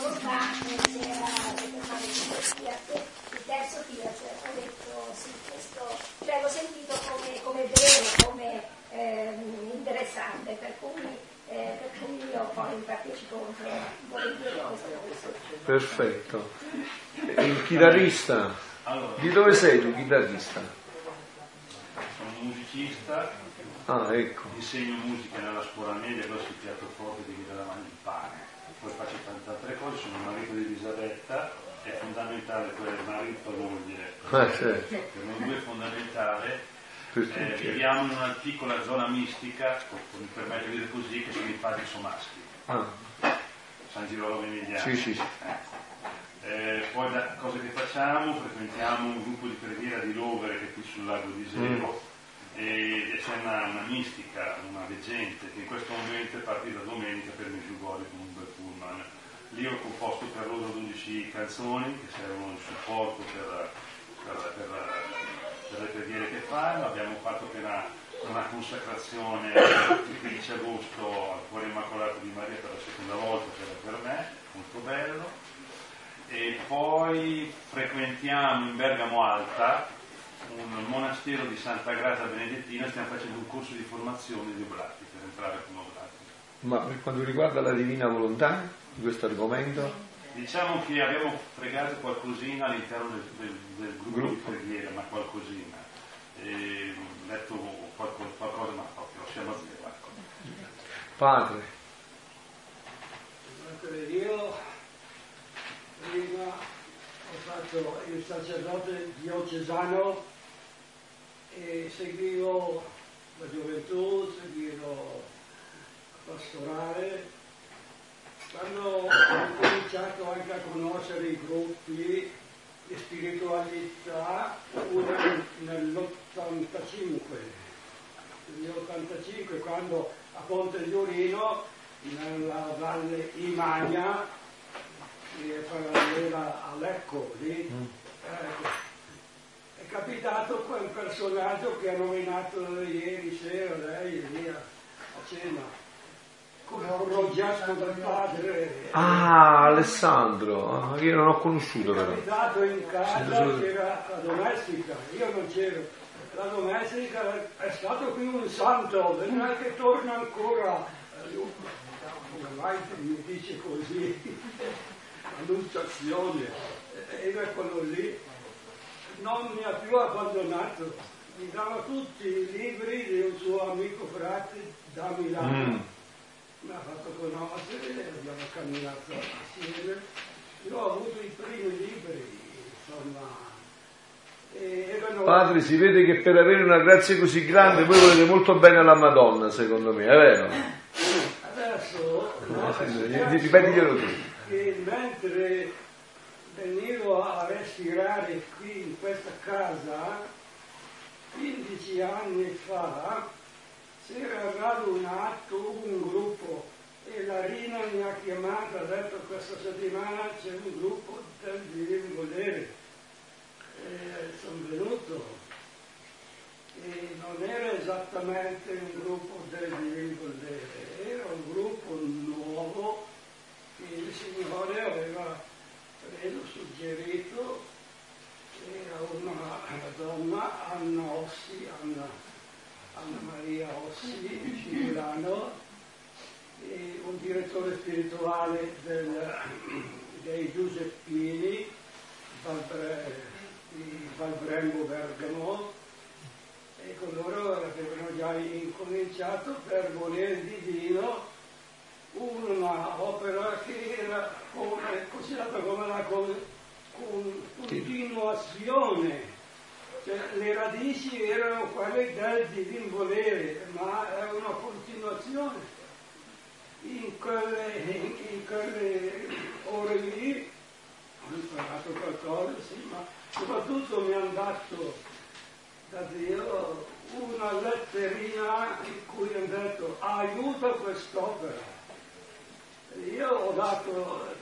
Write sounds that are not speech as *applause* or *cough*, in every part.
volontà si era detto fare il terzo Fiat, ho detto sì, questo, cioè l'ho sentito come, come vero, come eh, interessante, per cui, eh, per cui io poi partecipo volentieri a questo. Perfetto. Il chitarrista, di dove sei tu chitarrista? sono musicista, Ah, ecco. insegno musica nella scuola media, adesso il pianoforte di chitarra il pane. Poi faccio tante altre cose, sono marito di Elisabetta, è fondamentale quel marito moglie, Ah, certo. per noi due è fondamentale. Eh, viviamo in una piccola zona mistica, mi permetto di dire così, che sono i padri somaschi, Ah, San Girolamo Emiliano. sì, sì, sì. Eh, poi da cosa che facciamo? Frequentiamo un gruppo di preghiera di Lovere che è qui sul lago di Sero e, e c'è una, una mistica, una leggente che in questo momento è partita domenica per Meggiugorje con un bel pullman. Lì ho composto per loro 12 canzoni che servono di supporto per, per- per- per le preghiere che fanno. Abbiamo fatto appena una consacrazione il 15 agosto al Cuore Immacolato di Maria per la seconda volta, che era per me, molto bello e poi frequentiamo in Bergamo Alta un monastero di Santa Grata Benedettina, stiamo facendo un corso di formazione di oblati per entrare come oblati. Ma per quanto riguarda la divina volontà di questo argomento, Diciamo che abbiamo fregato qualcosina all'interno del, del- del gruppo, Gruppo. di preghiera, ma qualcosina. E, ho letto qualco- qualcosa, ma proprio siamo a zero. Ecco. padre, Io prima ho fatto il sacerdote diocesano e seguivo la gioventù, seguivo la pastorale. Quando ho cominciato anche a conoscere i gruppi di spiritualità, fu nel- nell'85, nell'85 quando a Ponte di Urino nella valle Imagna, che è parallela a Lecco, lì, ecco, è capitato quel personaggio che ha nominato ieri sera lei lì a, a cena, come progetto del padre. ah Alessandro, io non ho conosciuto È però. capitato in casa solo- c'era la domestica, io non c'ero. La domestica è stato qui un santo, vedrà che torna ancora. Eh, Come mai mi dice così? *laughs* Annunciazione. E era quello lì. Non mi ha più abbandonato. Mi dava tutti i libri di un suo amico frate da Milano. Mm. Mi ha fatto conoscere, abbiamo camminato assieme. Io ho avuto i primi libri, insomma. Erano Padre, si vede che per avere una grazia così grande voi volete molto bene alla Madonna, secondo me, è vero? Adesso, no, Ripetiglielo tu. che mentre venivo a respirare qui in questa casa, 15 anni fa, si era radunato un gruppo e la Rina mi ha chiamato, ha detto questa settimana c'è un gruppo del Divino Volere. E sono venuto e non era esattamente un gruppo del Divino Volere, era un gruppo nuovo che il Signore aveva preso, suggerito, era una donna, Anna Ossi, Anna, Anna Maria Ossi di Milano, un direttore spirituale del- dei Giuseppini, di Valbrembo Bergamo, e con loro avevano già incominciato per volere divino una opera che era come, considerata come con- continuazione, cioè, le radici erano quelle del divin volere, ma è una continuazione. In quelle, in, quelle ore lì ho imparato qualcosa, sì, ma soprattutto mi hanno dato da Dio una letterina in cui hanno detto aiuta quest'opera. Io ho dato,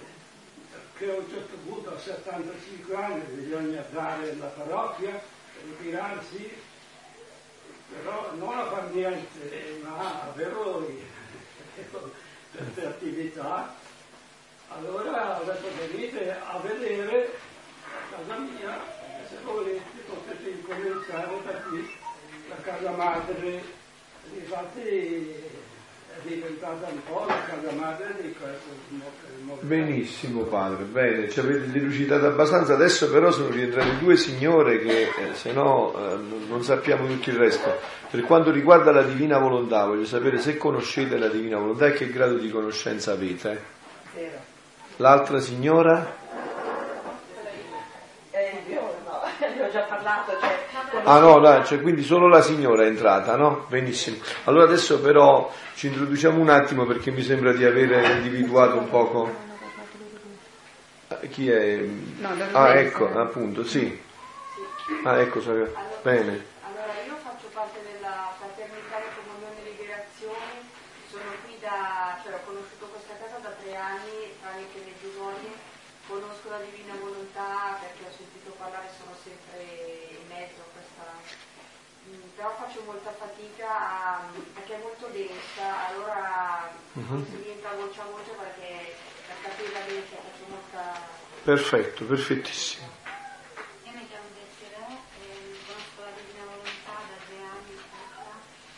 che a un certo punto a 75 anni bisogna dare la parrocchia, ritirarsi, però non a far niente, ma a avere *laughs* queste attività. allora ho venite a vedere casa mia, se volete potete incominciare da qui, la casa madre, infatti diventata un po' la casa madre di questo Benissimo padre, bene, ci avete delucidato abbastanza, adesso però sono rientrate due signore che eh, se no eh, non sappiamo tutto il resto. Per quanto riguarda la divina volontà, voglio sapere se conoscete la divina volontà e che grado di conoscenza avete. L'altra signora? Eh, io no, ne ho già parlato, cioè, Ah no, dai, cioè, quindi solo la signora è entrata, no? Benissimo. Allora adesso però ci introduciamo un attimo perché mi sembra di avere individuato un poco. Eh, Chi è? Ah, ecco, appunto, sì. Ah, ecco, so- bene. Allora, io faccio parte della Fraternità di Comunione e Liberazione, sono qui da, cioè ho conosciuto questa casa da tre anni tramite le Giugoni, conosco la Divina Volontà perché ho sentito parlare, sono sempre in mezzo a questa... Mm, però faccio molta fatica a- perché è molto densa, allora Mhm. si diventa voce a voce perché per capirla bene faccio molta... Perfetto, perfettissimo. Io mi chiamo Desiree, eh, conosco la Divina Volontà da tre anni circa,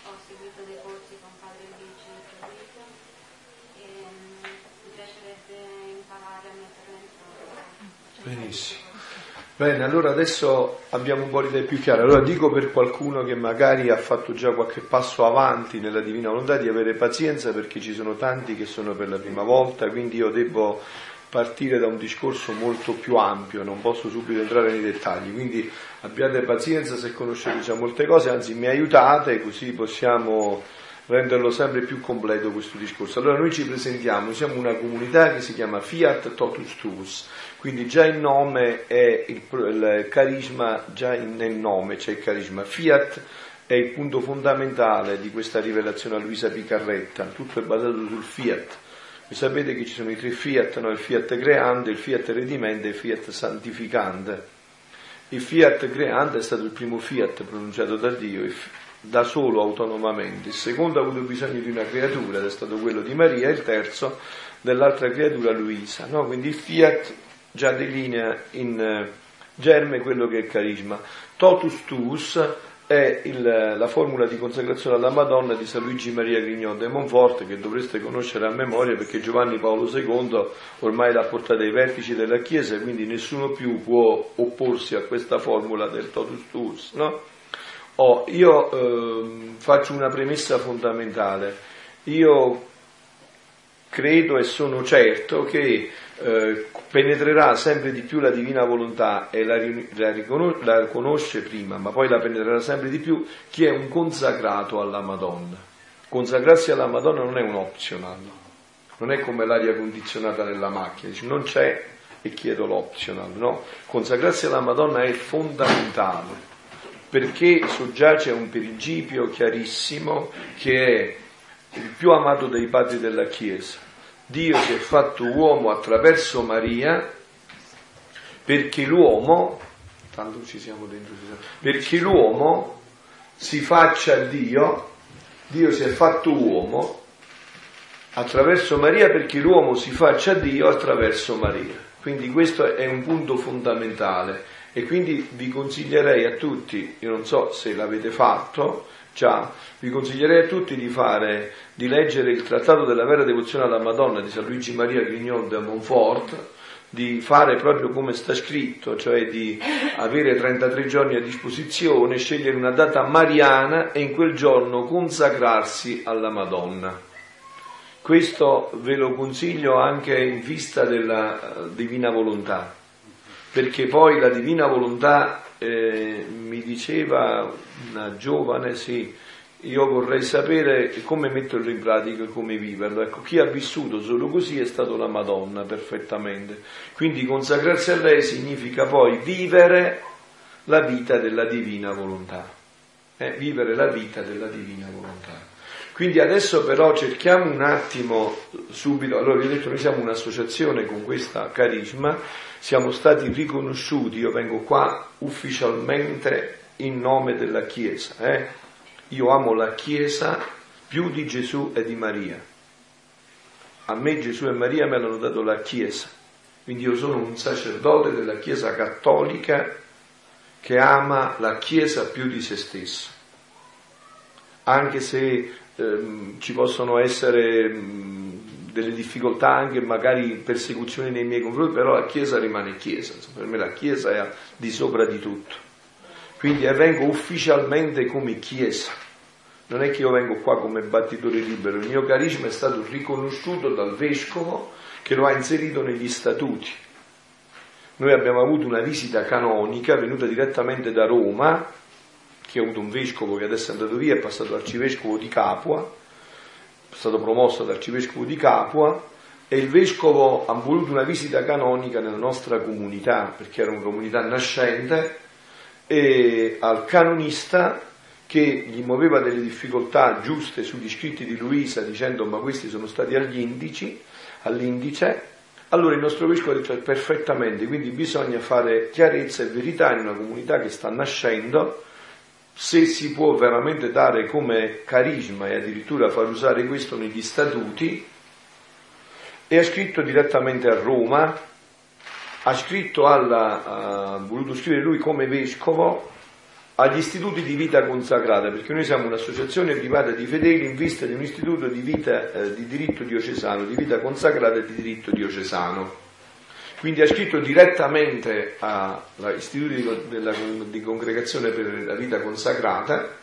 ho seguito dei corsi con padre Luigi Federico e mm, mi piacerebbe imparare a metterla in. Benissimo. Bene, allora adesso abbiamo un po' l'idea più chiara. Allora dico per qualcuno che magari ha fatto già qualche passo avanti nella divina volontà di avere pazienza perché ci sono tanti che sono per la prima volta, quindi io devo partire da un discorso molto più ampio, non posso subito entrare nei dettagli, quindi abbiate pazienza se conoscete già molte cose, anzi mi aiutate così possiamo renderlo sempre più completo questo discorso. Allora noi ci presentiamo, siamo una comunità che si chiama Fiat Totus Tuus, quindi già il nome è il, il carisma, già nel nome c'è il carisma. Fiat è il punto fondamentale di questa rivelazione a Luisa Picarretta, tutto è basato sul Fiat. Voi sapete che ci sono i tre Fiat, no? il Fiat creante, il Fiat redimende e il Fiat santificante. Il Fiat creante è stato il primo Fiat pronunciato da Dio, da solo autonomamente. Il secondo ha avuto bisogno di una creatura ed è stato quello di Maria, il terzo dell'altra creatura Luisa. no? Quindi il Fiat già delinea in eh, germe quello che è il carisma. Totus tuus è il- la formula di consacrazione alla Madonna di San Luigi Maria Grignon de Montfort che dovreste conoscere a memoria perché Giovanni Paolo II ormai l'ha portata ai vertici della Chiesa quindi nessuno più può opporsi a questa formula del totus tuus. No? Oh, io ehm, faccio una premessa fondamentale. Io credo e sono certo che eh, penetrerà sempre di più la divina volontà e la, la ricono- la conosce prima, ma poi la penetrerà sempre di più chi è un consacrato alla Madonna. Consacrarsi alla Madonna non è un optional, non è come l'aria condizionata nella macchina, dici non c'è e chiedo l'optional, no? Consacrarsi alla Madonna è fondamentale perché soggiace a un principio chiarissimo che è il più amato dei padri della Chiesa. Dio si è fatto uomo attraverso Maria perché l'uomo, tanto ci siamo dentro, perché l'uomo si faccia Dio, Dio si è fatto uomo attraverso Maria perché l'uomo si faccia Dio attraverso Maria. Quindi questo è un punto fondamentale e quindi vi consiglierei a tutti, io non so se l'avete fatto già, vi consiglierei a tutti di fare, di leggere il Trattato della vera devozione alla Madonna di San Luigi Maria Grignon de Montfort, di fare proprio come sta scritto, cioè di avere 33 giorni a disposizione, scegliere una data mariana e in quel giorno consacrarsi alla Madonna. Questo ve lo consiglio anche in vista della eh, divina volontà, perché poi la divina volontà eh, mi diceva una giovane, sì, io vorrei sapere come metterlo in pratica come viverlo. Ecco, chi ha vissuto solo così è stato la Madonna perfettamente. Quindi consacrarsi a lei significa poi vivere la vita della divina volontà. Eh, vivere la vita della divina volontà. Quindi adesso però cerchiamo un attimo subito, allora vi ho detto noi siamo un'associazione con questa carisma, siamo stati riconosciuti, io vengo qua ufficialmente in nome della Chiesa, eh? io amo la Chiesa più di Gesù e di Maria, a me Gesù e Maria mi hanno dato la Chiesa, quindi io sono un sacerdote della Chiesa cattolica che ama la Chiesa più di se stesso, anche se ehm, ci possono essere mh, delle difficoltà, anche magari persecuzioni nei miei confronti, però la Chiesa rimane Chiesa, per me la Chiesa è di sopra di tutto. Quindi vengo ufficialmente come Chiesa. Non è che io vengo qua come battitore libero, il mio carisma è stato riconosciuto dal vescovo che lo ha inserito negli statuti. Noi abbiamo avuto una visita canonica venuta direttamente da Roma, che ha avuto un vescovo che adesso è andato via, è passato arcivescovo di Capua, stato promosso ad arcivescovo di Capua, e il vescovo ha voluto una visita canonica nella nostra comunità, perché era una comunità nascente, e al canonista che gli muoveva delle difficoltà giuste sugli scritti di Luisa dicendo ma questi sono stati agli indici, all'indice, allora il nostro vescovo ha detto perfettamente, quindi bisogna fare chiarezza e verità in una comunità che sta nascendo, se si può veramente dare come carisma e addirittura far usare questo negli statuti, e ha scritto direttamente a Roma ha scritto alla, ha voluto scrivere lui come vescovo agli istituti di vita consacrata, perché noi siamo un'associazione privata di fedeli in vista di un istituto di, vita, eh, di diritto diocesano, di vita consacrata e di diritto diocesano. Quindi ha scritto direttamente agli istituti di, di congregazione per la vita consacrata,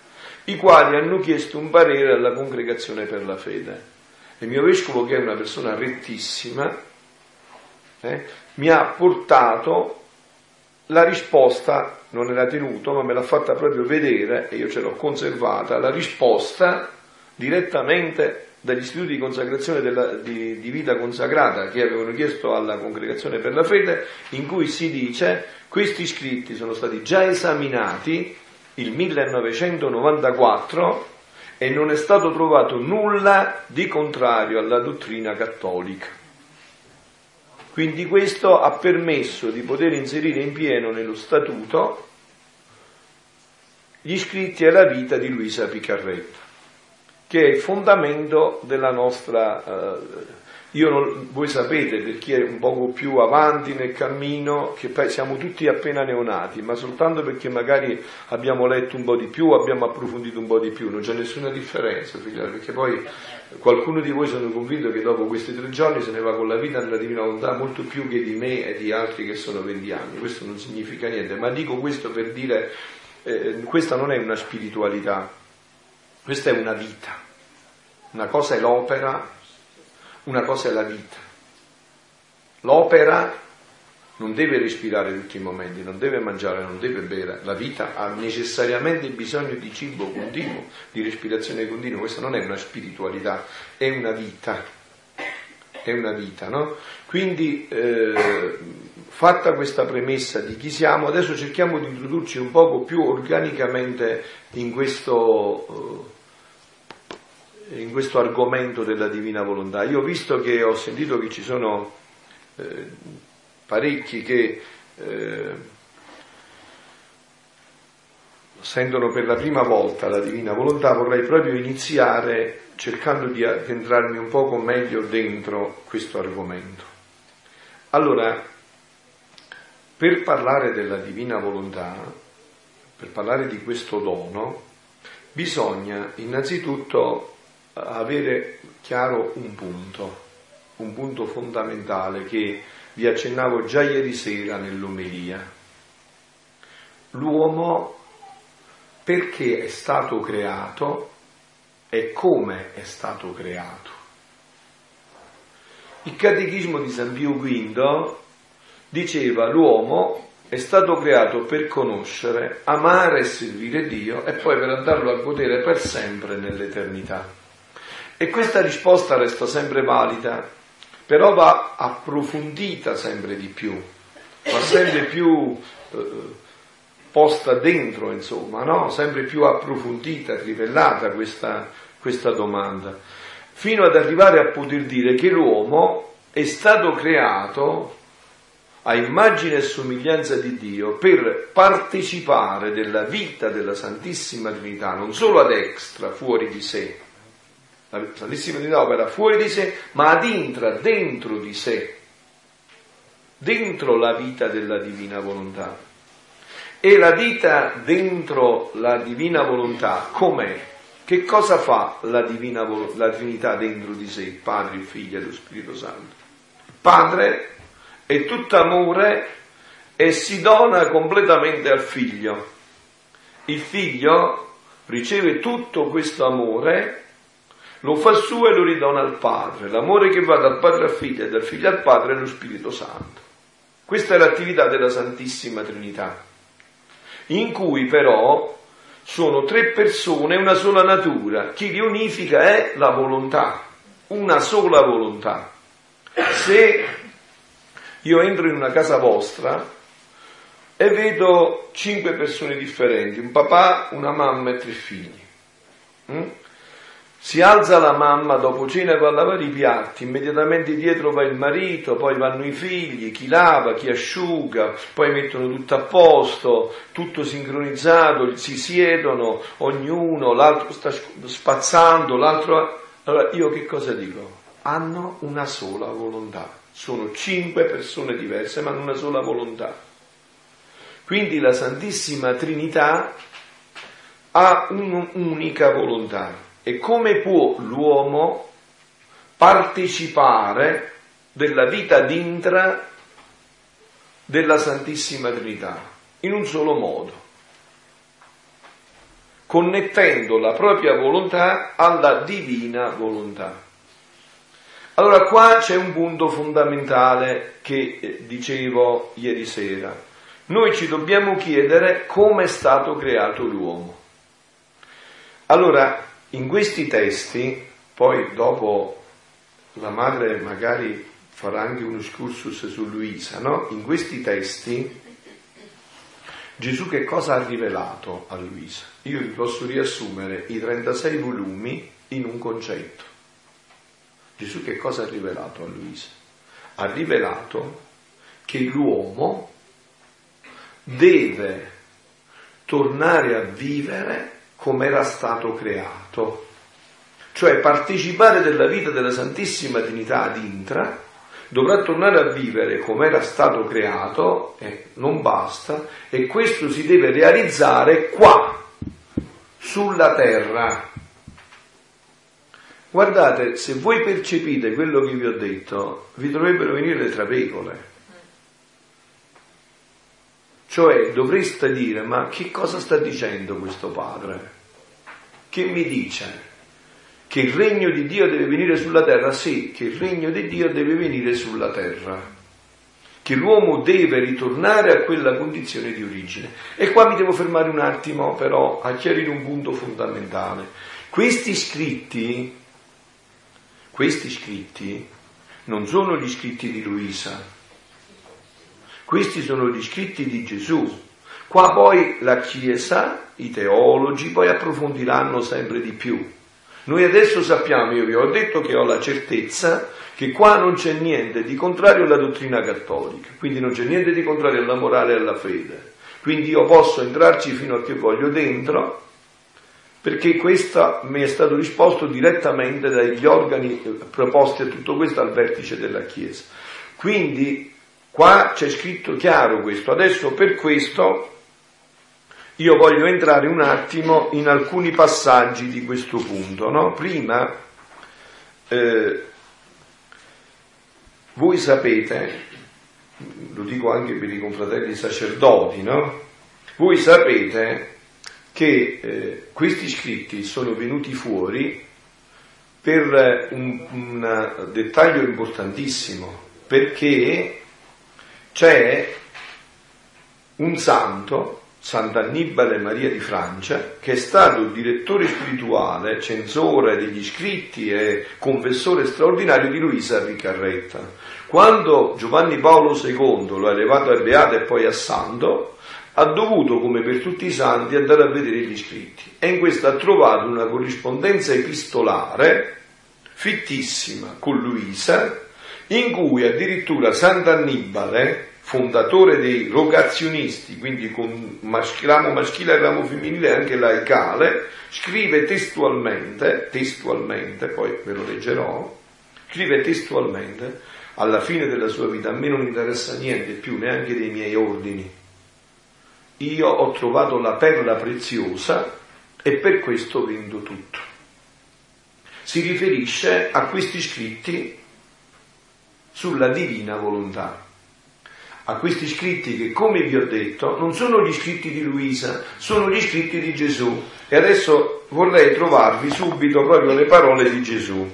i quali hanno chiesto un parere alla congregazione per la fede. Il mio vescovo, che è una persona rettissima, eh, mi ha portato la risposta, non era tenuto, ma me l'ha fatta proprio vedere e io ce l'ho conservata, la risposta direttamente dagli istituti di consacrazione della, di, di, vita consacrata che avevano chiesto alla congregazione per la fede, in cui si dice questi scritti sono stati già esaminati il 1994 e non è stato trovato nulla di contrario alla dottrina cattolica. Quindi questo ha permesso di poter inserire in pieno nello statuto gli iscritti alla vita di Luisa Picarretta, che è il fondamento della nostra... Eh, non, voi sapete, per chi è un poco più avanti nel cammino, che siamo tutti appena neonati, ma soltanto perché magari abbiamo letto un po' di più, abbiamo approfondito un po' di più, non c'è nessuna differenza, perché poi Qualcuno di voi sono convinto che dopo questi tre giorni se ne va con la vita nella divina volontà molto più che di me e di altri che sono 20 anni. Questo non significa niente, ma dico questo per dire, eh, questa non è una spiritualità, questa è una vita. Una cosa è l'opera, una cosa è la vita. L'opera non deve respirare tutti i momenti, non deve mangiare, non deve bere. La vita ha necessariamente bisogno di cibo continuo, di respirazione continua. Questa non è una spiritualità, è una vita. È una vita, no? Quindi, eh, fatta questa premessa di chi siamo, adesso cerchiamo di introdurci un poco più organicamente in questo, eh, in questo argomento della divina volontà. Io ho visto che ho sentito che ci sono eh, parecchi che eh, sentono per la prima volta la divina volontà, vorrei proprio iniziare cercando di addentrarmi un poco meglio dentro questo argomento. Allora, per parlare della divina volontà, per parlare di questo dono, bisogna innanzitutto avere chiaro un punto, un punto fondamentale che vi accennavo già ieri sera nell'omelia. L'uomo perché è stato creato e come è stato creato. Il catechismo di San Pio V diceva l'uomo è stato creato per conoscere, amare e servire Dio e poi per andarlo a godere per sempre nell'eternità. E questa risposta resta sempre valida però va approfondita sempre di più, va sempre più eh, posta dentro, insomma, no? sempre più approfondita, rivellata questa, questa domanda, fino ad arrivare a poter dire che l'uomo è stato creato a immagine e somiglianza di Dio per partecipare della vita della Santissima Trinità, non solo ad extra, fuori di sé, La Santissima Trinità opera fuori di sé, ma adintra dentro di sé, dentro la vita della divina volontà. E la vita dentro la divina volontà com'è? Che cosa fa la, divina, la Trinità dentro di sé, il Padre, il Figlio e lo Spirito Santo? Il Padre è tutto amore e si dona completamente al Figlio. Il Figlio riceve tutto questo amore lo fa suo e lo ridona al Padre. L'amore che va dal Padre al Figlio e dal Figlio al Padre è lo Spirito Santo. Questa è l'attività della Santissima Trinità, in cui però sono tre persone e una sola natura. Chi li unifica è la volontà, una sola volontà. Se io entro in una casa vostra e vedo cinque persone differenti, un papà, una mamma e tre figli. Mm? Si alza la mamma dopo cena va a lavare i piatti, immediatamente dietro va il marito, poi vanno i figli, chi lava, chi asciuga, poi mettono tutto a posto, tutto sincronizzato, si siedono, ognuno, l'altro sta spazzando, l'altro... Allora io che cosa dico? Hanno una sola volontà, sono cinque persone diverse ma hanno una sola volontà. Quindi la Santissima Trinità ha un'unica volontà e come può l'uomo partecipare della vita d'intra della Santissima Trinità in un solo modo, connettendo la propria volontà alla divina volontà. Allora qua c'è un punto fondamentale che eh, dicevo ieri sera. Noi ci dobbiamo chiedere come è stato creato l'uomo. Allora, in questi testi, poi dopo la madre magari farà anche un excursus su Luisa, no? In questi testi Gesù che cosa ha rivelato a Luisa? Io vi posso riassumere i 36 volumi in un concetto. Gesù che cosa ha rivelato a Luisa? Ha rivelato che l'uomo deve tornare a vivere come era stato creato, cioè partecipare della vita della Santissima Trinità ad intra, dovrà tornare a vivere come era stato creato, e non basta, e questo si deve realizzare qua, sulla terra. Guardate, se voi percepite quello che vi ho detto, vi dovrebbero venire le trapecole. Cioè dovreste dire, ma che cosa sta dicendo questo padre? Che mi dice? Che il regno di Dio deve venire sulla terra? Sì, che il regno di Dio deve venire sulla terra. Che l'uomo deve ritornare a quella condizione di origine. E qua mi devo fermare un attimo però a chiarire un punto fondamentale. Questi scritti, questi scritti non sono gli scritti di Luisa, questi sono gli scritti di Gesù. Qua poi la Chiesa, i teologi, poi approfondiranno sempre di più. Noi adesso sappiamo, io vi ho detto che ho la certezza che qua non c'è niente di contrario alla dottrina cattolica, quindi non c'è niente di contrario alla morale e alla fede. Quindi io posso entrarci fino a che voglio dentro, perché questo mi è stato risposto direttamente dagli organi proposti a tutto questo al vertice della Chiesa. Quindi Qua c'è scritto chiaro questo. Adesso per questo io voglio entrare un attimo in alcuni passaggi di questo punto. No? Prima, eh, voi sapete, lo dico anche per i confratelli sacerdoti, no? voi sapete che eh, questi scritti sono venuti fuori per un, un dettaglio importantissimo, perché c'è un santo, Sant'Annibale Maria di Francia, che è stato direttore spirituale, censore degli scritti e confessore straordinario di Luisa Riccarretta. Quando Giovanni Paolo II lo ha elevato a beato e poi a santo, ha dovuto, come per tutti i santi, andare a vedere gli scritti e in questo ha trovato una corrispondenza epistolare fittissima con Luisa in cui addirittura Sant'Annibale, fondatore dei rogazionisti, quindi con ramo maschile e ramo femminile anche laicale, scrive testualmente, testualmente, poi ve lo leggerò, scrive testualmente, alla fine della sua vita a me non interessa niente più, neanche dei miei ordini. Io ho trovato la perla preziosa e per questo vendo tutto. Si riferisce a questi scritti sulla divina volontà. A questi scritti che, come vi ho detto, non sono gli scritti di Luisa, sono gli scritti di Gesù. E adesso vorrei trovarvi subito proprio le parole di Gesù.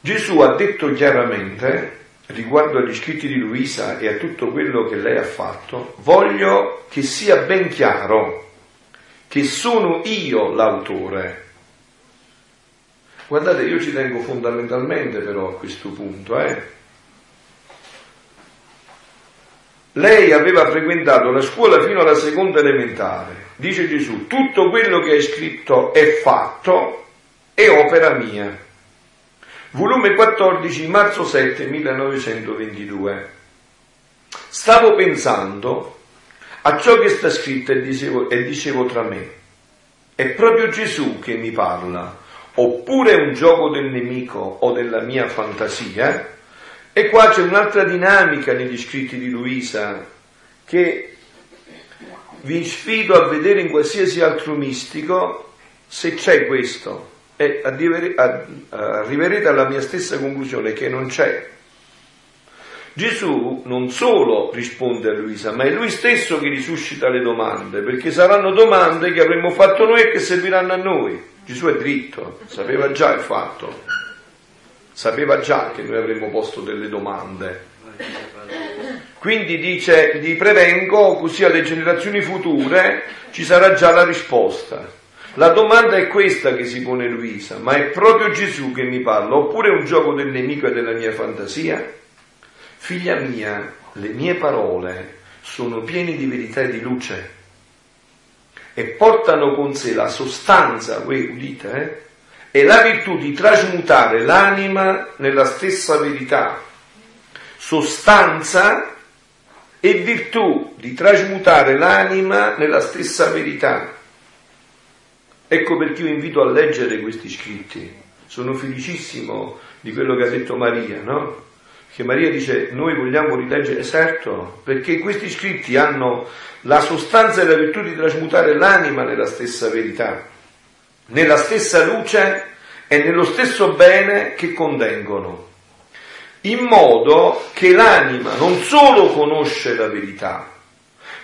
Gesù ha detto chiaramente, riguardo agli scritti di Luisa e a tutto quello che lei ha fatto, voglio che sia ben chiaro che sono io l'autore. Guardate, io ci tengo fondamentalmente però a questo punto, eh. Lei aveva frequentato la scuola fino alla seconda elementare. Dice Gesù, tutto quello che hai scritto è fatto, è opera mia. Volume 14, marzo 7, 1922. Stavo pensando a ciò che sta scritto e dicevo, e dicevo tra me. È proprio Gesù che mi parla, oppure è un gioco del nemico o della mia fantasia? E qua c'è un'altra dinamica negli scritti di Luisa che vi sfido a vedere in qualsiasi altro mistico se c'è questo e arriverete alla mia stessa conclusione che non c'è. Gesù non solo risponde a Luisa, ma è lui stesso che risuscita le domande, perché saranno domande che avremmo fatto noi e che serviranno a noi. Gesù è dritto, sapeva già il fatto, sapeva già che noi avremmo posto delle domande. Quindi dice, li prevengo così alle generazioni future ci sarà già la risposta. La domanda è questa che si pone Luisa, ma è proprio Gesù che mi parla, oppure è un gioco del nemico e della mia fantasia? Figlia mia, le mie parole sono piene di verità e di luce e portano con sé la sostanza, voi udite, eh? e la virtù di trasmutare l'anima nella stessa verità. Sostanza e virtù di trasmutare l'anima nella stessa verità. Ecco perché io invito a leggere questi scritti. Sono felicissimo di quello che ha detto Maria, no? Che Maria dice noi vogliamo rileggere, certo, perché questi scritti hanno la sostanza e la virtù di trasmutare l'anima nella stessa verità, nella stessa luce e nello stesso bene che contengono, in modo che l'anima non solo conosce la verità,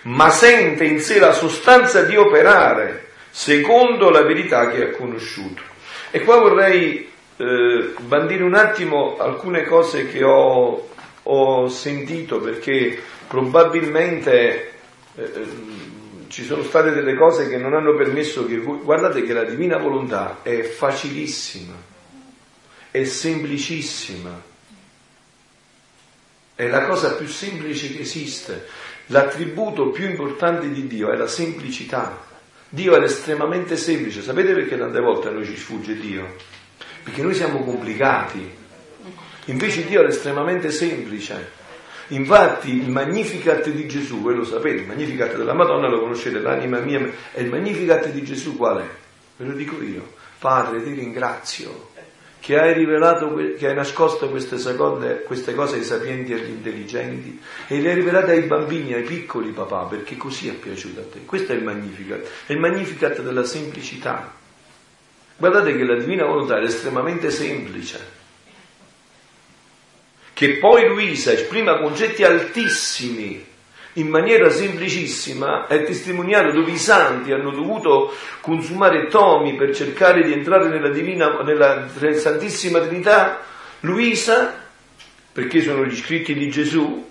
ma sente in sé la sostanza di operare secondo la verità che ha conosciuto. E qua vorrei eh, bandire un attimo alcune cose che ho, ho sentito perché probabilmente eh, ci sono state delle cose che non hanno permesso che voi... Guardate che la divina volontà è facilissima, è semplicissima, è la cosa più semplice che esiste. L'attributo più importante di Dio è la semplicità. Dio è estremamente semplice. Sapete perché tante volte a noi ci sfugge Dio? Perché noi siamo complicati. Invece Dio è estremamente semplice. Infatti il Magnificat di Gesù, voi lo sapete, il Magnificat della Madonna lo conoscete, l'anima mia, e il Magnificat di Gesù qual è? Ve lo dico io. Padre, ti ringrazio che hai rivelato, che hai nascosto queste, seconde, queste cose ai sapienti e agli intelligenti e le hai rivelate ai bambini, ai piccoli papà, perché così è piaciuto a te. Questo è il Magnificat, è il Magnificat della semplicità. Guardate che la divina volontà è estremamente semplice, che poi Luisa esprima concetti altissimi in maniera semplicissima è testimoniato dove i santi hanno dovuto consumare tomi per cercare di entrare nella, divina, nella Santissima Trinità, Luisa, perché sono gli scritti di Gesù,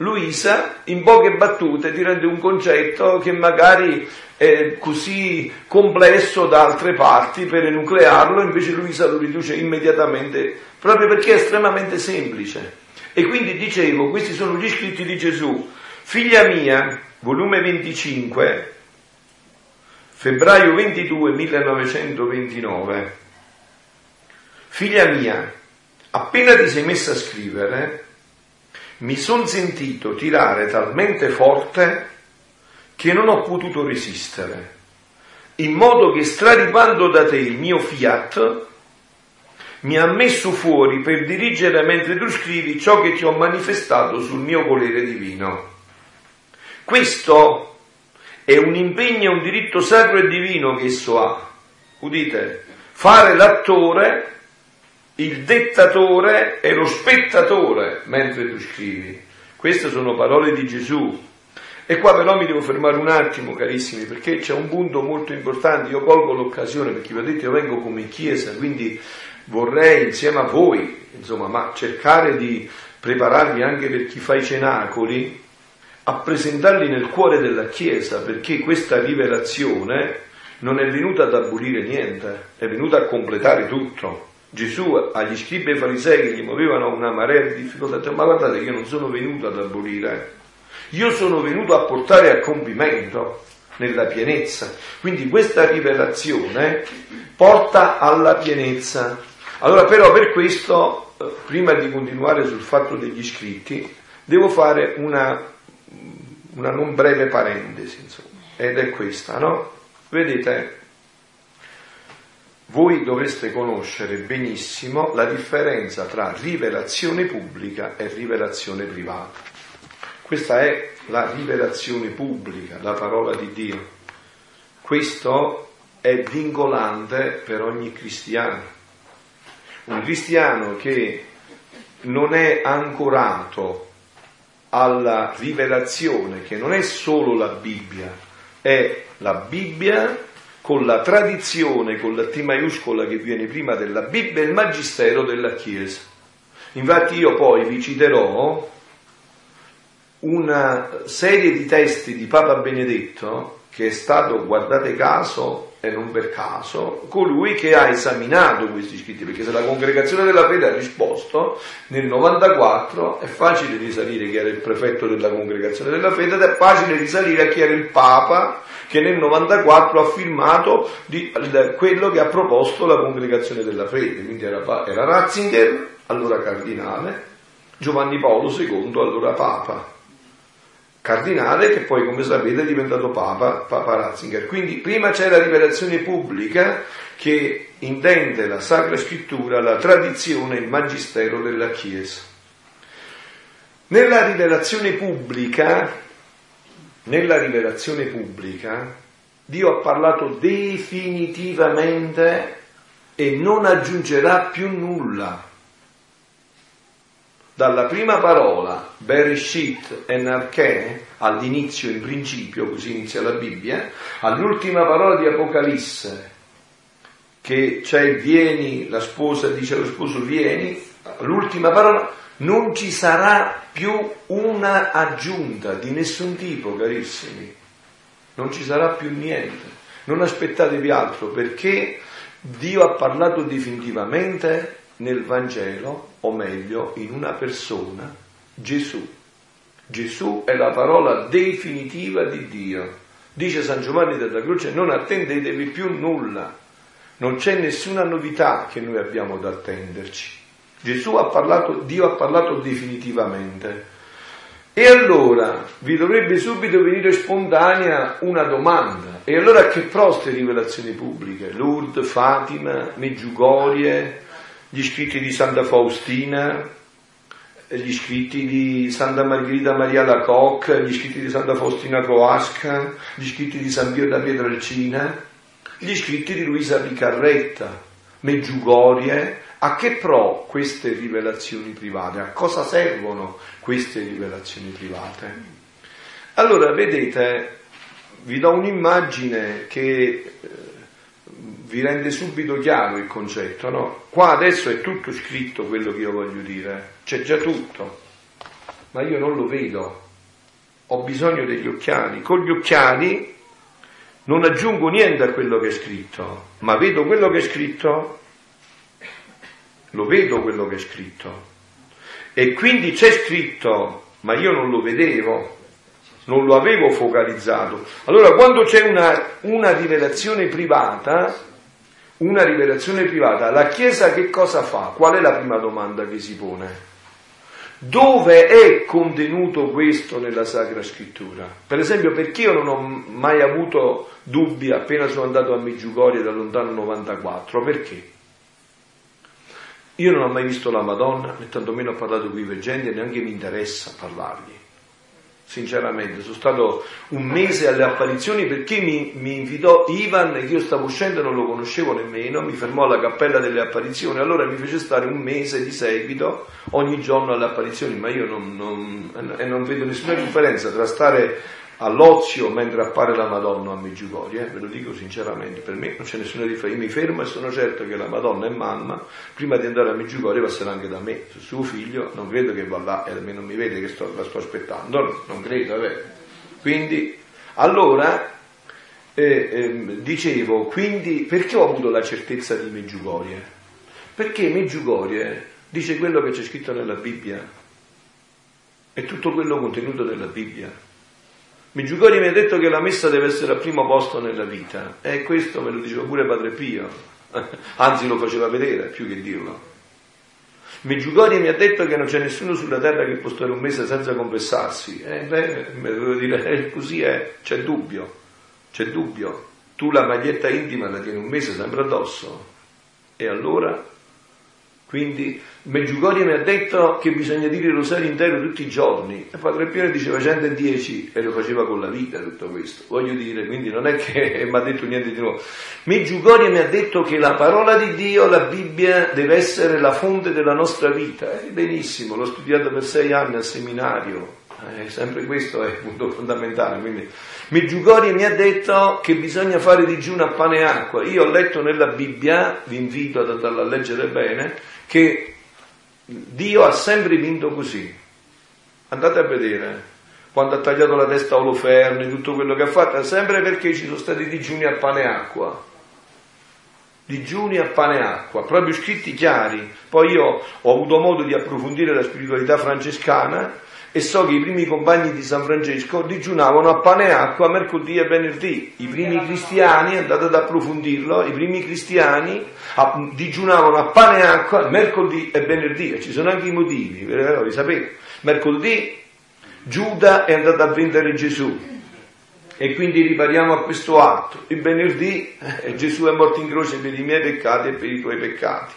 Luisa in poche battute ti rende un concetto che magari è così complesso da altre parti per enuclearlo, invece Luisa lo riduce immediatamente, proprio perché è estremamente semplice. E quindi dicevo, questi sono gli scritti di Gesù, Figlia mia, volume 25, febbraio 22 1929. Figlia mia, appena ti sei messa a scrivere, mi sono sentito tirare talmente forte che non ho potuto resistere, in modo che straripando da te il mio fiat, mi ha messo fuori per dirigere mentre tu scrivi ciò che ti ho manifestato sul mio volere divino. Questo è un impegno, un diritto sacro e divino che esso ha. Udite, fare l'attore, il dettatore e lo spettatore mentre tu scrivi. Queste sono parole di Gesù. E qua però mi devo fermare un attimo, carissimi, perché c'è un punto molto importante. Io colgo l'occasione, perché vedete, io vengo come chiesa, quindi vorrei insieme a voi, insomma, ma cercare di prepararvi anche per chi fa i cenacoli, a presentarli nel cuore della Chiesa, perché questa rivelazione non è venuta ad abolire niente, è venuta a completare tutto. Gesù agli scribi e farisei che gli muovevano una marea di difficoltà, detto, ma guardate che io non sono venuto ad abolire, io sono venuto a portare a compimento nella pienezza. Quindi questa rivelazione porta alla pienezza. Allora però per questo, eh, prima di continuare sul fatto degli scritti, devo fare una, una non breve parentesi, insomma, ed è questa, no? Vedete, voi dovreste conoscere benissimo la differenza tra rivelazione pubblica e rivelazione privata. Questa è la rivelazione pubblica, la parola di Dio. Questo è vincolante per ogni cristiano. Un cristiano che non è ancorato alla rivelazione, che non è solo la Bibbia, è la Bibbia con la tradizione, con la T maiuscola che viene prima della Bibbia e il magistero della Chiesa. Infatti io poi vi citerò una serie di testi di Papa Benedetto che è stato, guardate caso, e non per caso, colui che ha esaminato questi scritti, perché se la congregazione della fede ha risposto, nel 94 è facile risalire chi era il prefetto della congregazione della fede ed è facile risalire a chi era il Papa che nel 94 ha firmato di, quello che ha proposto la congregazione della fede, quindi era, era Ratzinger, allora cardinale, Giovanni Paolo II, allora Papa cardinale che poi come sapete è diventato Papa, Papa Ratzinger. Quindi prima c'è la rivelazione pubblica che intende la Sacra Scrittura, la tradizione, il magistero della Chiesa. Nella rivelazione pubblica, nella rivelazione pubblica, Dio ha parlato definitivamente e non aggiungerà più nulla dalla prima parola Bereshit e Narché, all'inizio, in principio, così inizia la Bibbia, all'ultima parola di Apocalisse, che c'è vieni, la sposa dice allo sposo vieni, l'ultima parola, non ci sarà più una aggiunta di nessun tipo, carissimi, non ci sarà più niente, non aspettatevi altro perché Dio ha parlato definitivamente nel Vangelo, o meglio, in una persona, Gesù. Gesù è la parola definitiva di Dio. Dice San Giovanni della Croce, non attendetevi più nulla, non c'è nessuna novità che noi abbiamo da attenderci. Gesù ha parlato, Dio ha parlato definitivamente. E allora vi dovrebbe subito venire spontanea una domanda. E allora che proste rivelazioni pubbliche? Lourdes, Fatima, Meggiugorie, gli scritti di Santa Faustina, gli scritti di Santa Margherita Maria Lacoque, gli scritti di Santa Faustina Coasca, gli scritti di San Pio da Pietrelcina, gli scritti di Luisa Picarretta, Meggiugorie, a che pro queste rivelazioni private? A cosa servono queste rivelazioni private? Allora, vedete, vi do un'immagine che vi rende subito chiaro il concetto, no? Qua adesso è tutto scritto quello che io voglio dire, c'è già tutto, ma io non lo vedo, ho bisogno degli occhiali. Con gli occhiali non aggiungo niente a quello che è scritto, ma vedo quello che è scritto, lo vedo quello che è scritto. E quindi c'è scritto, ma io non lo vedevo, non lo avevo focalizzato. Allora quando c'è una, una rivelazione privata, una rivelazione privata, la Chiesa che cosa fa? Qual è la prima domanda che si pone? Dove è contenuto questo nella Sacra Scrittura? Per esempio, perché io non ho mai avuto dubbi appena sono andato a Meggiugorie da lontano 94? Perché? Io non ho mai visto la Madonna, né tantomeno ho parlato con i veggenti e neanche mi interessa parlargli sinceramente. Sono stato un mese alle apparizioni perché mi, mi invitò Ivan, che io stavo uscendo e non lo conoscevo nemmeno, mi fermò alla cappella delle apparizioni, allora mi fece stare un mese di seguito ogni giorno alle apparizioni, ma io non, non, non vedo nessuna differenza tra stare all'ozio mentre appare la Madonna a Meggiugorie, eh? ve lo dico sinceramente, per me non c'è nessuna differenza, io mi fermo e sono certo che la Madonna è mamma, prima di andare a Meggiugorie passerà anche da me, su suo figlio, non credo che va là e almeno mi vede che sto, la sto aspettando, non credo, vabbè. Quindi, allora, eh, eh, dicevo, quindi perché ho avuto la certezza di Meggiugorie? Perché Meggiugorie dice quello che c'è scritto nella Bibbia, è tutto quello contenuto nella Bibbia. Meggiugori mi ha detto che la messa deve essere al primo posto nella vita e questo me lo diceva pure Padre Pio, *laughs* anzi lo faceva vedere più che dirlo. Meggiugori mi ha detto che non c'è nessuno sulla terra che può stare un mese senza confessarsi. Eh, beh, me devo dire, eh, così è, c'è dubbio, c'è dubbio. Tu la maglietta intima la tieni un mese sempre addosso. E allora quindi Meggiugorie mi ha detto che bisogna dire il rosario intero tutti i giorni e Padre Pio diceva 110 e lo faceva con la vita tutto questo. Voglio dire, quindi non è che *laughs* mi ha detto niente di nuovo. Meggiugorie mi ha detto che la parola di Dio, la Bibbia, deve essere la fonte della nostra vita. Eh, benissimo, l'ho studiato per sei anni al seminario, eh, sempre questo è il punto fondamentale. Quindi Meggiugorie mi ha detto che bisogna fare digiuno a pane e acqua. Io ho letto nella Bibbia, vi invito ad andarla a leggere bene, che Dio ha sempre vinto così. Andate a vedere quando ha tagliato la testa a Oloferne, tutto quello che ha fatto, sempre perché ci sono stati digiuni a pane e acqua. Digiuni a pane e acqua, proprio scritti chiari. Poi io ho avuto modo di approfondire la spiritualità francescana e so che i primi compagni di San Francesco digiunavano a pane e acqua mercoledì e venerdì. I primi cristiani, andate ad approfondirlo, i primi cristiani digiunavano a pane e acqua mercoledì e venerdì. Ci sono anche i motivi, però li sapete. Mercoledì Giuda è andato a vendere Gesù e quindi ripariamo a questo atto. Il venerdì eh, Gesù è morto in croce per i miei peccati e per i tuoi peccati.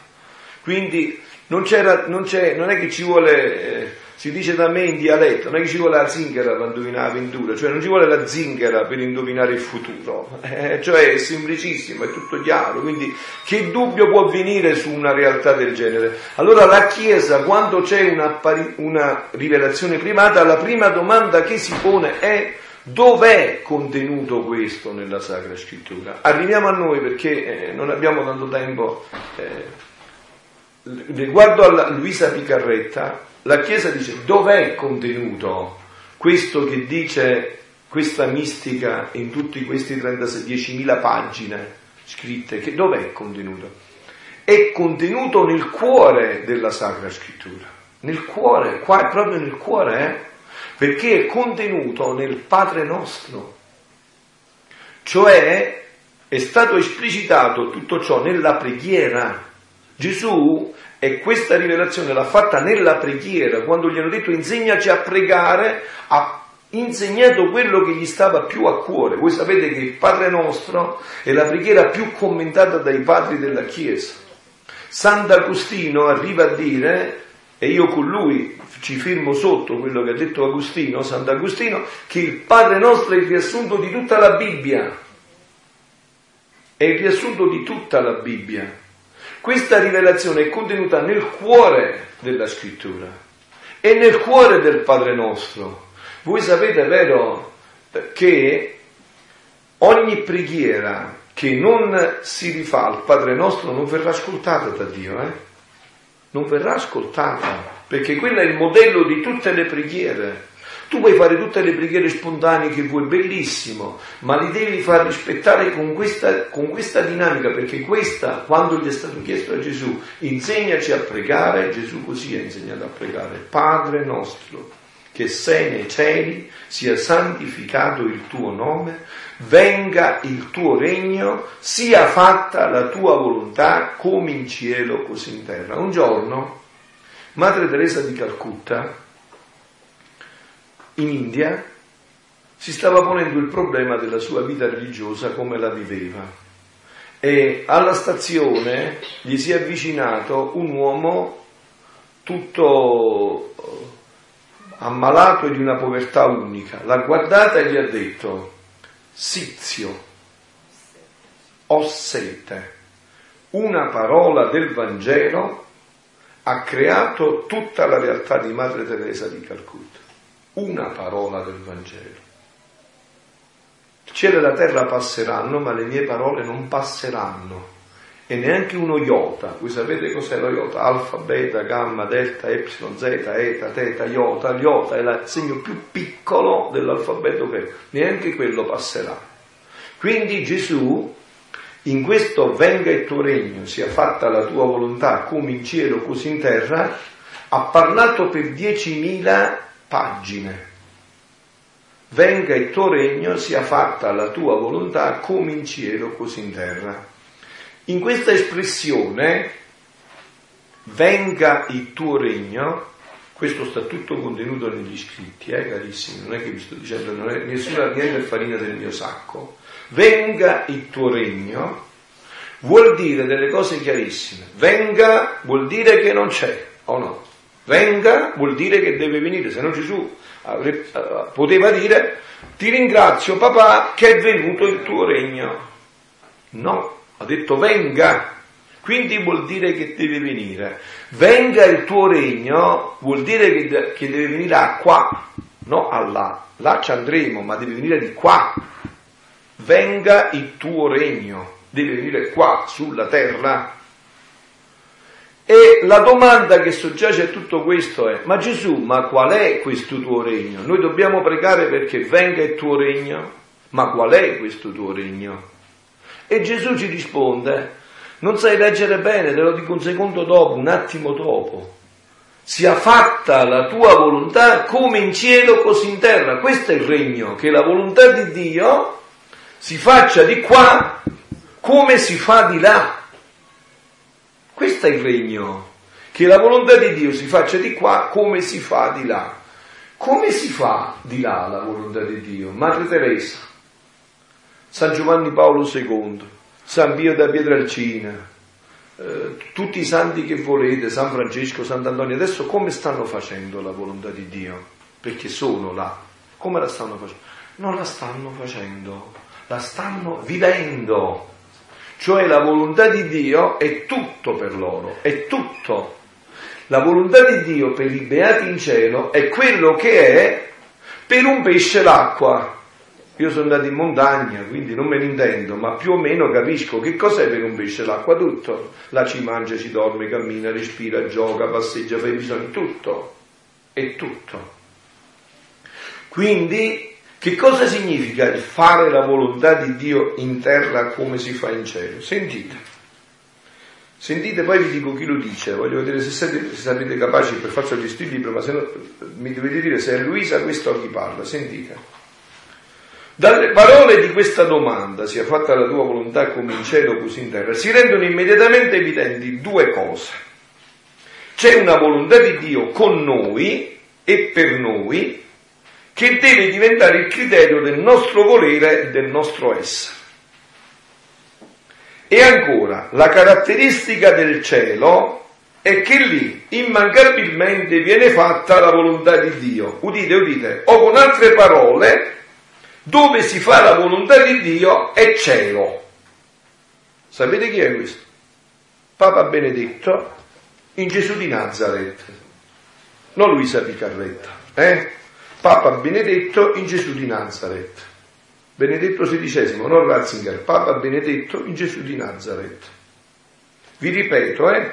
Quindi non, non, non è che ci vuole... Eh, si dice da me in dialetto, non è che ci vuole la zingara per indovinare la ventura, cioè non ci vuole la zingara per indovinare il futuro, *laughs* eh, cioè è semplicissimo, è tutto chiaro, quindi che dubbio può venire su una realtà del genere? Allora la Chiesa, quando c'è una, una rivelazione privata, la prima domanda che si pone è Dov'è contenuto questo nella Sacra Scrittura? Arriviamo a noi perché eh, non abbiamo tanto tempo. Eh, riguardo a Luisa Picarretta, la Chiesa dice dov'è contenuto questo che dice questa mistica in tutti questi 10.000 pagine scritte, che dov'è contenuto? È contenuto nel cuore della Sacra Scrittura, nel cuore, qua è proprio nel cuore, eh? perché è contenuto nel Padre nostro, cioè è stato esplicitato tutto ciò nella preghiera. Gesù e questa rivelazione l'ha fatta nella preghiera, quando gli hanno detto insegnaci a pregare, ha insegnato quello che gli stava più a cuore. Voi sapete che il Padre nostro è la preghiera più commentata dai padri della Chiesa. Sant'Agostino arriva a dire, e io con lui ci firmo sotto quello che ha detto Agostino, Sant'Agostino, che il Padre nostro è il riassunto di tutta la Bibbia. È il riassunto di tutta la Bibbia. Questa rivelazione è contenuta nel cuore della scrittura e nel cuore del Padre nostro. Voi sapete, vero, che ogni preghiera che non si rifà al Padre nostro non verrà ascoltata da Dio, eh? Non verrà ascoltata, perché quello è il modello di tutte le preghiere. Tu puoi fare tutte le preghiere spontanee che vuoi, bellissimo, ma li devi far rispettare con questa, con questa dinamica, perché questa, quando gli è stato chiesto a Gesù, insegnaci a pregare, Gesù così ha insegnato a pregare, Padre nostro, che sei nei cieli, sia santificato il tuo nome, venga il tuo regno, sia fatta la tua volontà come in cielo così in terra. Un giorno Madre Teresa di Calcutta in India si stava ponendo il problema della sua vita religiosa come la viveva e alla stazione gli si è avvicinato un uomo tutto ammalato di una povertà unica. L'ha guardata e gli ha detto, Sizio, ho sete. Una parola del Vangelo ha creato tutta la realtà di Madre Teresa di Calcutta. Una parola del Vangelo. Il cielo e la terra passeranno, ma le mie parole non passeranno. E neanche uno iota. Voi sapete cos'è lo iota? Alfa, beta, gamma, delta, epsilon, zeta, eta, teta, iota. L'iota è il segno più piccolo dell'alfabeto che neanche quello passerà. Quindi Gesù in questo venga il tuo regno, sia fatta la tua volontà come in cielo così in terra, ha parlato per diecimila pagine. Venga il tuo regno, sia fatta la tua volontà come in cielo così in terra. In questa espressione, venga il tuo regno, questo sta tutto contenuto negli scritti, eh, carissimi, non è che vi sto dicendo, non è nessuna niente farina del mio sacco. Venga il tuo regno, vuol dire delle cose chiarissime. Venga vuol dire che non c'è, o no? Venga vuol dire che deve venire, se no Gesù avrebbe, uh, poteva dire ti ringrazio papà che è venuto il tuo regno. No, ha detto venga, quindi vuol dire che deve venire. Venga il tuo regno vuol dire che, che deve venire a qua, no a là. Là ci andremo, ma deve venire di qua. Venga il tuo regno, deve venire qua sulla terra. E la domanda che soggiace a tutto questo è, ma Gesù, ma qual è questo tuo regno? Noi dobbiamo pregare perché venga il tuo regno, ma qual è questo tuo regno? E Gesù ci risponde, non sai leggere bene, te lo dico un secondo dopo, un attimo dopo. Sia fatta la tua volontà come in cielo così in terra. Questo è il regno, che la volontà di Dio si faccia di qua come si fa di là. Questo è il regno, che la volontà di Dio si faccia di qua come si fa di là. Come si fa di là la volontà di Dio? Madre Teresa, San Giovanni Paolo II, San Pio da Pietralcina, eh, tutti i santi che volete, San Francesco, Sant'Antonio, adesso come stanno facendo la volontà di Dio? Perché sono là. Come la stanno facendo? Non la stanno facendo, la stanno vivendo. Cioè la volontà di Dio è tutto per loro, è tutto. La volontà di Dio per i beati in cielo è quello che è per un pesce l'acqua. Io sono andato in montagna, quindi non me ne intendo, ma più o meno capisco che cos'è per un pesce l'acqua, tutto. Là ci mangia, ci dorme, cammina, respira, gioca, passeggia, fa i bisogni, tutto. È tutto. Quindi che cosa significa il fare la volontà di Dio in terra come si fa in cielo? Sentite. Sentite, poi vi dico chi lo dice, voglio vedere se, siete, se sarete capaci per farci questo libro, ma se no mi dovete dire se è Luisa questo a chi parla. Sentite. Dalle parole di questa domanda, sia fatta la tua volontà come in cielo così in terra, si rendono immediatamente evidenti due cose. C'è una volontà di Dio con noi e per noi che deve diventare il criterio del nostro volere e del nostro essere. E ancora, la caratteristica del cielo è che lì immancabilmente viene fatta la volontà di Dio. Udite, udite, o con altre parole, dove si fa la volontà di Dio è cielo. Sapete chi è questo? Papa Benedetto in Gesù di Nazareth, non Luisa Picarretta, eh? Papa Benedetto in Gesù di Nazareth. Benedetto XVI, non Ratzinger, Papa Benedetto in Gesù di Nazareth. Vi ripeto, eh?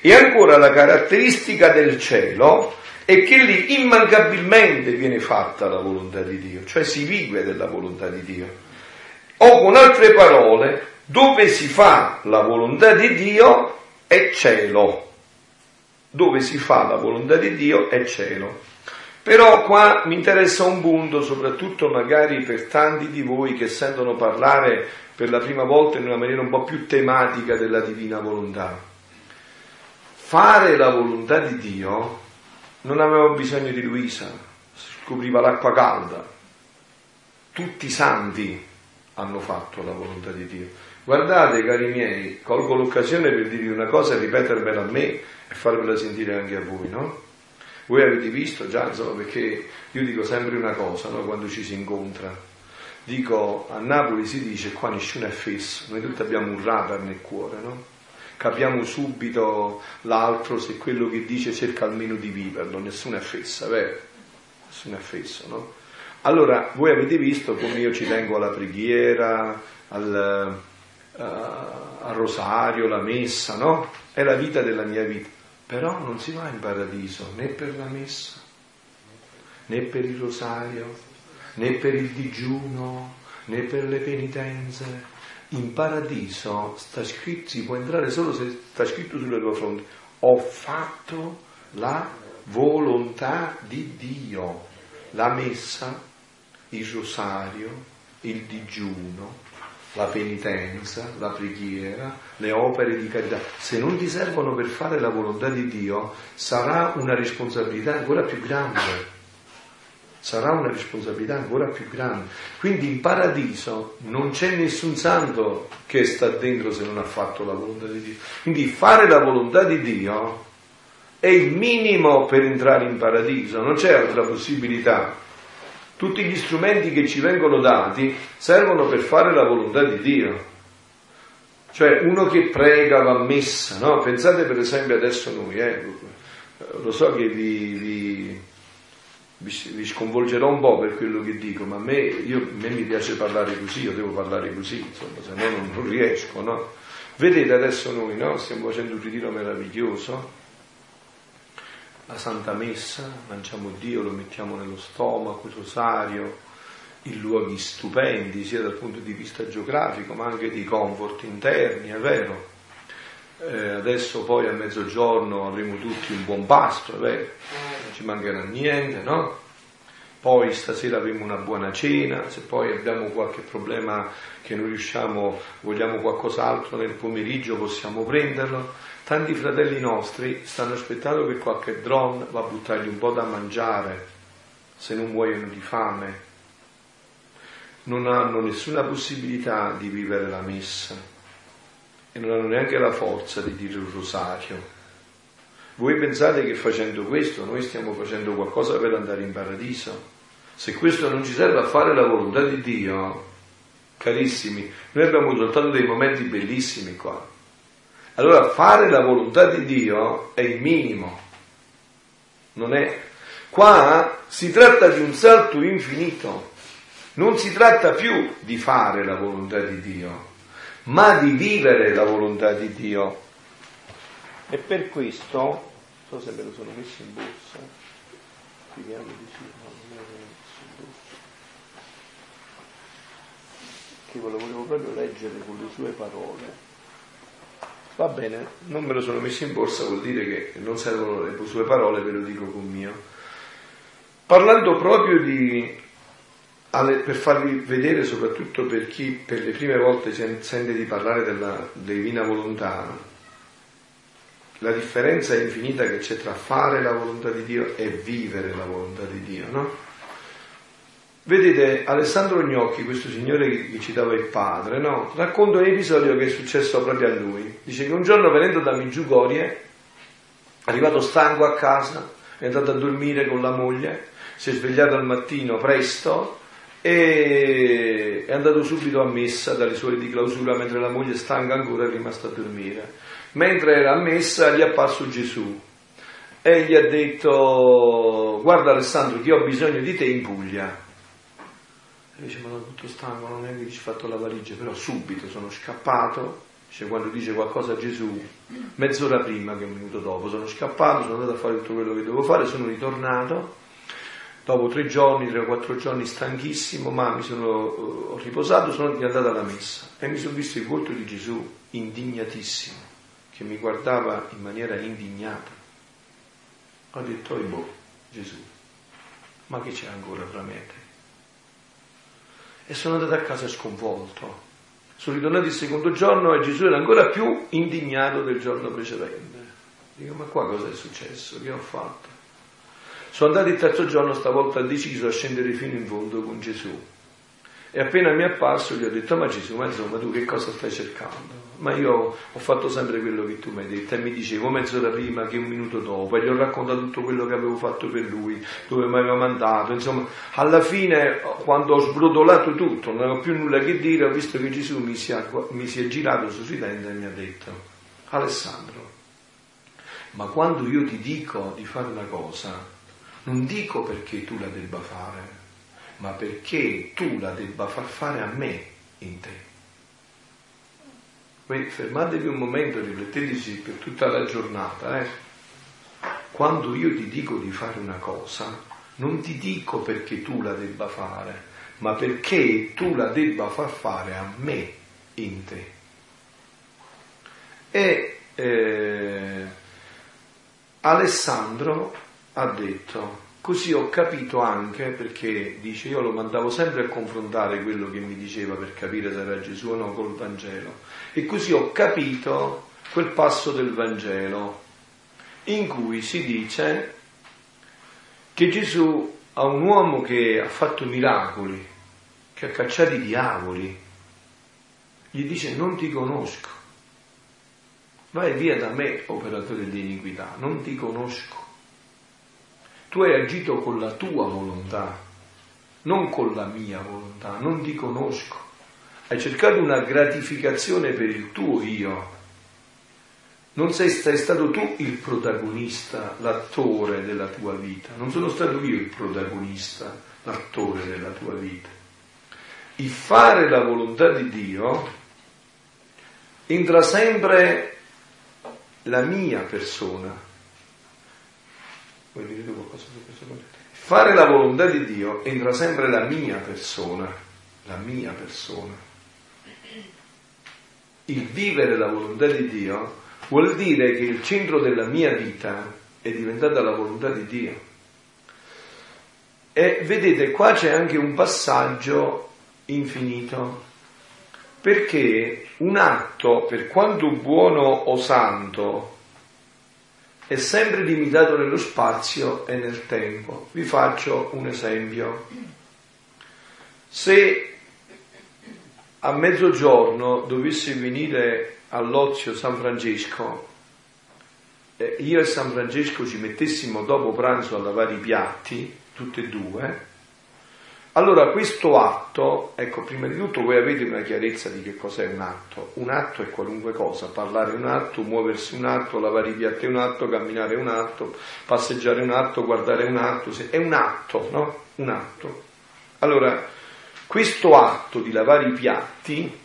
E ancora la caratteristica del cielo è che lì immancabilmente viene fatta la volontà di Dio, cioè si vive della volontà di Dio. O con altre parole, dove si fa la volontà di Dio è cielo. Dove si fa la volontà di Dio è cielo. Però qua mi interessa un punto, soprattutto magari per tanti di voi che sentono parlare per la prima volta in una maniera un po' più tematica della divina volontà. Fare la volontà di Dio non aveva bisogno di Luisa, scopriva l'acqua calda. Tutti i santi hanno fatto la volontà di Dio. Guardate, cari miei, colgo l'occasione per dirvi una cosa e ripetermela a me e farvela sentire anche a voi, no? Voi avete visto già, insomma, perché io dico sempre una cosa, no? Quando ci si incontra. Dico, a Napoli si dice, qua nessuno è fesso, noi tutti abbiamo un radar nel cuore, no? Capiamo subito l'altro se quello che dice cerca almeno di viverlo, nessuno è fesso, vero? Nessuno è fesso, no? Allora, voi avete visto come io ci tengo alla preghiera, al, uh, al rosario, la messa, no? È la vita della mia vita. Però non si va in paradiso né per la messa, né per il rosario, né per il digiuno, né per le penitenze. In paradiso sta scritto, si può entrare solo se sta scritto sulla tua fronte. Ho fatto la volontà di Dio. La messa, il rosario, il digiuno, la penitenza, la preghiera, le opere di carità, se non ti servono per fare la volontà di Dio, sarà una responsabilità ancora più grande. Sarà una responsabilità ancora più grande. Quindi in paradiso non c'è nessun santo che sta dentro se non ha fatto la volontà di Dio. Quindi fare la volontà di Dio è il minimo per entrare in paradiso, non c'è altra possibilità. Tutti gli strumenti che ci vengono dati servono per fare la volontà di Dio. Cioè uno che prega va messa, no? Pensate per esempio adesso noi, eh, lo so che vi, vi, vi, sconvolgerò un po' per quello che dico, ma a me, io, a me mi piace parlare così, io devo parlare così, insomma, se no non, non riesco, no? Vedete adesso noi, no? Stiamo facendo un ritiro meraviglioso, la Santa Messa, mangiamo Dio, lo mettiamo nello stomaco, il rosario, in luoghi stupendi, sia dal punto di vista geografico, ma anche di comfort interni, è vero. Eh, adesso poi a mezzogiorno avremo tutti un buon pasto, è vero, non ci mancherà niente, no? Poi stasera avremo una buona cena, se poi abbiamo qualche problema che non riusciamo, vogliamo qualcos'altro nel pomeriggio possiamo prenderlo Tanti fratelli nostri stanno aspettando che qualche drone va a buttargli un po' da mangiare, se non muoiono di fame. Non hanno nessuna possibilità di vivere la messa e non hanno neanche la forza di dire un rosario. Voi pensate che facendo questo noi stiamo facendo qualcosa per andare in paradiso? Se questo non ci serve a fare la volontà di Dio, carissimi, noi abbiamo soltanto dei momenti bellissimi qua allora fare la volontà di Dio è il minimo. Non è. Qua si tratta di un salto infinito. Non si tratta più di fare la volontà di Dio, ma di vivere la volontà di Dio. E per questo, non so se me lo sono messo in borsa, speriamo di sì, no, non me lo sono messo in borsa, che ve lo volevo proprio leggere con le sue parole. Va bene, non me lo sono messo in borsa, vuol dire che non servono le sue parole, ve lo dico con mio. Parlando proprio di, per farvi vedere, soprattutto per chi per le prime volte sente di parlare della divina volontà, la differenza infinita che c'è tra fare la volontà di Dio e vivere la volontà di Dio, no? Vedete, Alessandro Gnocchi, questo signore che citava il padre, no? racconta un episodio che è successo proprio a lui. Dice che un giorno venendo da Migiugorie, arrivato stanco a casa, è andato a dormire con la moglie, si è svegliato al mattino presto e è andato subito a messa dalle suore di clausura mentre la moglie stanca ancora è rimasta a dormire. Mentre era a messa gli è apparso Gesù e gli ha detto guarda Alessandro che ho bisogno di te in Puglia. E dice, ma sono tutto stanco, non è che ci ho fatto la valigia, però subito sono scappato, dice, quando dice qualcosa a Gesù, mezz'ora prima che un minuto dopo, sono scappato, sono andato a fare tutto quello che devo fare, sono ritornato, dopo tre giorni, tre o quattro giorni stanchissimo, ma mi sono ho riposato, sono andato alla messa e mi sono visto il volto di Gesù indignatissimo, che mi guardava in maniera indignata. Ho detto, oh boh, Gesù, ma che c'è ancora fra me e te? E sono andato a casa sconvolto. Sono ritornato il secondo giorno e Gesù era ancora più indignato del giorno precedente. Dico, ma qua cosa è successo? Che ho fatto? Sono andato il terzo giorno, stavolta deciso a scendere fino in fondo con Gesù. E appena mi è apparso gli ho detto, ma Gesù, ma insomma tu che cosa stai cercando? Ma io ho fatto sempre quello che tu mi hai detto e mi dicevo mezz'ora prima che un minuto dopo e gli ho raccontato tutto quello che avevo fatto per lui, dove mi aveva mandato, insomma, alla fine quando ho sbrodolato tutto, non avevo più nulla che dire, ho visto che Gesù mi si è, mi si è girato sorridendo e mi ha detto, Alessandro, ma quando io ti dico di fare una cosa, non dico perché tu la debba fare, ma perché tu la debba far fare a me in te. Voi fermatevi un momento, rifletteteci per tutta la giornata. Eh? Quando io ti dico di fare una cosa, non ti dico perché tu la debba fare, ma perché tu la debba far fare a me in te. E eh, Alessandro ha detto, Così ho capito anche, perché dice io lo mandavo sempre a confrontare quello che mi diceva per capire se era Gesù o no col Vangelo. E così ho capito quel passo del Vangelo in cui si dice che Gesù a un uomo che ha fatto miracoli, che ha cacciato i diavoli, gli dice non ti conosco. Vai via da me, operatore di iniquità, non ti conosco. Tu hai agito con la tua volontà, non con la mia volontà, non ti conosco. Hai cercato una gratificazione per il tuo io. Non sei, sei stato tu il protagonista, l'attore della tua vita. Non sono stato io il protagonista, l'attore della tua vita. Il fare la volontà di Dio entra sempre la mia persona, Vuoi dire tu qualcosa su questo? Fare la volontà di Dio entra sempre la mia persona, la mia persona. Il vivere la volontà di Dio vuol dire che il centro della mia vita è diventata la volontà di Dio. E vedete, qua c'è anche un passaggio infinito, perché un atto, per quanto buono o santo, è sempre limitato nello spazio e nel tempo. Vi faccio un esempio. Se a mezzogiorno dovesse venire all'ozio San Francesco, eh, io e San Francesco ci mettessimo dopo pranzo a lavare i piatti, tutti e due, allora questo atto, ecco, prima di tutto voi avete una chiarezza di che cos'è un atto. Un atto è qualunque cosa, parlare un atto, muoversi un atto, lavare i piatti un atto, camminare un atto, passeggiare un atto, guardare un atto, è un atto, no? Un atto. Allora, questo atto di lavare i piatti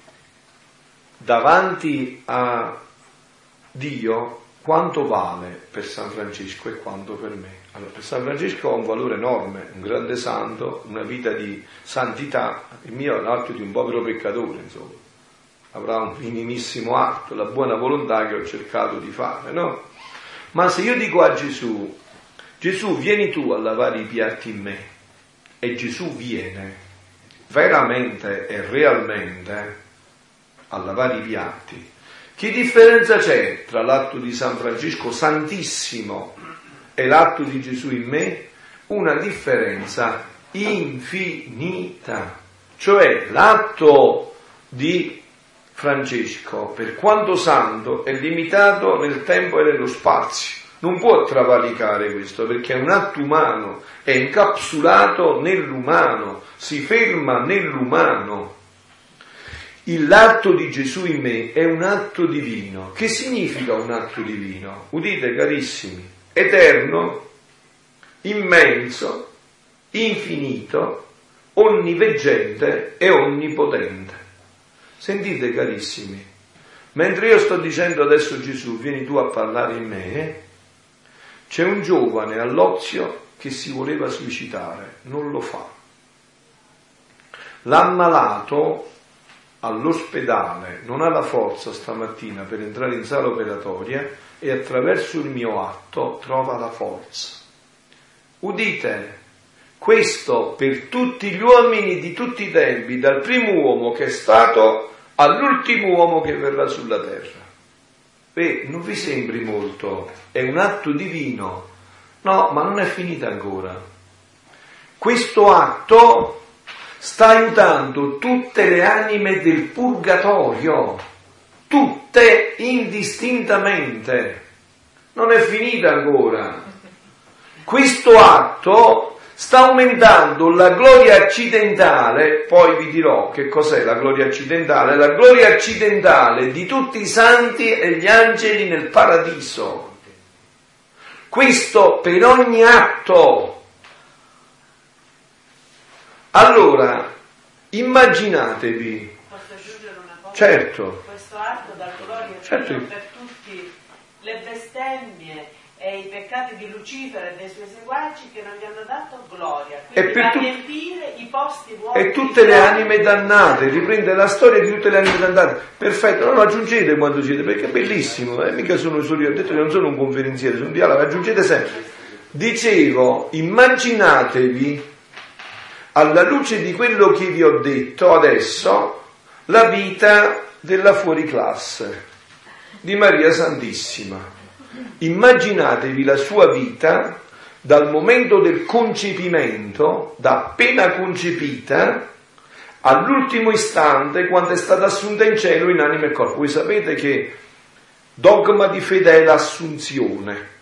davanti a Dio quanto vale per San Francesco e quanto per me? Allora, per San Francesco ha un valore enorme, un grande santo, una vita di santità, il mio è l'atto di un povero peccatore, insomma. Avrà un minimissimo atto, la buona volontà che ho cercato di fare, no? Ma se io dico a Gesù, Gesù vieni tu a lavare i piatti in me, e Gesù viene veramente e realmente a lavare i piatti, che differenza c'è tra l'atto di San Francesco Santissimo e l'atto di Gesù in me una differenza infinita. Cioè l'atto di Francesco, per quanto santo, è limitato nel tempo e nello spazio. Non può travalicare questo perché è un atto umano, è incapsulato nell'umano, si ferma nell'umano. L'atto di Gesù in me è un atto divino. Che significa un atto divino? Udite carissimi, eterno, immenso, infinito, onniveggente e onnipotente. Sentite carissimi, mentre io sto dicendo adesso Gesù, vieni tu a parlare in me, c'è un giovane all'ozio che si voleva suicidare, non lo fa. L'ammalato all'ospedale non ha la forza stamattina per entrare in sala operatoria e attraverso il mio atto trova la forza. Udite, Questo per tutti gli uomini di tutti i tempi, dal primo uomo che è stato all'ultimo uomo che verrà sulla terra. Beh, non vi sembri molto, è un atto divino. No, ma non è finita ancora. Questo atto sta aiutando tutte le anime del purgatorio, tutte indistintamente. Non è finita ancora. Questo atto sta aumentando la gloria accidentale, poi vi dirò che cos'è la gloria accidentale, la gloria accidentale di tutti i santi e gli angeli nel paradiso. Questo per ogni atto allora, immaginatevi. Posso aggiungere una cosa? Certo. Questo atto dal gloria Certo. per tutti le bestemmie e i peccati di Lucifero e dei suoi seguaci che non gli hanno dato gloria. E Quindi per va a tu- riempire i posti vuoti. E tutte le anime dannate, riprende la storia di tutte le anime dannate. Perfetto, non aggiungete quando siete, perché è bellissimo, eh? mica sono solo io, ho detto che non sono un conferenziere, sono un dialogo, aggiungete sempre. Dicevo, immaginatevi alla luce di quello che vi ho detto adesso, la vita della fuoriclasse di Maria Santissima. Immaginatevi la sua vita dal momento del concepimento, da appena concepita, all'ultimo istante quando è stata assunta in cielo in anima e corpo. Voi sapete che dogma di fede è l'assunzione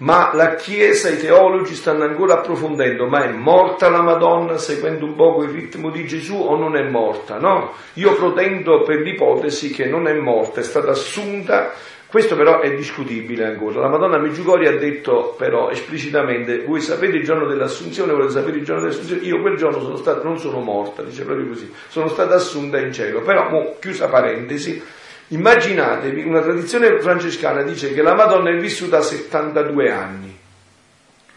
ma la Chiesa, i teologi stanno ancora approfondendo, ma è morta la Madonna seguendo un poco il ritmo di Gesù o non è morta? No, io protendo per l'ipotesi che non è morta, è stata assunta, questo però è discutibile ancora. La Madonna Meggiugori ha detto però esplicitamente, voi sapete il giorno dell'assunzione, volete sapere il giorno dell'assunzione? Io quel giorno sono stata, non sono morta, dice proprio così, sono stata assunta in cielo, però, mo, chiusa parentesi, Immaginatevi, una tradizione francescana dice che la Madonna è vissuta a 72 anni.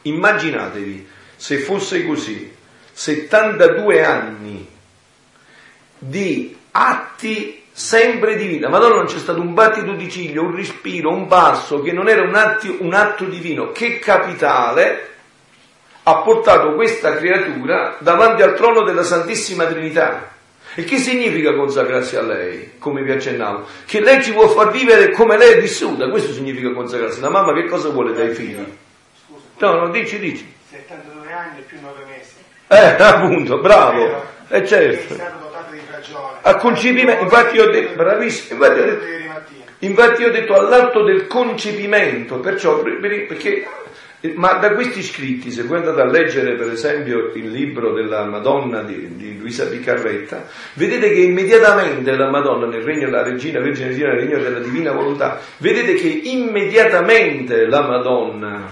Immaginatevi se fosse così, 72 anni di atti sempre divini. La Madonna non c'è stato un battito di ciglio, un respiro, un passo che non era un, atti, un atto divino. Che capitale ha portato questa creatura davanti al trono della Santissima Trinità? E che significa consacrarsi a lei, come vi accennavo? Che lei ci può far vivere come lei è vissuta, questo significa consacrarsi. La mamma che cosa vuole dai figli? Scusa, No, no, dici, dici. 72 anni più 9 mesi. Eh, *laughs* appunto, bravo. Vero? Eh certo. È stato dotato di ragione. A concepimento, infatti io ho detto, bravissimo, infatti ho detto, infatti io ho detto all'atto del concepimento, perciò, per- per- perché, ma da questi scritti, se voi andate a leggere per esempio il libro della Madonna di, di Luisa Piccarretta, vedete che immediatamente la Madonna nel regno della regina, Vergine Regina, nel regno della divina volontà, vedete che immediatamente la Madonna,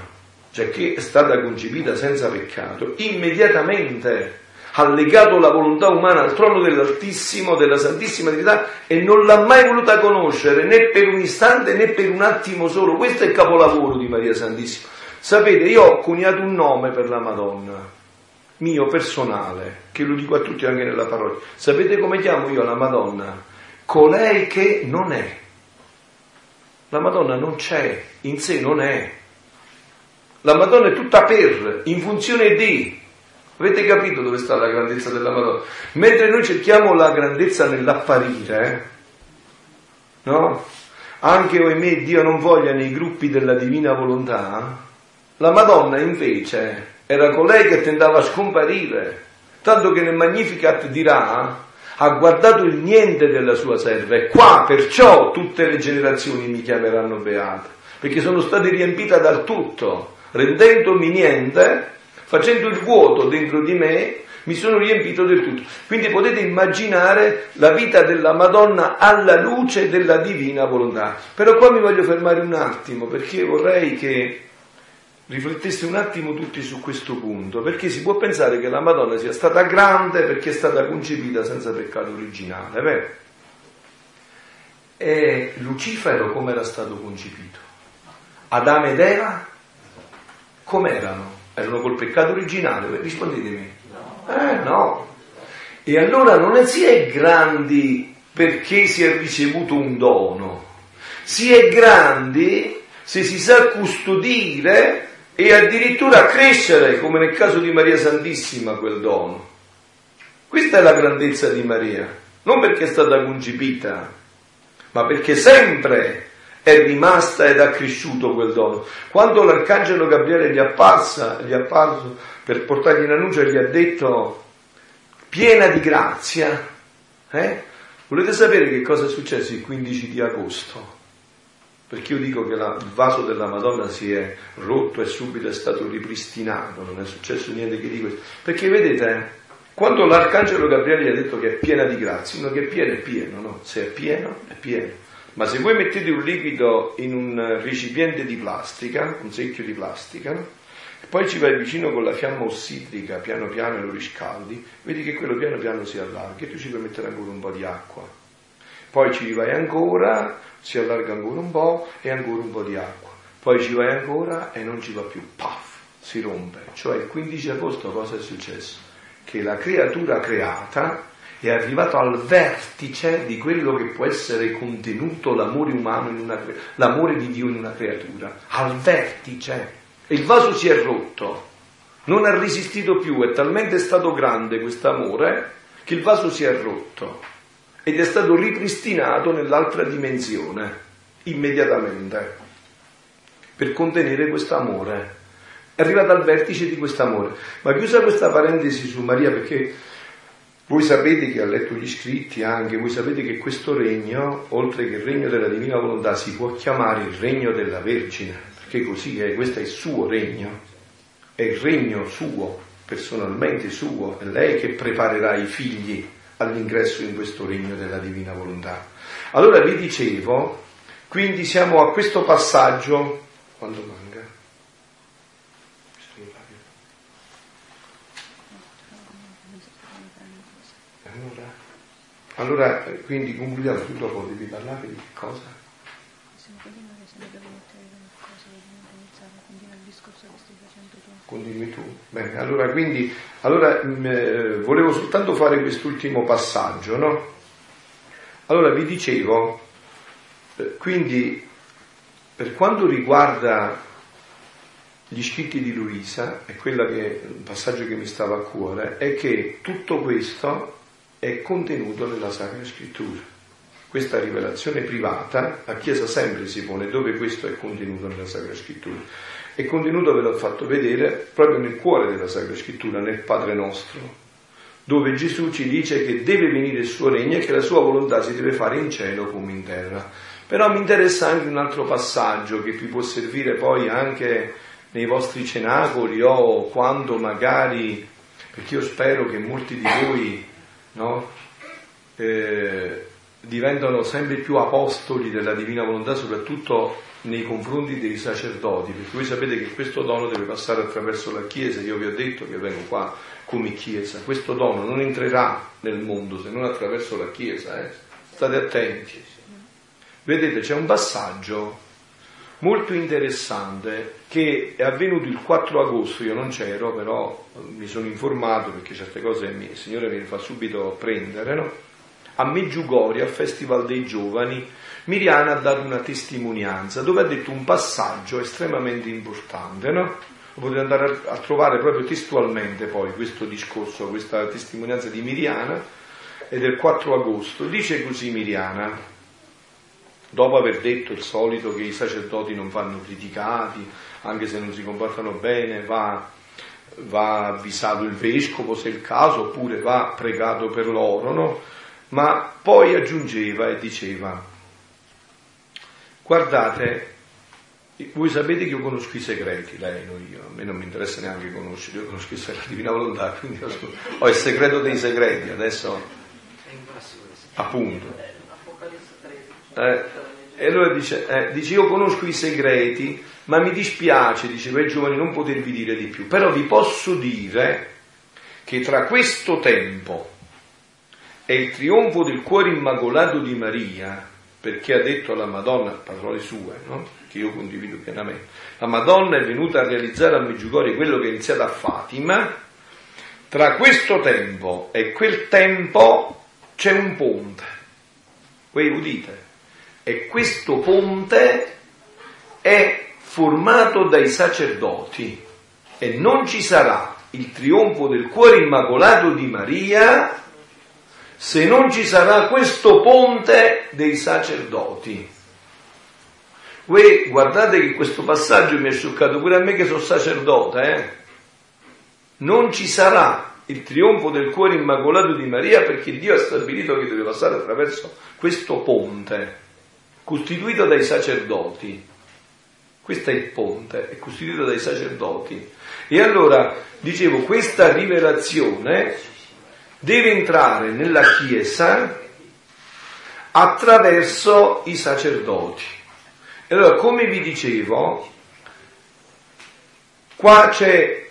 cioè che è stata concepita senza peccato, immediatamente ha legato la volontà umana al trono dell'Altissimo, della Santissima Trinità e non l'ha mai voluta conoscere né per un istante né per un attimo solo. Questo è il capolavoro di Maria Santissima. Sapete, io ho coniato un nome per la Madonna, mio personale, che lo dico a tutti anche nella parola. Sapete come chiamo io la Madonna? Colei che non è. La Madonna non c'è, in sé non è. La Madonna è tutta per, in funzione di. Avete capito dove sta la grandezza della Madonna? Mentre noi cerchiamo la grandezza nell'apparire, no? Anche, ohimè, Dio non voglia nei gruppi della divina volontà, la Madonna invece era colei che tentava a scomparire, tanto che nel Magnificat dirà ha guardato il niente della sua serva e qua perciò tutte le generazioni mi chiameranno beata, perché sono state riempite dal tutto, rendendomi niente, facendo il vuoto dentro di me, mi sono riempito del tutto. Quindi potete immaginare la vita della Madonna alla luce della divina volontà. Però qua mi voglio fermare un attimo perché vorrei che rifletteste un attimo tutti su questo punto, perché si può pensare che la Madonna sia stata grande perché è stata concepita senza peccato originale, vero? E Lucifero come era stato concepito? Adamo ed Eva come erano? Erano col peccato originale? Rispondetemi. Eh no. E allora non si è grandi perché si è ricevuto un dono, si è grandi se si sa custodire e addirittura crescere, come nel caso di Maria Santissima, quel dono. Questa è la grandezza di Maria, non perché è stata concipita, ma perché sempre è rimasta ed ha cresciuto quel dono. Quando l'arcangelo Gabriele gli, apparsa, gli è apparso per portargli l'annuncio e gli ha detto piena di grazia, eh? volete sapere che cosa è successo il 15 di agosto? Perché io dico che la, il vaso della Madonna si è rotto e subito è stato ripristinato, non è successo niente che di questo. Perché vedete, quando l'arcangelo Gabriele gli ha detto che è piena di grazia, uno che è pieno è pieno, no? Se è pieno, è pieno. Ma se voi mettete un liquido in un recipiente di plastica, un secchio di plastica, no? e poi ci vai vicino con la fiamma ossidrica, piano piano e lo riscaldi, vedi che quello piano piano si allarga e tu ci puoi mettere ancora un po' di acqua. Poi ci vai ancora, si allarga ancora un po' e ancora un po' di acqua. Poi ci vai ancora e non ci va più, paf, si rompe. Cioè il 15 agosto cosa è successo? Che la creatura creata è arrivato al vertice di quello che può essere contenuto l'amore umano in una, l'amore di Dio in una creatura, al vertice. E il vaso si è rotto, non ha resistito più, è talmente stato grande questo amore che il vaso si è rotto ed è stato ripristinato nell'altra dimensione, immediatamente, per contenere questo amore. È arrivato al vertice di questo amore. Ma chiusa questa parentesi su Maria perché voi sapete che ha letto gli scritti anche, voi sapete che questo regno, oltre che il regno della divina volontà, si può chiamare il regno della Vergine, perché così è, questo è il suo regno, è il regno suo, personalmente suo, è lei che preparerà i figli all'ingresso in questo regno della divina volontà. Allora vi dicevo, quindi siamo a questo passaggio, quando manca? Allora, quindi concludiamo, tu dopo devi parlare di che cosa? Continui tu. Bene, allora quindi allora, mh, eh, volevo soltanto fare quest'ultimo passaggio, no? Allora vi dicevo, eh, quindi per quanto riguarda gli scritti di Luisa, è quello che, il passaggio che mi stava a cuore, è che tutto questo è contenuto nella Sacra Scrittura. Questa rivelazione privata, la Chiesa sempre si pone dove questo è contenuto nella Sacra Scrittura. È contenuto, ve l'ho fatto vedere, proprio nel cuore della Sacra Scrittura, nel Padre nostro, dove Gesù ci dice che deve venire il suo regno e che la sua volontà si deve fare in cielo come in terra. Però mi interessa anche un altro passaggio che vi può servire poi anche nei vostri cenacoli o quando magari, perché io spero che molti di voi no? eh, diventano sempre più apostoli della divina volontà, soprattutto nei confronti dei sacerdoti, perché voi sapete che questo dono deve passare attraverso la Chiesa, io vi ho detto che vengo qua come Chiesa, questo dono non entrerà nel mondo se non attraverso la Chiesa, eh? state attenti. Vedete, c'è un passaggio molto interessante che è avvenuto il 4 agosto, io non c'ero, però mi sono informato perché certe cose il Signore mi fa subito prendere, no? A Meggiugorio, al Festival dei Giovani, Miriana ha dato una testimonianza dove ha detto un passaggio estremamente importante, no? Potete andare a, a trovare proprio testualmente poi questo discorso, questa testimonianza di Miriana, è del 4 agosto. Dice così Miriana, dopo aver detto il solito che i sacerdoti non vanno criticati, anche se non si comportano bene, va, va avvisato il vescovo se è il caso, oppure va pregato per loro, no? Ma poi aggiungeva e diceva, guardate, voi sapete che io conosco i segreti, lei, non io, a me non mi interessa neanche conoscere, io conosco la divina volontà, quindi ho il segreto dei segreti, adesso appunto. Eh, e allora dice, eh, dice, io conosco i segreti, ma mi dispiace, diceva ai giovani, non potervi dire di più. Però vi posso dire che tra questo tempo e il trionfo del cuore immacolato di Maria, perché ha detto alla Madonna, parole sue, no? che io condivido pienamente, la Madonna è venuta a realizzare a Meggiugorio quello che è iniziato a Fatima, tra questo tempo e quel tempo c'è un ponte. Voi udite? E questo ponte è formato dai sacerdoti e non ci sarà il trionfo del cuore immacolato di Maria se non ci sarà questo ponte dei sacerdoti. Voi guardate che questo passaggio mi è scioccato pure a me che sono sacerdote, eh? Non ci sarà il trionfo del cuore immacolato di Maria perché Dio ha stabilito che deve passare attraverso questo ponte costituito dai sacerdoti. Questo è il ponte, è costituito dai sacerdoti. E allora, dicevo, questa rivelazione deve entrare nella Chiesa attraverso i sacerdoti. E allora, come vi dicevo, qua c'è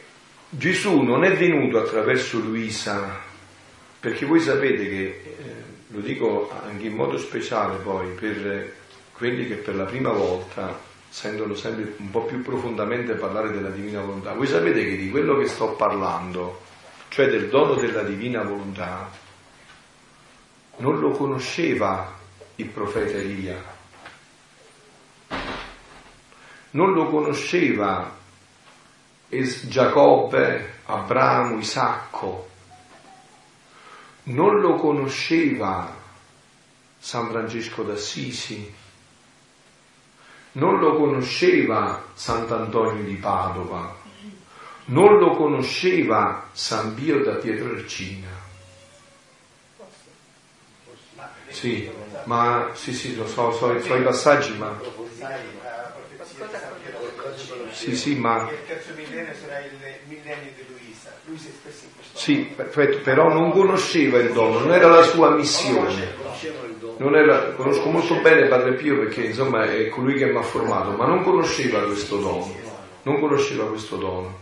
Gesù non è venuto attraverso Luisa, perché voi sapete che, eh, lo dico anche in modo speciale poi, per quelli che per la prima volta sentono sempre un po' più profondamente parlare della divina volontà, voi sapete che di quello che sto parlando, cioè del dono della divina volontà, non lo conosceva il profeta Elia, non lo conosceva Giacobbe, Abramo, Isacco, non lo conosceva San Francesco d'Assisi, non lo conosceva Sant'Antonio di Padova, non lo conosceva San Pio da Pietrelcina. Sì, ma sì, sì, lo so, so, so i passaggi, ma. Sì, sì, ma. Il terzo millennio sarà il millennio di Luisa. Lui si espresse in questo Sì, perfetto, però non conosceva il dono, non era la sua missione. Non era, conosco molto bene Padre Pio perché insomma è colui che mi ha formato, ma non conosceva questo dono, non conosceva questo dono.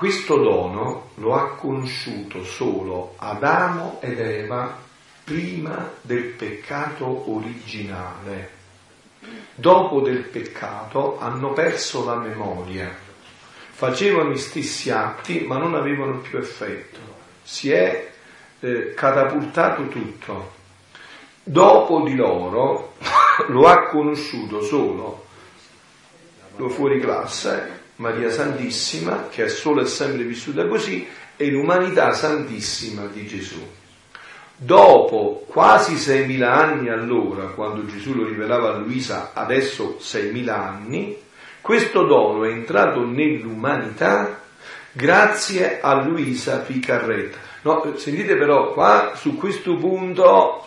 Questo dono lo ha conosciuto solo Adamo ed Eva prima del peccato originale. Dopo del peccato hanno perso la memoria, facevano gli stessi atti ma non avevano più effetto, si è eh, catapultato tutto. Dopo di loro *laughs* lo ha conosciuto solo lo fuori classe, Maria Santissima, che è solo e sempre vissuta così, e l'umanità santissima di Gesù. Dopo quasi 6.000 anni allora, quando Gesù lo rivelava a Luisa, adesso 6.000 anni, questo dono è entrato nell'umanità grazie a Luisa Picarretta. No, sentite però, qua su questo punto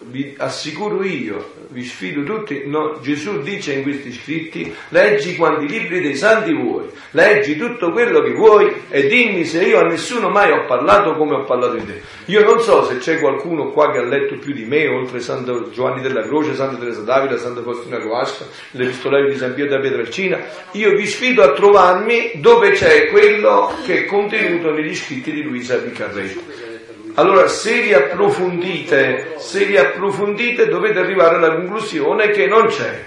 vi assicuro io, vi sfido tutti, no, Gesù dice in questi scritti, leggi quanti libri dei santi vuoi, leggi tutto quello che vuoi e dimmi se io a nessuno mai ho parlato come ho parlato di te. Io non so se c'è qualcuno qua che ha letto più di me, oltre Santo Giovanni della Croce, Santa Teresa d'Avila, Santa Faustina Coasca, l'Epistolario di San Pietro da Pietrelcina, io vi sfido a trovarmi dove c'è quello che è contenuto negli scritti di Luisa Piccarretto. Allora, se vi approfondite, se approfondite dovete arrivare alla conclusione che non c'è.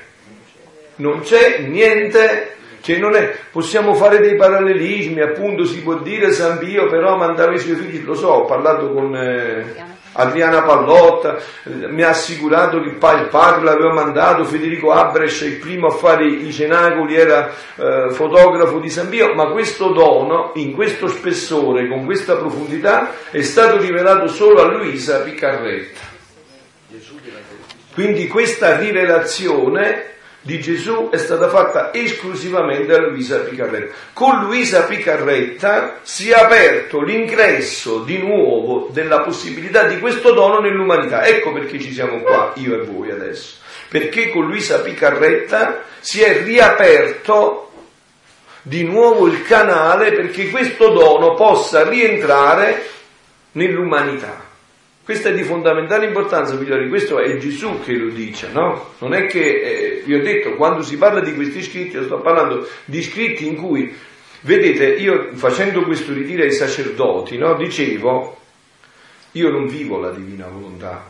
Non c'è niente non è. Possiamo fare dei parallelismi, appunto si può dire San Pio però mandava i suoi figli, lo so, ho parlato con eh, Adriana Pallotta, mi ha assicurato che il padre l'aveva mandato, Federico Abresch, il primo a fare i cenacoli, era eh, fotografo di San Pio, ma questo dono, in questo spessore, con questa profondità, è stato rivelato solo a Luisa Piccarretta. Quindi questa rivelazione di Gesù è stata fatta esclusivamente a Luisa Picarretta. Con Luisa Picarretta si è aperto l'ingresso di nuovo della possibilità di questo dono nell'umanità. Ecco perché ci siamo qua, io e voi adesso. Perché con Luisa Picarretta si è riaperto di nuovo il canale perché questo dono possa rientrare nell'umanità. Questo è di fondamentale importanza, figlioli, questo è Gesù che lo dice, no? Non è che, eh, vi ho detto, quando si parla di questi scritti, io sto parlando di scritti in cui, vedete, io facendo questo ritiro ai sacerdoti, no? Dicevo, io non vivo la divina volontà.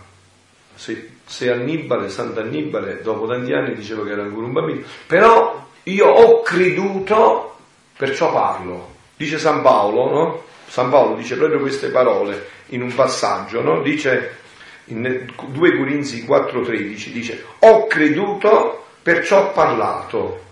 Se, se Annibale, Sant'Annibale, dopo tanti anni diceva che era ancora un bambino, però io ho creduto, perciò parlo. Dice San Paolo, no? San Paolo dice proprio queste parole in un passaggio, no? dice in 2 Corinzi 4:13, dice ho creduto perciò ho parlato.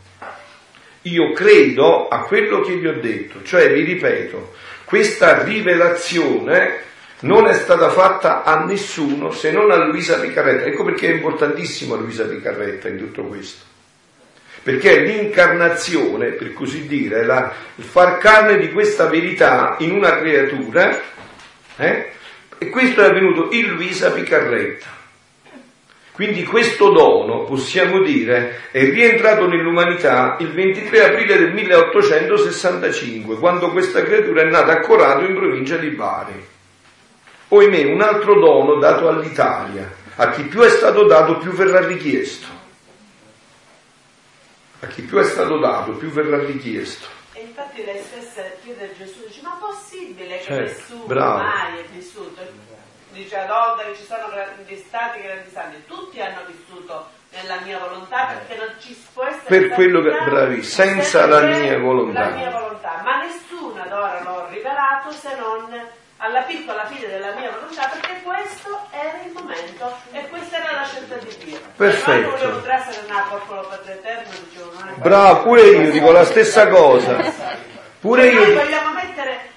io credo a quello che vi ho detto, cioè vi ripeto, questa rivelazione non è stata fatta a nessuno se non a Luisa Picarretta. Ecco perché è importantissima Luisa Picarretta in tutto questo. Perché è l'incarnazione, per così dire, la, il far carne di questa verità in una creatura, eh? e questo è avvenuto in Luisa Picarretta. Quindi questo dono, possiamo dire, è rientrato nell'umanità il 23 aprile del 1865, quando questa creatura è nata a Corato in provincia di Bari. Oimè, un altro dono dato all'Italia. A chi più è stato dato, più verrà richiesto. A chi più è stato dato, più verrà richiesto. E infatti lei stessa chiede a Gesù, dice, ma possibile che Certo, nessuno bravo. mai è vissuto? Dice ad Olda che ci sono grandi stati, grandi santi, tutti hanno vissuto nella mia volontà perché non ci può essere Per quello che- bravi, senza la mia volontà. La mia volontà, ma nessuno ad ora l'ho rivelato se non alla piccola fine della mia volontà perché questo era il momento e questa era la scelta di Dio. Perfetto. E quando volevo trasferire una popolo Padre Eterno dicevo non è Bravo, pure io dico la stessa cosa. *laughs* Pure io,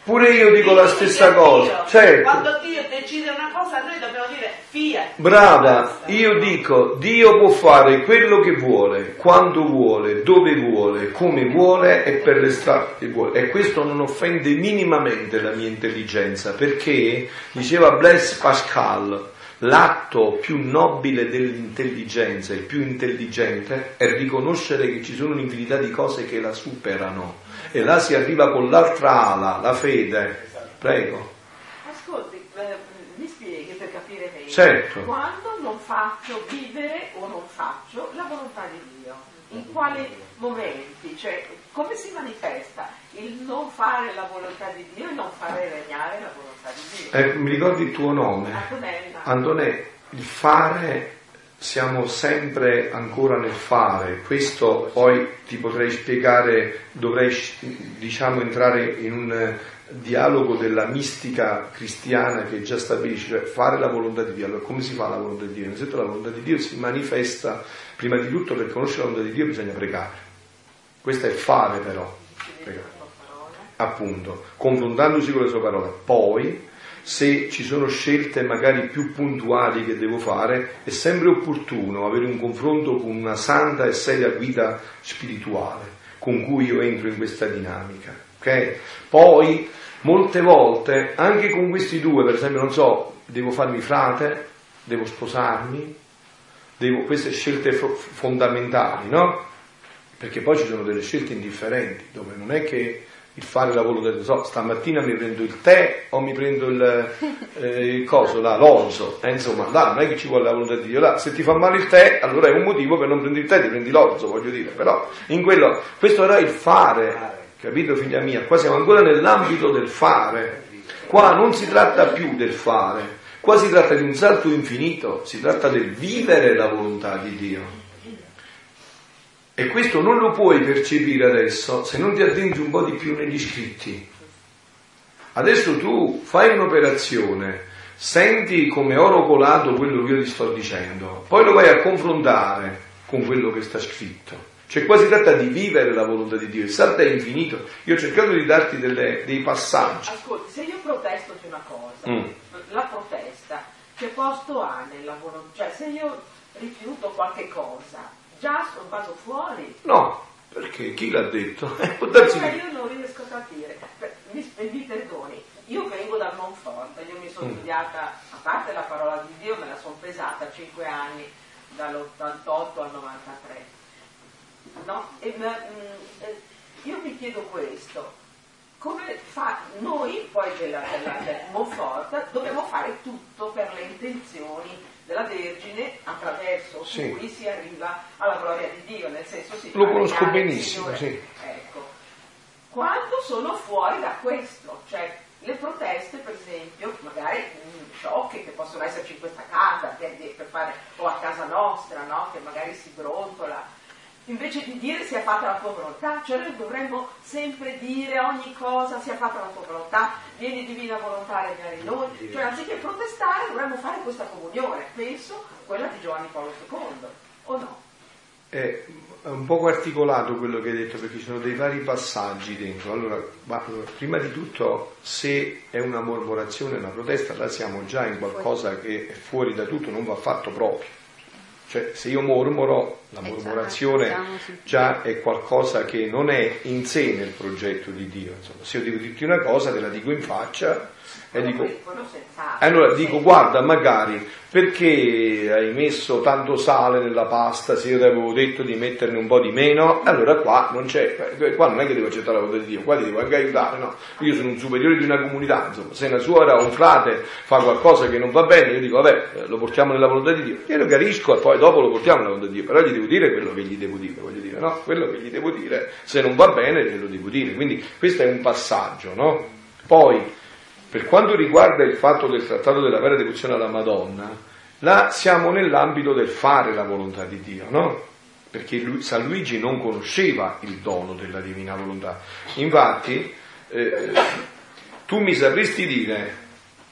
pure io dico la stessa Dio. cosa. Certo. Quando Dio decide una cosa, noi dobbiamo dire fiat. Brava, io dico, Dio può fare quello che vuole, quando vuole, dove vuole, come vuole e per le strade che vuole. E questo non offende minimamente la mia intelligenza, perché, diceva Blaise Pascal, l'atto più nobile dell'intelligenza, il più intelligente, è riconoscere che ci sono un'infinità di cose che la superano. E là si arriva con l'altra ala, la fede. Prego. Ascolti, eh, mi spieghi per capire meglio. Certo. Quando non faccio vivere o non faccio la volontà di Dio? In quali momenti? Cioè, come si manifesta il non fare la volontà di Dio e non fare regnare la volontà di Dio? Eh, mi ricordi il tuo nome? Antonella. Antonè, il fare, siamo sempre ancora nel fare, questo poi ti potrei spiegare, dovrei diciamo entrare in un dialogo della mistica cristiana che già stabilisce, cioè fare la volontà di Dio. Allora come si fa la volontà di Dio? Innanzitutto la volontà di Dio si manifesta, prima di tutto per conoscere la volontà di Dio bisogna pregare. Questo è fare però, pregare appunto, confrontandosi con le sue parole. Poi, se ci sono scelte magari più puntuali che devo fare, è sempre opportuno avere un confronto con una santa e seria guida spirituale con cui io entro in questa dinamica. ok? Poi, molte volte, anche con questi due, per esempio, non so, devo farmi frate, devo sposarmi, devo, queste scelte fo- fondamentali, no? Perché poi ci sono delle scelte indifferenti, dove non è che il fare la volontà di so, stamattina mi prendo il tè o mi prendo il, *laughs* eh, il coso, là, l'orzo, eh, insomma, là, non è che ci vuole la volontà di Dio, là, se ti fa male il tè, allora è un motivo per non prendere il tè, ti prendi l'orzo, voglio dire, però in quello, questo era il fare, capito figlia mia, qua siamo ancora nell'ambito del fare, qua non si tratta più del fare, qua si tratta di un salto infinito, si tratta del vivere la volontà di Dio. E questo non lo puoi percepire adesso se non ti addentri un po' di più negli scritti. Adesso tu fai un'operazione, senti come oro colato quello che io ti sto dicendo, poi lo vai a confrontare con quello che sta scritto. Cioè qua si tratta di vivere la volontà di Dio, il salto è infinito. Io ho cercato di darti delle- dei passaggi. Ascolti, se io protesto di una cosa, Mm. la protesta, che posto ha nella volontà? Cioè, se io rifiuto qualche cosa, già sono- vado fuori. No, perché chi l'ha detto? *laughs* Eh, può darsi che... io non riesco a capire. Mi, mi perdoni, io vengo dal Monfort, io mi sono Mm. studiata, a parte la parola di Dio, me la sono pesata 5 anni, dall'88 al 93. No? E, ma, mm, eh, io mi chiedo questo, come fa noi poi della, della, del Monfort dobbiamo fare tutto per le intenzioni della Vergine attraverso Sì. cui si arriva alla gloria di Dio, nel senso si Lo conosco benissimo, sì. Ecco. Quando sono fuori da questo, cioè le proteste per esempio, magari mh, sciocche che possono esserci in questa casa, per fare, o a casa nostra, no? che magari si brontola, invece di dire sia fatta la tua volontà, cioè noi dovremmo sempre dire ogni cosa sia fatta la tua volontà, vieni divina volontà a regnare in noi, cioè anziché protestare dovremmo fare questa comunione, penso quella di Giovanni Paolo II, o no? è un poco articolato quello che hai detto perché ci sono dei vari passaggi dentro. Allora, ma, prima di tutto, se è una mormorazione, una protesta, là siamo già in qualcosa che è fuori da tutto, non va fatto proprio. Cioè, se io mormoro, la mormorazione già è qualcosa che non è in sé nel progetto di Dio. Insomma, se io devo dirti una cosa, te la dico in faccia e dico, allora dico, guarda, magari perché hai messo tanto sale nella pasta se io ti avevo detto di metterne un po' di meno? Allora qua non c'è, qua non è che devo accettare la volontà di Dio, qua ti devo anche aiutare, no? Io sono un superiore di una comunità, insomma, se una suora o un frate fa qualcosa che non va bene, io dico, vabbè, lo portiamo nella volontà di Dio, io lo capisco e poi dopo lo portiamo nella volontà di Dio, però gli devo dire quello che gli devo dire, voglio dire, no? Quello che gli devo dire, se non va bene glielo devo dire, quindi questo è un passaggio, no? Poi, per quanto riguarda il fatto del trattato della vera devozione alla Madonna, là siamo nell'ambito del fare la volontà di Dio, no? Perché lui, San Luigi non conosceva il dono della divina volontà. Infatti, eh, tu mi sapresti dire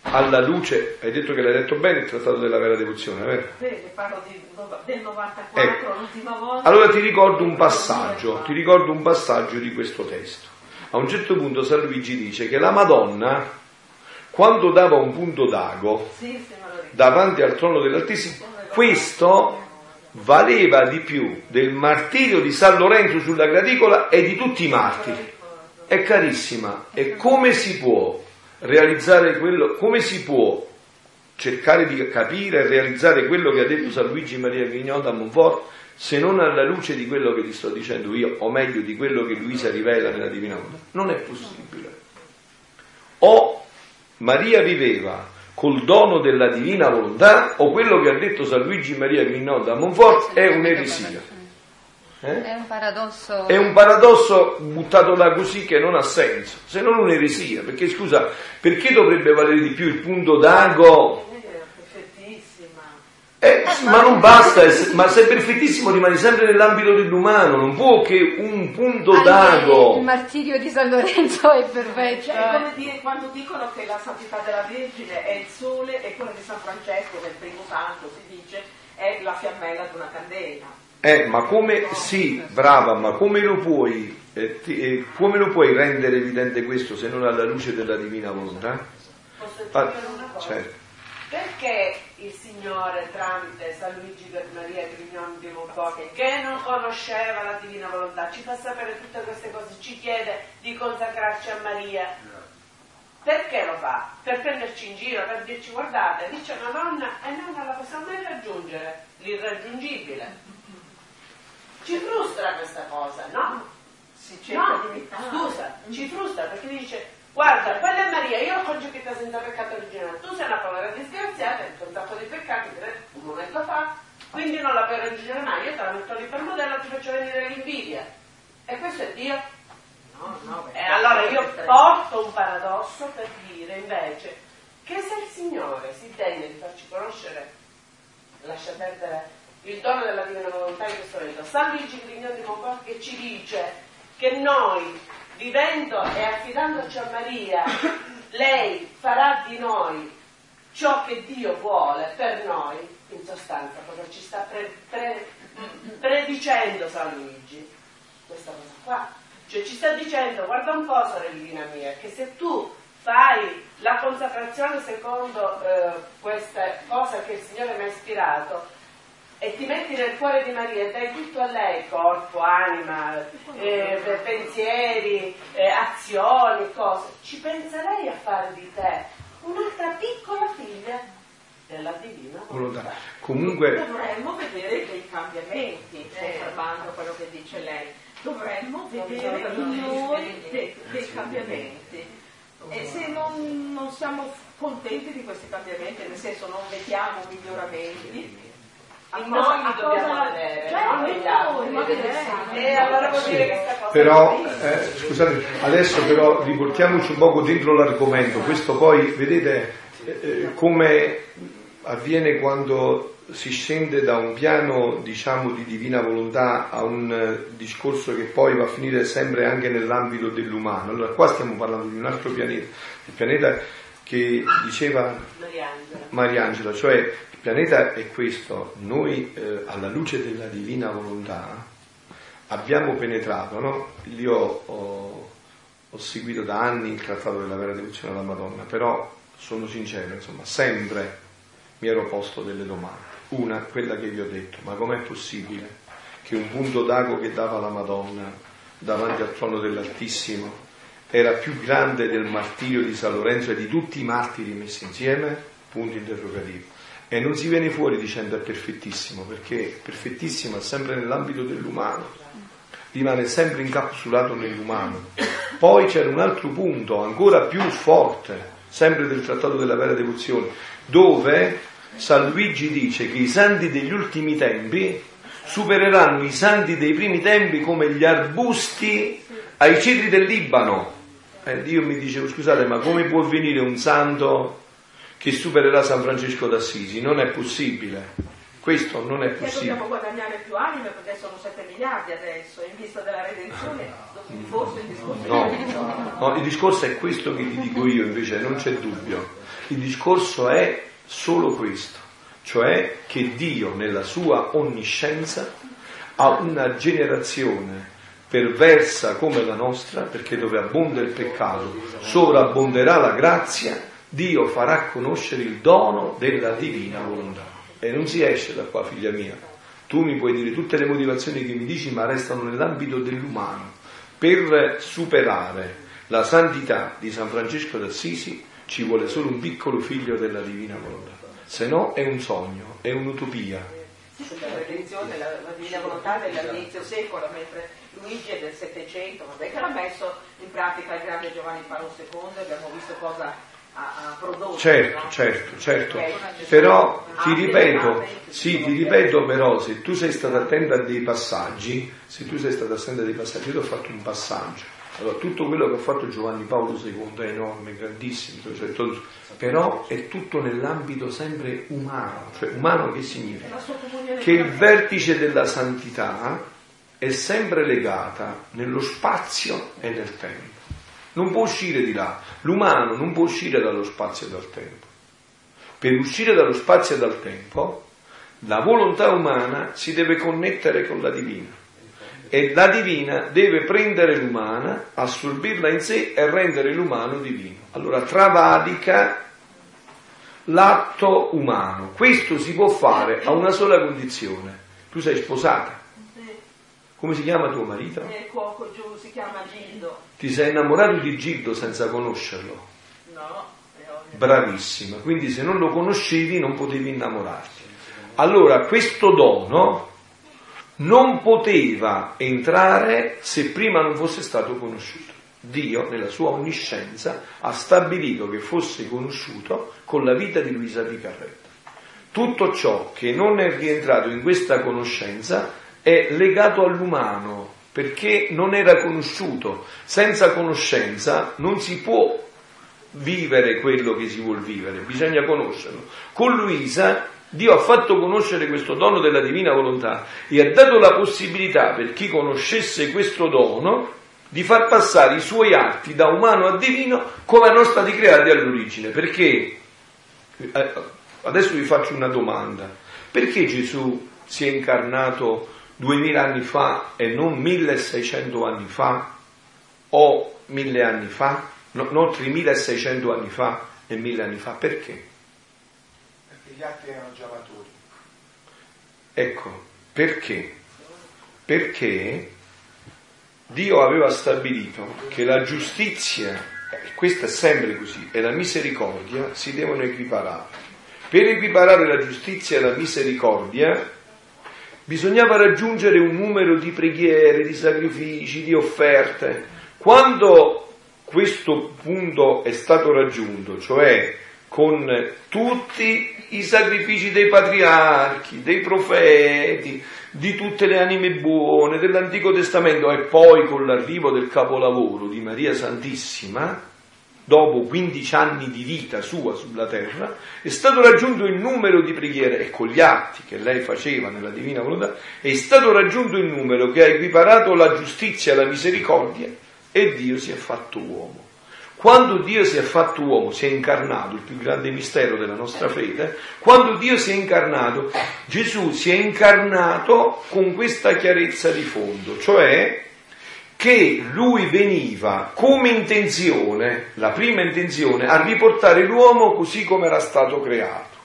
alla luce, hai detto che l'hai detto bene il trattato della vera devozione, vero? Vedi, parlo di, del 94, ecco. l'ultima volta. Allora ti ricordo un passaggio, ti ricordo un passaggio di questo testo. A un certo punto San Luigi dice che la Madonna quando dava un punto d'ago davanti al trono dell'Altissimo, questo valeva di più del martirio di San Lorenzo sulla graticola e di tutti i martiri. È carissima, e come si può realizzare quello, come si può cercare di capire e realizzare quello che ha detto San Luigi Maria Grignon da Monfort se non alla luce di quello che ti sto dicendo io, o meglio di quello che Luisa rivela nella Divina Volontà? Non è possibile. O Maria viveva col dono della divina volontà o quello che ha detto San Luigi Maria Grignon da Monfort è un'eresia. Eh? È un paradosso. È un paradosso buttato là così che non ha senso, se non un'eresia, perché scusa, perché dovrebbe valere di più il punto d'ago eh, ma non basta, ma se è perfettissimo rimane sempre nell'ambito dell'umano, non può che un punto Anche d'ago. Il martirio di San Lorenzo è perfetto. Cioè, è come dire quando dicono che la santità della Vergine è il sole e quello di San Francesco, che è il primo santo, si dice, è la fiammella di una candela. Eh, ma come, sì, brava, ma come lo puoi, eh, ti, eh, come lo puoi rendere evidente questo se non alla luce della divina volontà? Posso Ah, dire una cosa? certo. Perché il Signore tramite San Luigi per Maria Grignon di Monfort, che non conosceva la divina volontà, ci fa sapere tutte queste cose, ci chiede di consacrarci a Maria. Perché lo fa? Per prenderci in giro, per dirci guardate, dice una donna e noi non la possiamo mai raggiungere, l'irraggiungibile. Ci frustra questa cosa, no? No, scusa, ci frustra perché dice guarda, quella è Maria, io ho concepita senza peccato originale, tu sei una povera disgraziata, hai un sacco di peccati un momento fa, quindi non la puoi raggiungere mai, io te la metto lì per modello, ti faccio venire l'invidia. E questo è Dio. No, no, E allora io porto un paradosso per dire invece che se il Signore si degna di farci conoscere, lascia perdere il dono della divina volontà in questo momento, San Luigi Grignon di Montfort che ci dice che noi, vivendo e affidandoci a Maria, lei farà di noi ciò che Dio vuole per noi, in sostanza, cosa ci sta pre- pre- predicendo San Luigi? Questa cosa qua. Cioè ci sta dicendo, guarda un po', sorellina mia, che se tu fai la consacrazione secondo eh, questa cosa che il Signore mi ha ispirato e ti metti nel cuore di Maria e dai tutto a lei, corpo, anima, eh, pensieri, eh, azioni, cose, ci pensa lei a fare di te un'altra piccola figlia della divina Volontà. Comunque, Dovremmo vedere dei cambiamenti, confermando quello che dice lei. Dovremmo vedere in noi dei, dei cambiamenti. E se non, non siamo contenti di questi cambiamenti, nel senso non vediamo miglioramenti, a noi li a dobbiamo cosa- vedere, non in negli altri. noi, ma direi. E allora vuol dire che sta cosa però, eh, scusate, adesso però riportiamoci un poco dentro l'argomento, questo poi, vedete eh, eh, come avviene quando si scende da un piano, diciamo, di divina volontà a un eh, discorso che poi va a finire sempre anche nell'ambito dell'umano. Allora qua stiamo parlando di un altro pianeta, il pianeta che diceva Mariangela. Cioè pianeta è questo, noi eh, alla luce della divina volontà abbiamo penetrato, no? Io ho, ho, seguito da anni il trattato della vera devozione alla Madonna, però sono sincero, insomma, sempre mi ero posto delle domande. Una, quella che vi ho detto, ma com'è possibile che un punto d'ago che dava la Madonna davanti al trono dell'Altissimo era più grande del martirio di San Lorenzo e di tutti i martiri messi insieme? Punto interrogativo. E non si viene fuori dicendo è perfettissimo, perché perfettissimo è sempre nell'ambito dell'umano, rimane sempre incapsulato nell'umano. Poi c'era un altro punto ancora più forte, sempre del Trattato della Vera Devozione, dove San Luigi dice che i santi degli ultimi tempi supereranno i santi dei primi tempi come gli arbusti ai cedri del Libano. E io mi dicevo, scusate, ma come può venire un santo che supererà San Francesco d'Assisi? Non è possibile. Questo non è possibile. Dobbiamo guadagnare più anime perché sono 7 miliardi adesso, in vista della redenzione, forse il discorso no, no, il discorso è questo che ti dico io invece, non c'è dubbio. Il discorso è solo questo, cioè che Dio nella sua onniscienza ha una generazione perversa come la nostra, perché dove abbonda il peccato, sovrabbonderà la grazia, Dio farà conoscere il dono della divina volontà. E non si esce da qua, figlia mia. Tu mi puoi dire tutte le motivazioni che mi dici, ma restano nell'ambito dell'umano. Per superare la santità di San Francesco d'Assisi ci vuole solo un piccolo figlio della divina volontà. Se no è un sogno, è un'utopia. La redenzione, la, la divina volontà dell'inizio secolo, mentre Luigi è del Settecento, vabbè che l'ha messo in pratica il grande Giovanni Paolo II, abbiamo visto cosa ha, prodotto. Certo, no? certo, certo. Però ti ripeto, sì, ti ripeto però, se tu sei stato attento a dei passaggi, se tu sei stato attento a dei passaggi, io ti ho fatto un passaggio. Allora, tutto quello che ha fatto Giovanni Paolo II è enorme, grandissimo, cioè, però è tutto nell'ambito sempre umano. Cioè, umano che significa? Che il vertice della santità è sempre legata nello spazio e nel tempo. Non può uscire di là. L'umano non può uscire dallo spazio e dal tempo. Per uscire dallo spazio e dal tempo, la volontà umana si deve connettere con la divina. E la divina deve prendere l'umana, assorbirla in sé e rendere l'umano divino. Allora travadica l'atto umano. Questo si può fare a una sola condizione. Tu sei sposata come si chiama tuo marito? Il cuoco giù si chiama Gildo. Ti sei innamorato di Gildo senza conoscerlo? No. Bravissima, quindi se non lo conoscevi non potevi innamorarti. Allora questo dono non poteva entrare se prima non fosse stato conosciuto. Dio, nella sua onniscienza, ha stabilito che fosse conosciuto con la vita di Luisa Picarretta. Tutto ciò che non è rientrato in questa conoscenza è legato all'umano perché non era conosciuto. Senza conoscenza non si può vivere quello che si vuol vivere, bisogna conoscerlo. Con Luisa Dio ha fatto conoscere questo dono della divina volontà e ha dato la possibilità per chi conoscesse questo dono di far passare i suoi atti da umano a divino come erano stati creati all'origine. Perché? Eh, adesso vi faccio una domanda. Perché Gesù si è incarnato duemila anni fa e non 1600 anni fa o mille anni fa, no, non 3600 anni fa e mille anni fa, perché? Perché gli altri erano già maturi. Ecco, perché? Perché Dio aveva stabilito che la giustizia, questo è sempre così, e la misericordia si devono equiparare. Per equiparare la giustizia e la misericordia bisognava raggiungere un numero di preghiere, di sacrifici, di offerte. Quando questo punto è stato raggiunto, cioè con tutti i sacrifici dei patriarchi, dei profeti, di tutte le anime buone dell'Antico Testamento e poi con l'arrivo del capolavoro di Maria Santissima, dopo 15 anni di vita sua sulla terra, è stato raggiunto il numero di preghiere e con gli atti che lei faceva nella divina volontà, è stato raggiunto il numero che ha equiparato la giustizia alla misericordia e Dio si è fatto uomo. Quando Dio si è fatto uomo, si è incarnato, il più grande mistero della nostra fede, quando Dio si è incarnato, Gesù si è incarnato con questa chiarezza di fondo, cioè che lui veniva come intenzione, la prima intenzione, a riportare l'uomo così come era stato creato.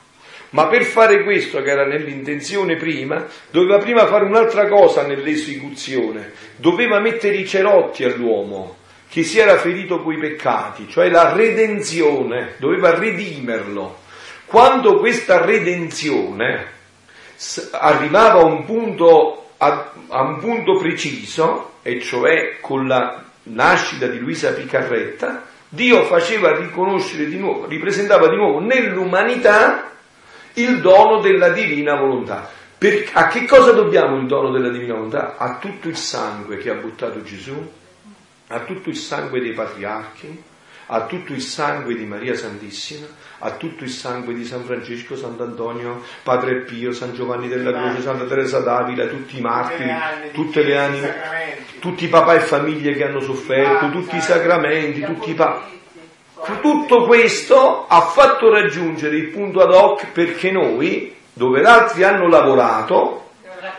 Ma per fare questo, che era nell'intenzione prima, doveva prima fare un'altra cosa nell'esecuzione, doveva mettere i cerotti all'uomo che si era ferito coi peccati, cioè la redenzione, doveva redimerlo. Quando questa redenzione arrivava a un punto, a, a un punto preciso, e cioè con la nascita di Luisa Picarretta, Dio faceva riconoscere di nuovo, ripresentava di nuovo nell'umanità il dono della divina volontà. Per, a che cosa dobbiamo il dono della divina volontà? A tutto il sangue che ha buttato Gesù, a tutto il sangue dei patriarchi, a tutto il sangue di Maria Santissima, a tutto il sangue di San Francesco, Sant'Antonio, Padre Pio, San Giovanni della Croce, Santa Teresa d'Avila, tutti i martiri, tutte le anime, tutti i papà e famiglie che hanno sofferto, tutti i sacramenti, tutti i papà. Tutto questo ha fatto raggiungere il punto ad hoc perché noi, dove altri hanno lavorato,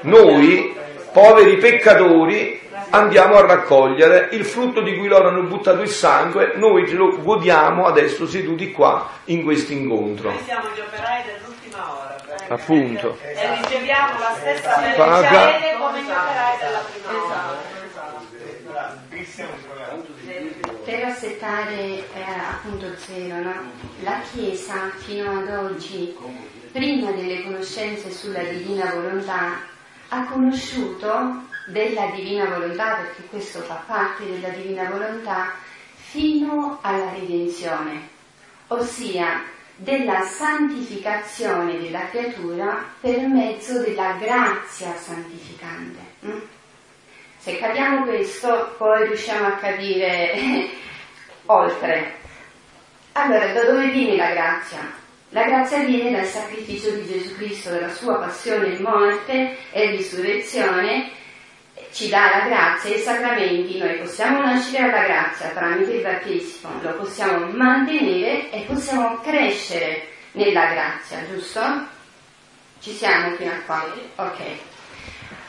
noi, poveri peccatori, andiamo a raccogliere il frutto di cui loro hanno buttato il sangue, noi ce lo godiamo adesso seduti qua in questo incontro. Noi siamo gli operai dell'ultima ora. Appunto. E riceviamo la stessa Paga. come gli operai della prima ora. Per assettare eh, appunto zero, no? la Chiesa fino ad oggi, prima delle conoscenze sulla divina volontà, ha conosciuto della divina volontà, perché questo fa parte della divina volontà, fino alla redenzione, ossia della santificazione della creatura per mezzo della grazia santificante. mm? Se capiamo questo, poi riusciamo a capire *laughs* oltre. Allora, da dove viene la grazia? La grazia viene dal sacrificio di Gesù Cristo, dalla sua passione, morte e risurrezione, ci dà la grazia e i sacramenti, noi possiamo nascere alla grazia tramite il battesimo, lo possiamo mantenere e possiamo crescere nella grazia, giusto? Ci siamo fino a qua? Ok.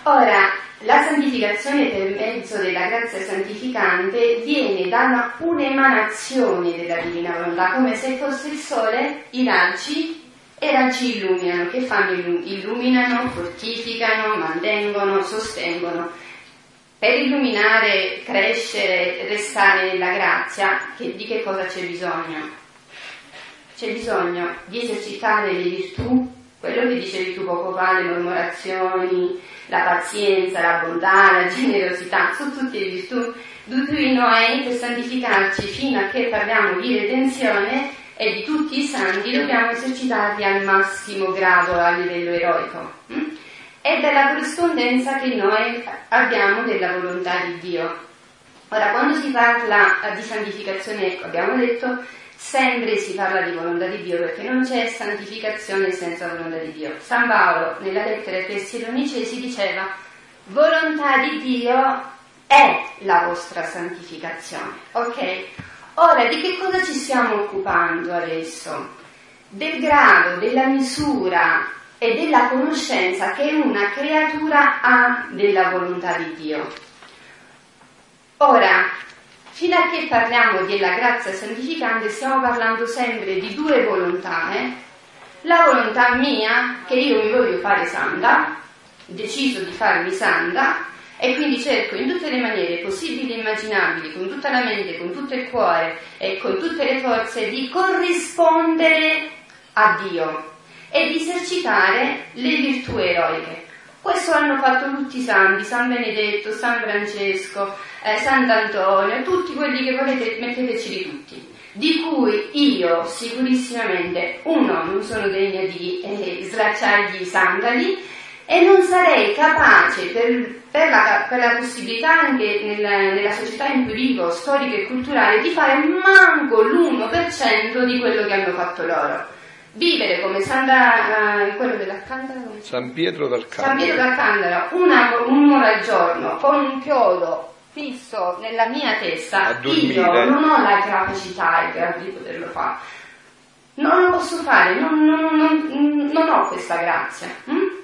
Ora, la santificazione per mezzo della grazia santificante viene da un'emanazione della divina volontà, come se fosse il sole, i raggi, e raggi illuminano, che fanno? Illu- Illuminano, fortificano, mantengono, sostengono. Per illuminare, crescere, restare nella grazia, che- di che cosa c'è bisogno? C'è bisogno di esercitare le virtù, quello che dicevi tu poco fa, le mormorazioni, la pazienza, la bontà, la generosità, sono tutte virtù di cui noi per santificarci fino a che parliamo di redenzione e di tutti i santi dobbiamo esercitarli al massimo grado a livello eroico. mm? È della corrispondenza che noi abbiamo della volontà di Dio. Ora, quando si parla di santificazione, ecco, abbiamo detto, sempre si parla di volontà di Dio perché non c'è santificazione senza volontà di Dio. San Paolo, nella lettera ai Tessalonicesi, diceva, volontà di Dio è la vostra santificazione. Ok? Ora, di che cosa ci stiamo occupando adesso? Del grado, della misura e della conoscenza che una creatura ha della volontà di Dio. Ora, fino a che parliamo della grazia santificante stiamo parlando sempre di due volontà. eh? La volontà mia, che io mi voglio fare santa, deciso di farmi santa, e quindi cerco in tutte le maniere possibili e immaginabili, con tutta la mente, con tutto il cuore e con tutte le forze, di corrispondere a Dio e di esercitare le virtù eroiche. Questo hanno fatto tutti i santi, San Benedetto, San Francesco, eh, Sant'Antonio, tutti quelli che volete, metteteceli tutti, di cui io sicurissimamente, uno, non sono degna di eh, slacciargli i sandali e non sarei capace per, per, la, per la possibilità anche nella, nella società in cui vivo, storica e culturale, di fare manco l'1% di quello che hanno fatto loro. Vivere come Santa, eh, quello dell'Alcantara, San Pietro dal San Pietro d'Alcantara, un'ora al giorno, con un chiodo fisso nella mia testa, io non ho la capacità e il grado di poterlo fare. Non lo posso fare, non, non- non- non ho questa grazia. mm?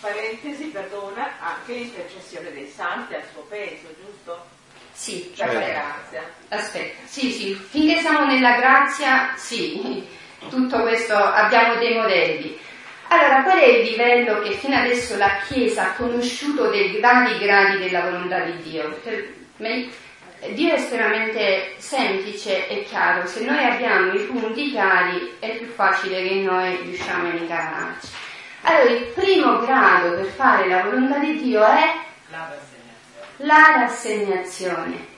Parentesi, perdona, anche l'intercessione dei santi ha il suo peso, giusto? Sì, Cioè, Certo. la grazia. Aspetta, sì, sì, finché siamo nella grazia, sì, *laughs* tutto questo abbiamo dei modelli. Allora, qual è il livello che fino adesso la Chiesa ha conosciuto dei vari gradi della volontà di Dio? Perché Dio è estremamente semplice e chiaro, se noi abbiamo i punti chiari è più facile che noi riusciamo a incarnarci. Allora, il primo grado per fare la volontà di Dio è la rassegnazione.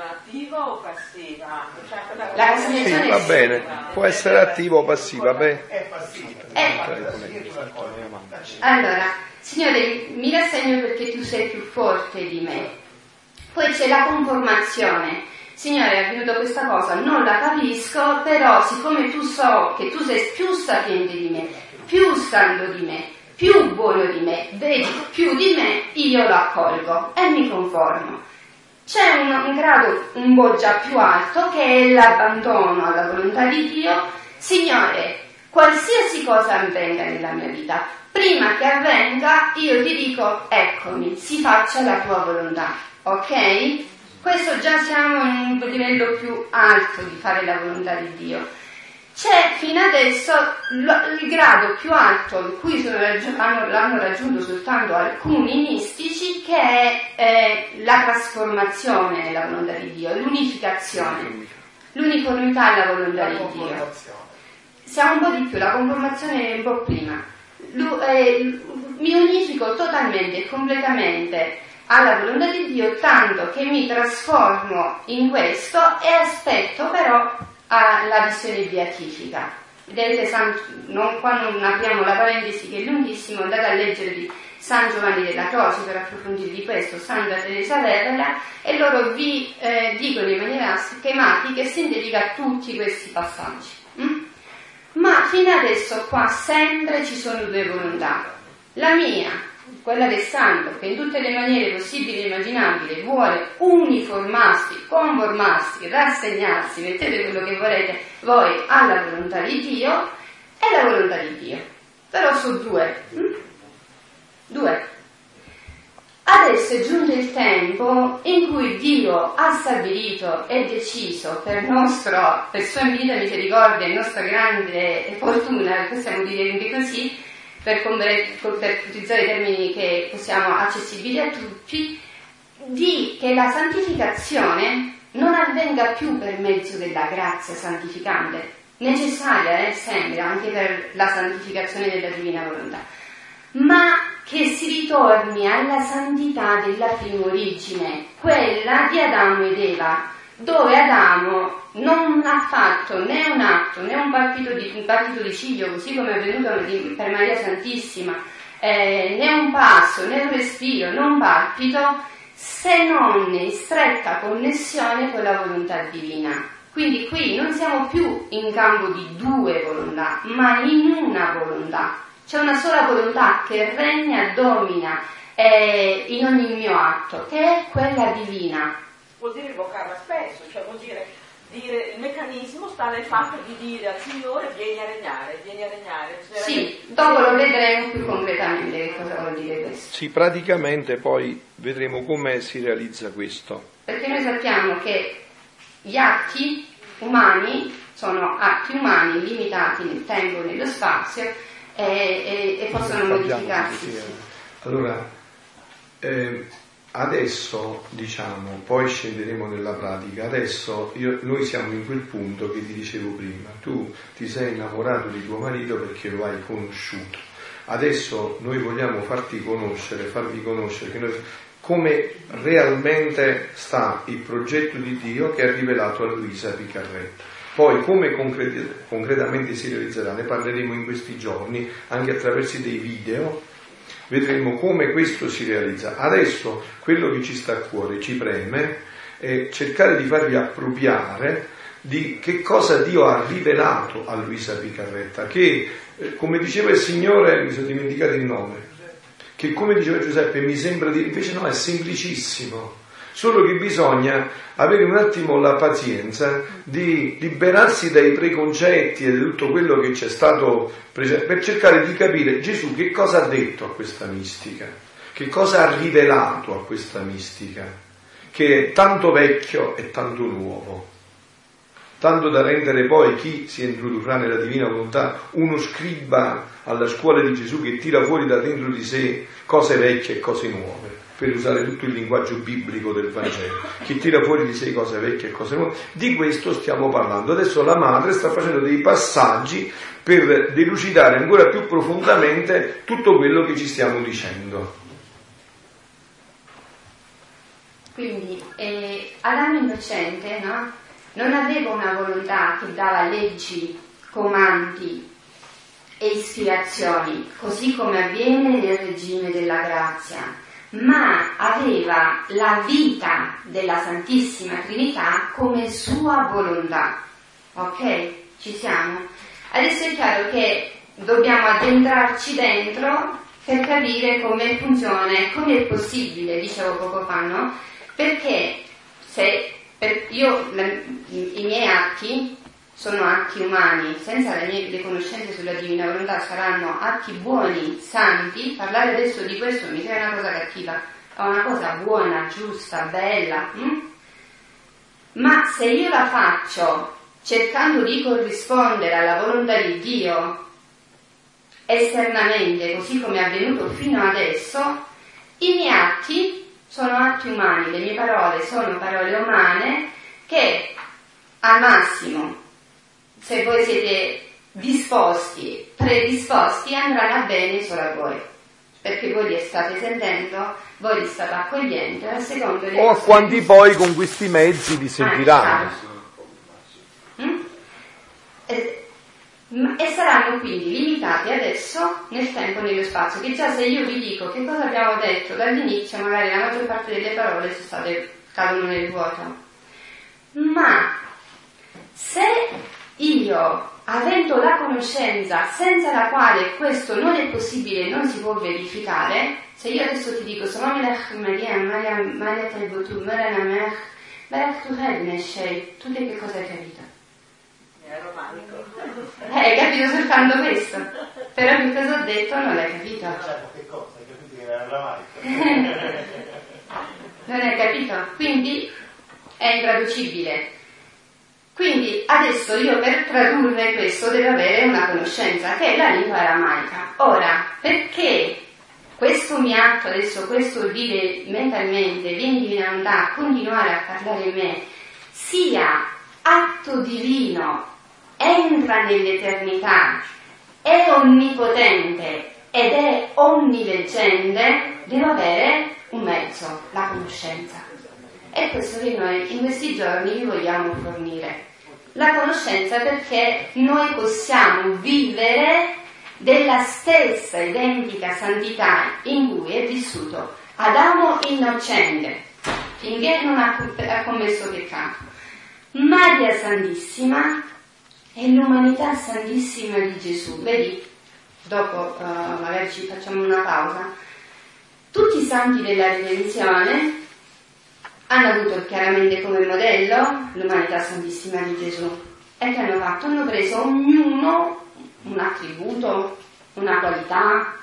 Ma attiva o passiva? Cioè, La Sì, va bene, può essere attivo o passivo, va bene. È passiva. Io tu l'accordi. Allora, Signore, mi rassegno perché tu sei più forte di me. Poi c'è la conformazione. Signore, è avvenuta questa cosa, non la capisco, però siccome tu so che tu sei più sapiente di me, più santo di me, più buono di me, vedi più di me, io lo accolgo e mi conformo. C'è un, un grado un po' già più alto che è l'abbandono alla volontà di Dio. Signore, qualsiasi cosa avvenga nella mia vita, prima che avvenga io ti dico eccomi, si faccia la tua volontà, ok? Questo già siamo in un livello più alto di fare la volontà di Dio. C'è fino adesso il grado più alto in cui sono raggi- hanno- l'hanno raggiunto soltanto alcuni mistici che è eh, la trasformazione nella volontà di Dio, l'unificazione, l'uniformità nella volontà di Dio siamo un po' di più, la conformazione è un po' prima. Lu- eh, mi unifico totalmente e completamente alla volontà di Dio, tanto che mi trasformo in questo e aspetto però alla visione beatifica. Vedete, San- non- qua non apriamo la parentesi che è lunghissimo, andate a leggere di San Giovanni della Croce per approfondire di questo, Santa Teresa d'Avila e loro vi eh, dicono in maniera schematica e sintetica tutti questi passaggi. mm? Ma fino adesso qua sempre ci sono due volontà. La mia, quella del santo, che in tutte le maniere possibili e immaginabili vuole uniformarsi, conformarsi, rassegnarsi, mettete quello che volete voi alla volontà di Dio, è la volontà di Dio. Però sono due. mm? Due. Adesso è giunto il tempo in cui Dio ha stabilito e deciso per, nostro, per sua infinita misericordia e nostra grande fortuna, possiamo dire anche così, per, per utilizzare i termini che possiamo accessibili a tutti, di che la santificazione non avvenga più per mezzo della grazia santificante, necessaria eh, sempre anche per la santificazione della divina volontà, ma che si ritorni alla santità della prima origine, quella di Adamo ed Eva, dove Adamo non ha fatto né un atto né un partito di, un partito di ciglio, così come è avvenuto per Maria Santissima, eh, né un passo, né un respiro, né un palpito, se non in stretta connessione con la volontà divina. Quindi qui non siamo più in campo di due volontà, ma in una volontà. C'è una sola volontà che regna, domina eh, in ogni mio atto, che è quella divina. Vuol dire invocarla spesso, cioè vuol dire dire il meccanismo sta nel fatto di dire al Signore vieni a regnare, vieni a regnare. Bisogna Sì, dopo lo vedremo più concretamente che cosa vuol dire questo. Sì, praticamente poi vedremo come si realizza questo. Perché noi sappiamo che gli atti umani sono atti umani limitati nel tempo e nello spazio e, e- e possono modificarsi. eh. Allora, eh, adesso diciamo, poi scenderemo nella pratica, adesso io- noi siamo in quel punto che ti dicevo prima, tu ti sei innamorato di tuo marito perché lo hai conosciuto, adesso noi vogliamo farti conoscere, farvi conoscere noi- come realmente sta il progetto di Dio che ha rivelato a Luisa Piccarretta. Poi come concret- concretamente si realizzerà, ne parleremo in questi giorni anche attraverso dei video, vedremo come questo si realizza. Adesso quello che ci sta a cuore, ci preme, è cercare di farvi appropriare di che cosa Dio ha rivelato a Luisa Picarretta, che eh, come diceva il Signore, mi sono dimenticato il nome, che come diceva Giuseppe mi sembra di... invece no, è semplicissimo. Solo che bisogna avere un attimo la pazienza di liberarsi dai preconcetti e di tutto quello che c'è stato per cercare di capire Gesù che cosa ha detto a questa mistica, che cosa ha rivelato a questa mistica, che è tanto vecchio e tanto nuovo. Tanto da rendere poi chi si introdurrà nella divina volontà uno scriba alla scuola di Gesù che tira fuori da dentro di sé cose vecchie e cose nuove, per usare tutto il linguaggio biblico del Vangelo, che tira fuori di sé cose vecchie e cose nuove. Di questo stiamo parlando. Adesso la madre sta facendo dei passaggi per delucidare ancora più profondamente tutto quello che ci stiamo dicendo. Quindi eh, Adamo innocente, no? non aveva una volontà che dava leggi, comandi e ispirazioni, così come avviene nel regime della grazia, ma aveva la vita della Santissima Trinità come sua volontà. Ok? Ci siamo? Adesso è chiaro che dobbiamo addentrarci dentro per capire come funziona come è possibile, dicevo poco fa, no? Perché se per, io, la, i miei atti sono atti umani, senza le mie le sulla divina volontà saranno atti buoni, santi, parlare adesso di questo mi sembra una cosa cattiva, è una cosa buona, giusta, bella. Hm? Ma se io la faccio cercando di corrispondere alla volontà di Dio esternamente, così come è avvenuto fino adesso, i miei atti sono atti umani, le mie parole sono parole umane che al massimo, se voi siete disposti, predisposti, andranno bene solo a voi. Perché voi li state sentendo, voi li state accogliendo, a secondo O a quanti poi con questi mezzi vi sentiranno. Ah, mm? e, e saranno quindi limitati adesso nel tempo e nello spazio, che già se io vi dico che cosa abbiamo detto dall'inizio, magari la maggior parte delle parole sono state, cadono nel vuoto. Ma se io, avendo la conoscenza senza la quale questo non è possibile e non si può verificare, se io adesso ti dico Salom Maria, Maria, Maria Taibotu, Maria Namer, Barak Tuhel tu che cosa hai capito? Eh, hai capito soltanto questo. Però che cosa ho detto non l'hai capito. Certo, che cosa? Hai capito che era aramaico? *laughs* non hai capito? Quindi è intraducibile. Quindi adesso io per tradurre questo devo avere una conoscenza che è la lingua aramaica. Ora, perché questo mi atto adesso, questo dire mentalmente, vieni divina continuare a parlare in me, sia atto divino entra nell'eternità, è onnipotente ed è onniveggente, devo avere un mezzo, la conoscenza. È questo che noi in questi giorni vi vogliamo fornire. La conoscenza perché noi possiamo vivere della stessa identica santità in cui è vissuto Adamo innocente, finché non ha commesso peccato. Maria Santissima è l'umanità santissima di Gesù. Vedi, dopo uh, magari ci facciamo una pausa. Tutti i santi della redenzione hanno avuto chiaramente come modello l'umanità santissima di Gesù e che hanno fatto? Hanno preso ognuno un attributo, una qualità,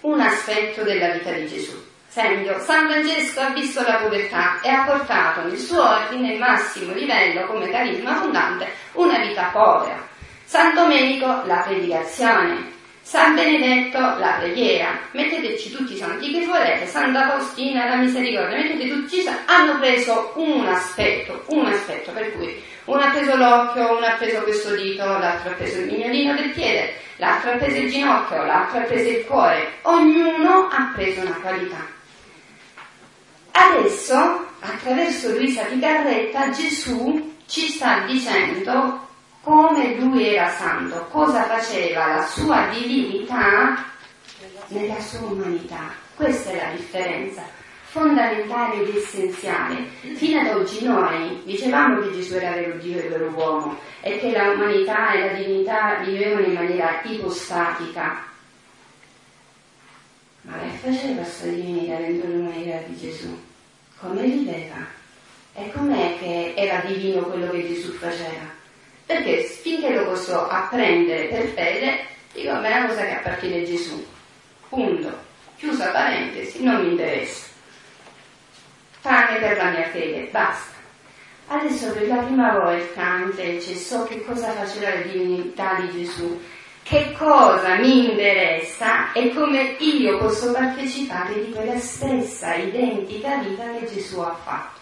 un aspetto della vita di Gesù. Esempio, San Francesco ha visto la povertà e ha portato nel suo ordine massimo livello come carisma fondante una vita povera. San Domenico la predicazione, San Benedetto la preghiera, metteteci tutti i santi che volete, Santa Faustina la misericordia, mettete tutti i santi, hanno preso un aspetto, un aspetto, per cui uno ha preso l'occhio, uno ha preso questo dito, l'altro ha preso il mignolino del piede, l'altro ha preso il ginocchio, l'altro ha preso il cuore, ognuno ha preso una qualità. Adesso, attraverso Luisa Picarretta, Gesù ci sta dicendo come lui era santo, cosa faceva la sua divinità nella sua umanità. Questa è la differenza fondamentale ed essenziale. Fino ad oggi noi dicevamo che Gesù era vero Dio e vero uomo e che la umanità e la divinità vivevano in maniera ipostatica. Ma che faceva questa divinità dentro l'umanità di Gesù? Come viveva? E com'è che era divino quello che Gesù faceva? Perché finché lo posso apprendere per fede, dico è una cosa che appartiene a Gesù. Punto. Chiusa parentesi, non mi interessa. Tranne per la mia fede, basta. Adesso per la prima volta invece so che cosa faceva la divinità di Gesù, che cosa mi interessa e come io posso partecipare di quella stessa identica vita che Gesù ha fatto.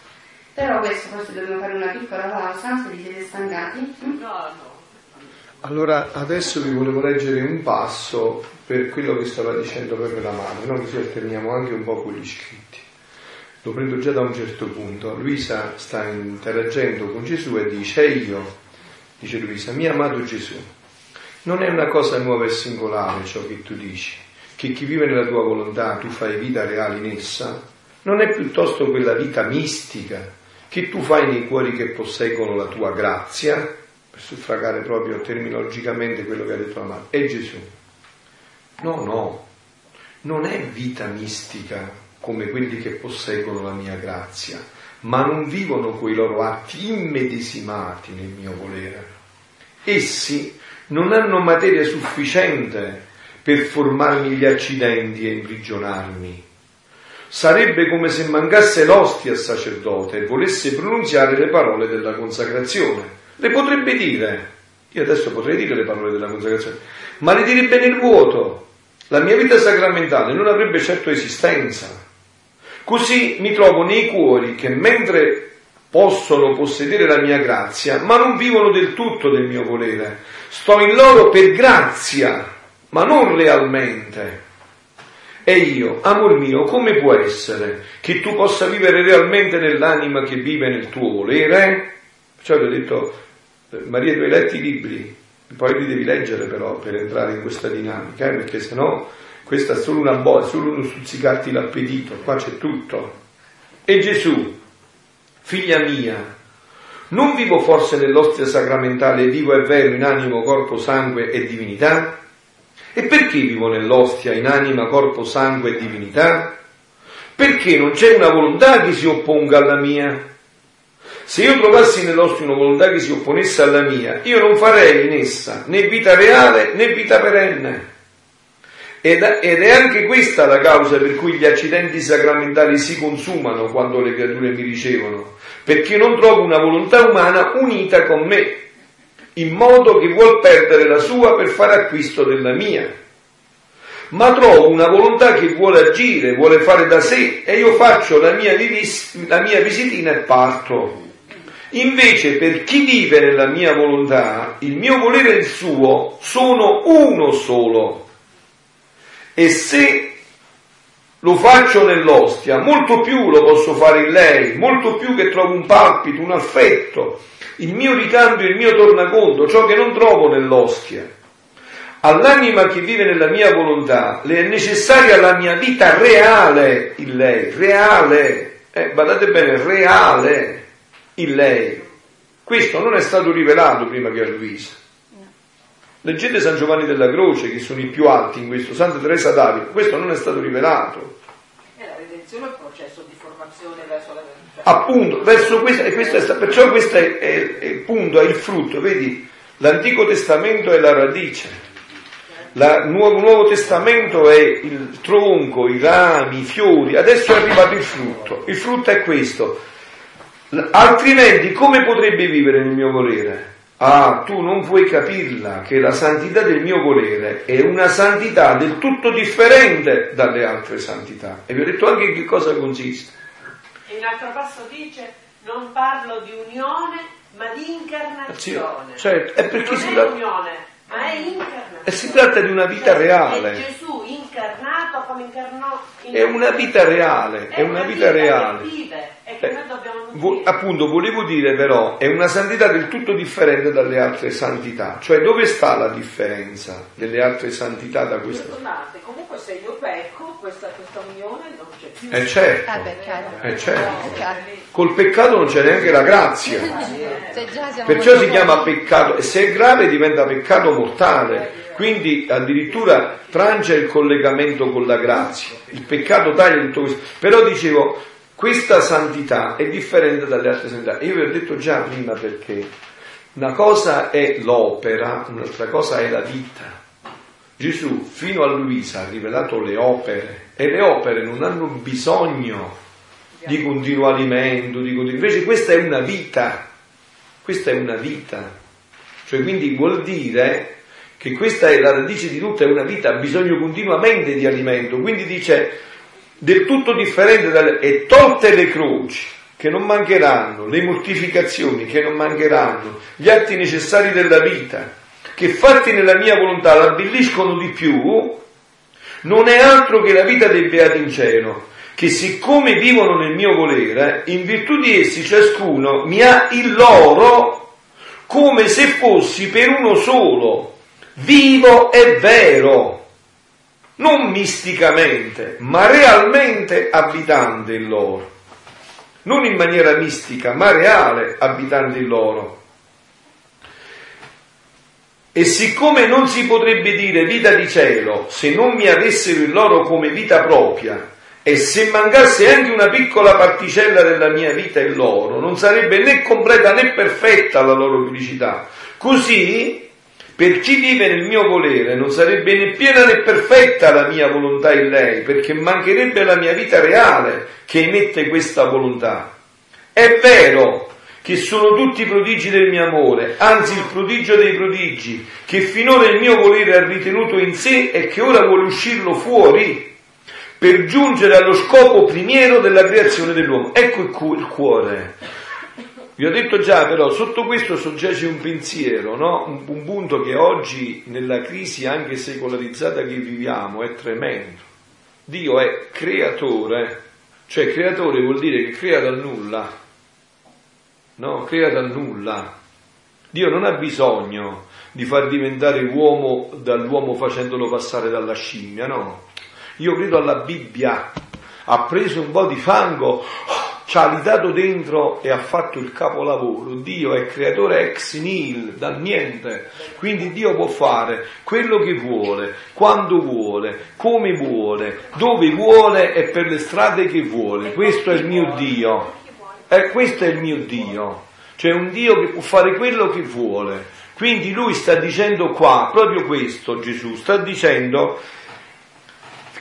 Però questo forse dobbiamo fare una piccola pausa, se vi siete stancati. No, no. Allora, adesso vi volevo leggere un passo per quello che stava dicendo proprio la madre, no? così alterniamo anche un po' con gli scritti. Lo prendo già da un certo punto. Luisa sta interagendo con Gesù e dice, e io, dice Luisa, mio amato Gesù, non è una cosa nuova e singolare ciò che tu dici, che chi vive nella tua volontà tu fai vita reale in essa, non è piuttosto quella vita mistica che tu fai nei cuori che posseggono la tua grazia, per suffragare proprio terminologicamente quello che ha detto la madre, è Gesù. No, no, non è vita mistica come quelli che posseggono la mia grazia, ma non vivono coi loro atti immedesimati nel mio volere. Essi non hanno materia sufficiente per formarmi gli accidenti e imprigionarmi. Sarebbe come se mancasse l'ostia al sacerdote e volesse pronunziare le parole della consacrazione. Le potrebbe dire, io adesso potrei dire le parole della consacrazione, ma le direbbe nel vuoto. La mia vita sacramentale non avrebbe certo esistenza. Così mi trovo nei cuori che mentre possono possedere la mia grazia, ma non vivono del tutto del mio volere. Sto in loro per grazia, ma non realmente. E io, amor mio, come può essere che tu possa vivere realmente nell'anima che vive nel tuo volere? Cioè, vi ho detto, Maria, tu hai letto i libri, poi li devi leggere però per entrare in questa dinamica, eh, perché sennò questa è solo una boa, è solo uno stuzzicarti l'appetito, qua c'è tutto. E Gesù, figlia mia, non vivo forse nell'ostia sacramentale vivo e vero in animo, corpo, sangue e divinità? E perché vivo nell'ostia in anima, corpo, sangue e divinità? Perché non c'è una volontà che si opponga alla mia? Se io trovassi nell'ostia una volontà che si opponesse alla mia, io non farei in essa né vita reale né vita perenne. Ed, è anche questa la causa per cui gli accidenti sacramentali si consumano quando le creature mi ricevono, perché non trovo una volontà umana unita con me, in modo che vuol perdere la sua per fare acquisto della mia. Ma trovo una volontà che vuole agire, vuole fare da sé e io faccio la mia, la mia visitina e parto. Invece per chi vive nella mia volontà, il mio volere e il suo sono uno solo. E se lo faccio nell'ostia, molto più lo posso fare in lei, molto più che trovo un palpito, un affetto, il mio ricambio, il mio tornaconto, ciò che non trovo nell'ostia. All'anima che vive nella mia volontà le è necessaria la mia vita reale in lei, reale, eh, guardate bene, reale in lei. Questo non è stato rivelato prima che a Luisa. Leggete San Giovanni della Croce, che sono i più alti in questo, Santa Teresa d'Avila, questo non è stato rivelato. E la redenzione è un processo di formazione verso la cioè, Appunto, verso questo, e questo è, perciò questo è, è, è, punto, è il frutto, vedi, l'Antico Testamento è la radice, il nuovo, nuovo, Testamento è il tronco, i rami, i fiori, adesso è arrivato il frutto. Il frutto è questo. Altrimenti come potrebbe vivere nel mio volere? Ah, tu non puoi capirla che la santità del mio volere è una santità del tutto differente dalle altre santità. E vi ho detto anche in che cosa consiste. In altro passo dice, non parlo di unione, ma di incarnazione. Sì, certo, è perché non si è tratta... unione, ma è incarnazione. E si tratta di una vita Cioè, reale. È Gesù incarnato come incarnò. in- È una vita reale, è una vita reale. Che e Eh, noi dobbiamo Vo- nutrire. appunto, volevo dire però, è una santità del tutto differente dalle altre santità. Cioè, dove sta la differenza delle altre santità da questa? Scusate, comunque se io pecco, questa, questa unione non c'è È certo, Ah, beh, chiaro. è certo. È chiaro. Col peccato non c'è neanche la grazia. Già siamo Perciò si chiama peccato e se è grave diventa peccato mortale. Quindi addirittura trancia il collegamento con la grazia. Il peccato taglia tutto questo. Però dicevo, questa santità è differente dalle altre santità. Io vi ho detto già prima perché una cosa è l'opera, un'altra cosa è la vita. Gesù fino a Luisa ha rivelato le opere e le opere non hanno bisogno di continuo alimento, di continuo... invece questa è una vita, questa è una vita, cioè quindi vuol dire che questa è la radice di tutta, è una vita, ha bisogno continuamente di alimento, quindi dice del tutto differente dalle... e tolte le croci che non mancheranno, le mortificazioni che non mancheranno, gli atti necessari della vita, che fatti nella mia volontà l'abbelliscono di più, non è altro che la vita dei beati in cielo, che siccome vivono nel mio volere, in virtù di essi ciascuno mi ha il loro come se fossi per uno solo, vivo e vero, non misticamente, ma realmente abitante in loro, non in maniera mistica, ma reale abitante in loro. E siccome non si potrebbe dire vita di cielo se non mi avessero il loro come vita propria, e se mancasse anche una piccola particella della mia vita in loro, non sarebbe né completa né perfetta la loro felicità. Così, per chi vive nel mio volere, non sarebbe né piena né perfetta la mia volontà in lei, perché mancherebbe la mia vita reale che emette questa volontà. È vero che sono tutti prodigi del mio amore, anzi il prodigio dei prodigi, che finora il mio volere ha ritenuto in sé e che ora vuole uscirlo fuori per giungere allo scopo primiero della creazione dell'uomo. Ecco il, cu- il cuore. Vi ho detto già, però, sotto questo soggiace un pensiero, no? un, un punto che oggi, nella crisi anche secolarizzata che viviamo, è tremendo. Dio è creatore, cioè creatore vuol dire che crea dal nulla, no? Crea dal nulla. Dio non ha bisogno di far diventare l'uomo dall'uomo facendolo passare dalla scimmia, no? Io credo alla Bibbia, ha preso un po' di fango, ci ha litato dentro e ha fatto il capolavoro. Dio è creatore ex nihil, dal niente. Quindi Dio può fare quello che vuole, quando vuole, come vuole, dove vuole e per le strade che vuole. Questo è il mio Dio. Eh, questo è il mio Dio. Cioè un Dio che può fare quello che vuole. Quindi lui sta dicendo qua, proprio questo Gesù, sta dicendo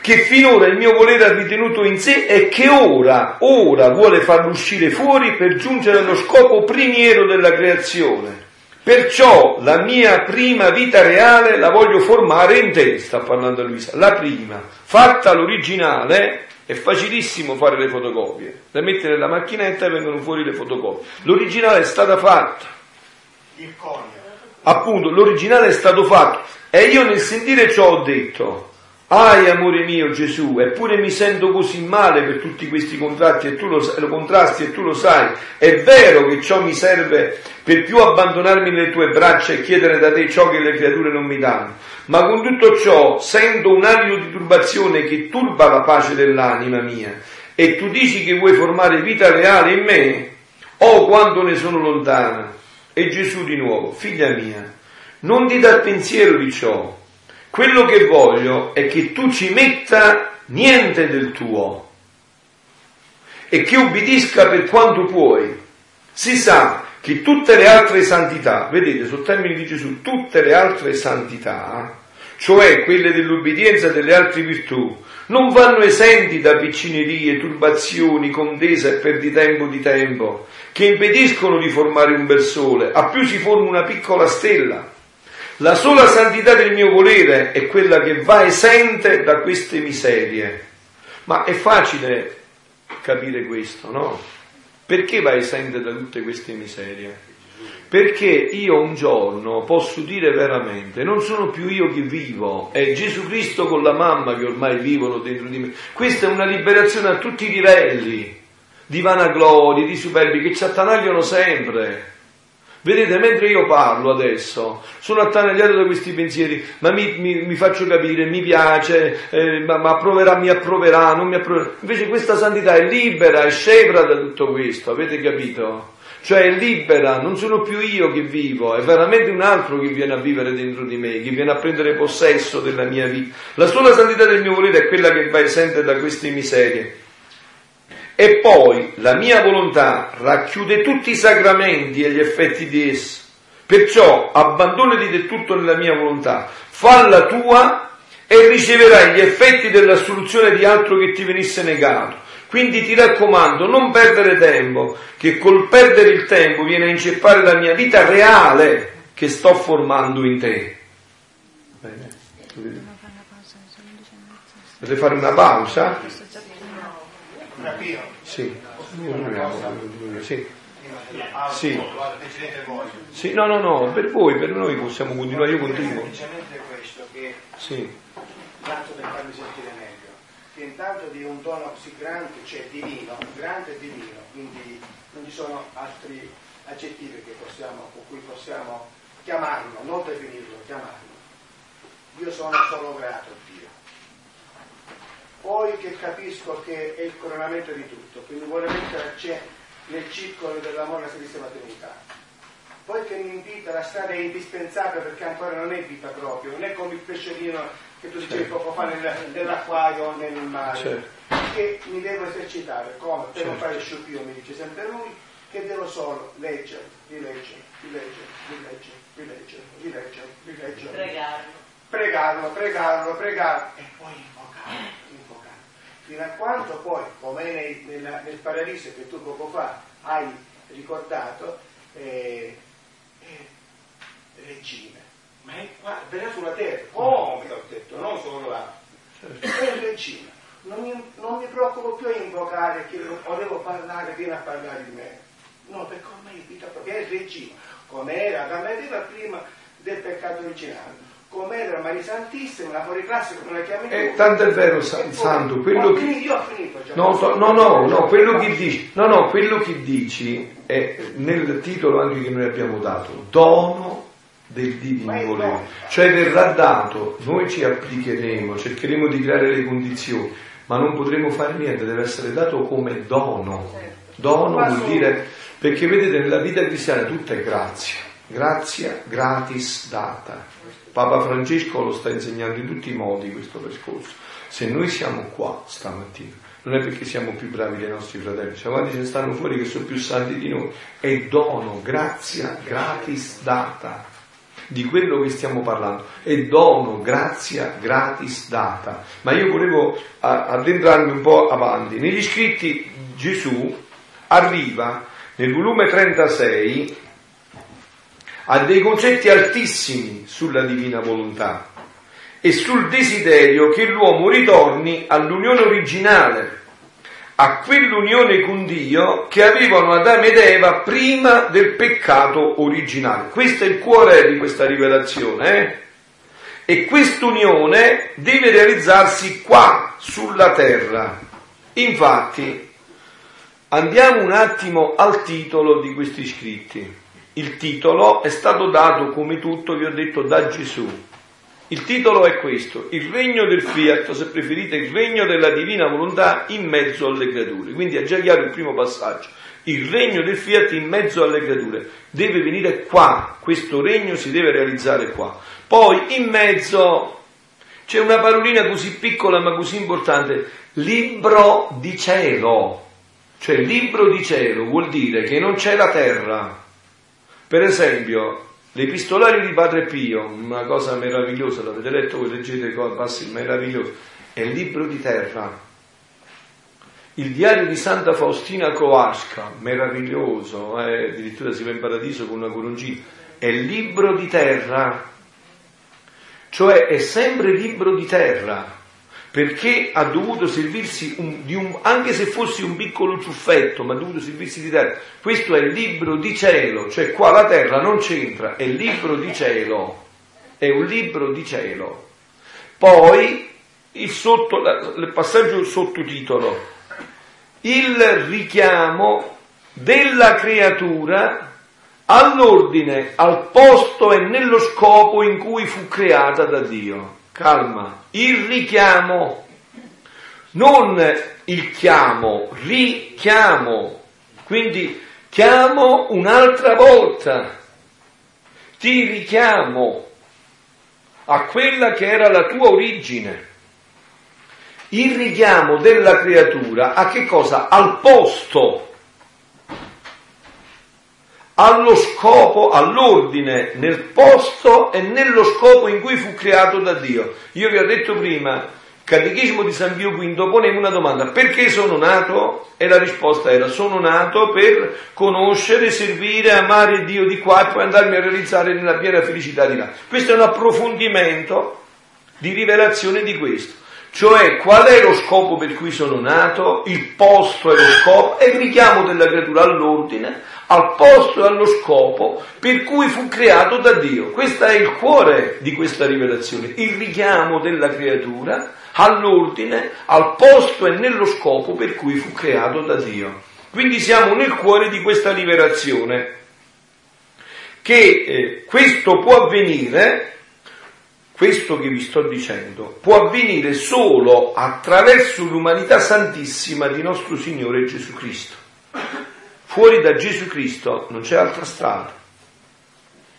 che finora il mio volere ha ritenuto in sé e che ora, ora vuole farlo uscire fuori per giungere allo scopo primiero della creazione. Perciò la mia prima vita reale la voglio formare in te, sta parlando Luisa, la prima, fatta l'originale, è facilissimo fare le fotocopie, la metti nella macchinetta e vengono fuori le fotocopie. L'originale è stata fatta, appunto, l'originale è stato fatto e io nel sentire ciò ho detto, Ai amore mio Gesù, eppure mi sento così male per tutti questi contratti e tu lo, lo contrasti e tu lo sai. È vero che ciò mi serve per più abbandonarmi nelle tue braccia e chiedere da te ciò che le creature non mi danno. Ma con tutto ciò sento un alito di turbazione che turba la pace dell'anima mia. E tu dici che vuoi formare vita reale in me? Oh, quanto ne sono lontana! E Gesù di nuovo, figlia mia, non ti dà pensiero di ciò. Quello che voglio è che tu ci metta niente del tuo e che ubbidisca per quanto puoi. Si sa che tutte le altre santità, vedete, sul termine di Gesù, tutte le altre santità, cioè quelle dell'ubbidienza e delle altre virtù, non vanno esenti da piccinerie, turbazioni, contesa e perditempo di tempo, che impediscono di formare un bel sole, a più si forma una piccola stella. La sola santità del mio volere è quella che va esente da queste miserie. Ma è facile capire questo, no? Perché va esente da tutte queste miserie? Perché io un giorno posso dire veramente, non sono più io che vivo, è Gesù Cristo con la mamma che ormai vivono dentro di me. Questa è una liberazione a tutti i livelli, di vanagloria, di superbi, che ci attanagliano sempre. Vedete, mentre io parlo adesso, sono attanagliato da questi pensieri, ma mi, mi, mi faccio capire, mi piace, eh, ma, ma, approverà, mi approverà, non mi approverà. Invece questa santità è libera, è scevra da tutto questo, avete capito? Cioè è libera, non sono più io che vivo, è veramente un altro che viene a vivere dentro di me, che viene a prendere possesso della mia vita. La sola santità del mio volere è quella che va esente da queste miserie. E poi la mia volontà racchiude tutti i sacramenti e gli effetti di essa. Perciò abbandonati del tutto nella mia volontà, falla tua e riceverai gli effetti dell'assoluzione di altro che ti venisse negato. Quindi ti raccomando, non perdere tempo, che col perdere il tempo viene a inceppare la mia vita reale che sto formando in te. Bene. Potete fare una pausa? Capito? Sì. Sì. Sì. sì. no, no, no, per voi, per noi possiamo continuare, io continuo. Semplicemente questo, che sì. tanto per farmi sentire meglio, che intanto di un dono così grande, cioè divino, grande e divino, quindi non ci sono altri aggettivi che possiamo, con cui possiamo chiamarlo, non definirlo, chiamarlo. Io sono solo grato a Dio poi che capisco che è il coronamento di tutto, quindi vuole metterci nel circolo dell'amore alla Sanissima Trinità. Poi che mi invita, la strada è indispensabile perché ancora non è vita proprio, non è come il pesciolino che tu dicevi certo. poco fa nel, nell'acquario o nel mare, certo. che mi devo esercitare, come? Per certo. non fare sciupio, mi dice sempre lui, che devo solo leggere, rileggere, rileggere, rileggere, rileggere, rileggere, rileggere, pregarlo, pregarlo, pregarlo, pregarlo e poi invocare fino a quanto poi, come nel, nel, nel paradiso che tu poco fa hai ricordato, eh, eh, regime. Ma è qua, verrà sulla terra, come oh, ho detto, non solo là. È il regime. Non mi, non mi preoccupo più a invocare che o devo parlare, viene a parlare di me. No, perché ormai è vita propria, è il regime, come era me prima del peccato originale come era Maria Santissima, la fuori classe come la chiami eh, tanto è vero San, Santo quello che io ho finito cioè, no, to, no, no, no, quello che dici no, no, quello che dici è nel titolo anche che noi abbiamo dato dono del divino volere. cioè verrà dato noi ci applicheremo cercheremo di creare le condizioni ma non potremo fare niente deve essere dato come dono. Certo. dono vuol dire perché vedete nella vita cristiana tutta è grazia grazia gratis data Papa Francesco lo sta insegnando in tutti i modi questo percorso. Se noi siamo qua stamattina, non è perché siamo più bravi dei nostri fratelli, cioè quando ce ne stanno fuori che sono più santi di noi, è dono, grazia gratis data di quello che stiamo parlando, è dono, grazia gratis data. Ma io volevo addentrarmi un po' avanti. Negli scritti Gesù arriva nel volume 36 ha dei concetti altissimi sulla divina volontà e sul desiderio che l'uomo ritorni all'unione originale, a quell'unione con Dio che avevano Adamo ed Eva prima del peccato originale. Questo è il cuore di questa rivelazione. Eh? E quest'unione deve realizzarsi qua, sulla terra. Infatti, andiamo un attimo al titolo di questi scritti. Il titolo è stato dato, come tutto vi ho detto, da Gesù. Il titolo è questo, il regno del fiat, se preferite, il regno della divina volontà in mezzo alle creature. Quindi è già chiaro il primo passaggio. Il regno del fiat in mezzo alle creature deve venire qua, questo regno si deve realizzare qua. Poi in mezzo c'è una parolina così piccola ma così importante, libro di cielo. Cioè libro di cielo vuol dire che non c'è la terra, per esempio, l'epistolario di Padre Pio, una cosa meravigliosa, l'avete letto, voi leggete qua, passi meraviglioso, è il libro di terra. Il diario di Santa Faustina Kowalska, meraviglioso, eh, addirittura si va in paradiso con una coroncina, è il libro di terra, cioè è sempre libro di terra perché ha dovuto servirsi un, di un, anche se fosse un piccolo ciuffetto, ma ha dovuto servirsi di terra. Questo è il libro di cielo, cioè qua la terra non c'entra, è il libro di cielo, è un libro di cielo. Poi il, sotto, il passaggio sottotitolo, il richiamo della creatura all'ordine, al posto e nello scopo in cui fu creata da Dio. Calma, il richiamo, non il chiamo, richiamo. Quindi chiamo un'altra volta, ti richiamo a quella che era la tua origine. Il richiamo della creatura a che cosa? Al posto allo scopo, all'ordine, nel posto e nello scopo in cui fu creato da Dio. Io vi ho detto prima, Catechismo di San Pio V poneva una domanda, perché sono nato? E la risposta era, sono nato per conoscere, servire, amare Dio di qua e poi andarmi a realizzare nella piena felicità di là. Questo è un approfondimento di rivelazione di questo. Cioè, qual è lo scopo per cui sono nato? Il posto e lo scopo, e il richiamo della creatura all'ordine, al posto e allo scopo per cui fu creato da Dio. Questo è il cuore di questa rivelazione, il richiamo della creatura all'ordine, al posto e nello scopo per cui fu creato da Dio. Quindi siamo nel cuore di questa liberazione, che eh, questo può avvenire questo che vi sto dicendo può avvenire solo attraverso l'umanità santissima di nostro Signore Gesù Cristo. Fuori da Gesù Cristo non c'è altra strada.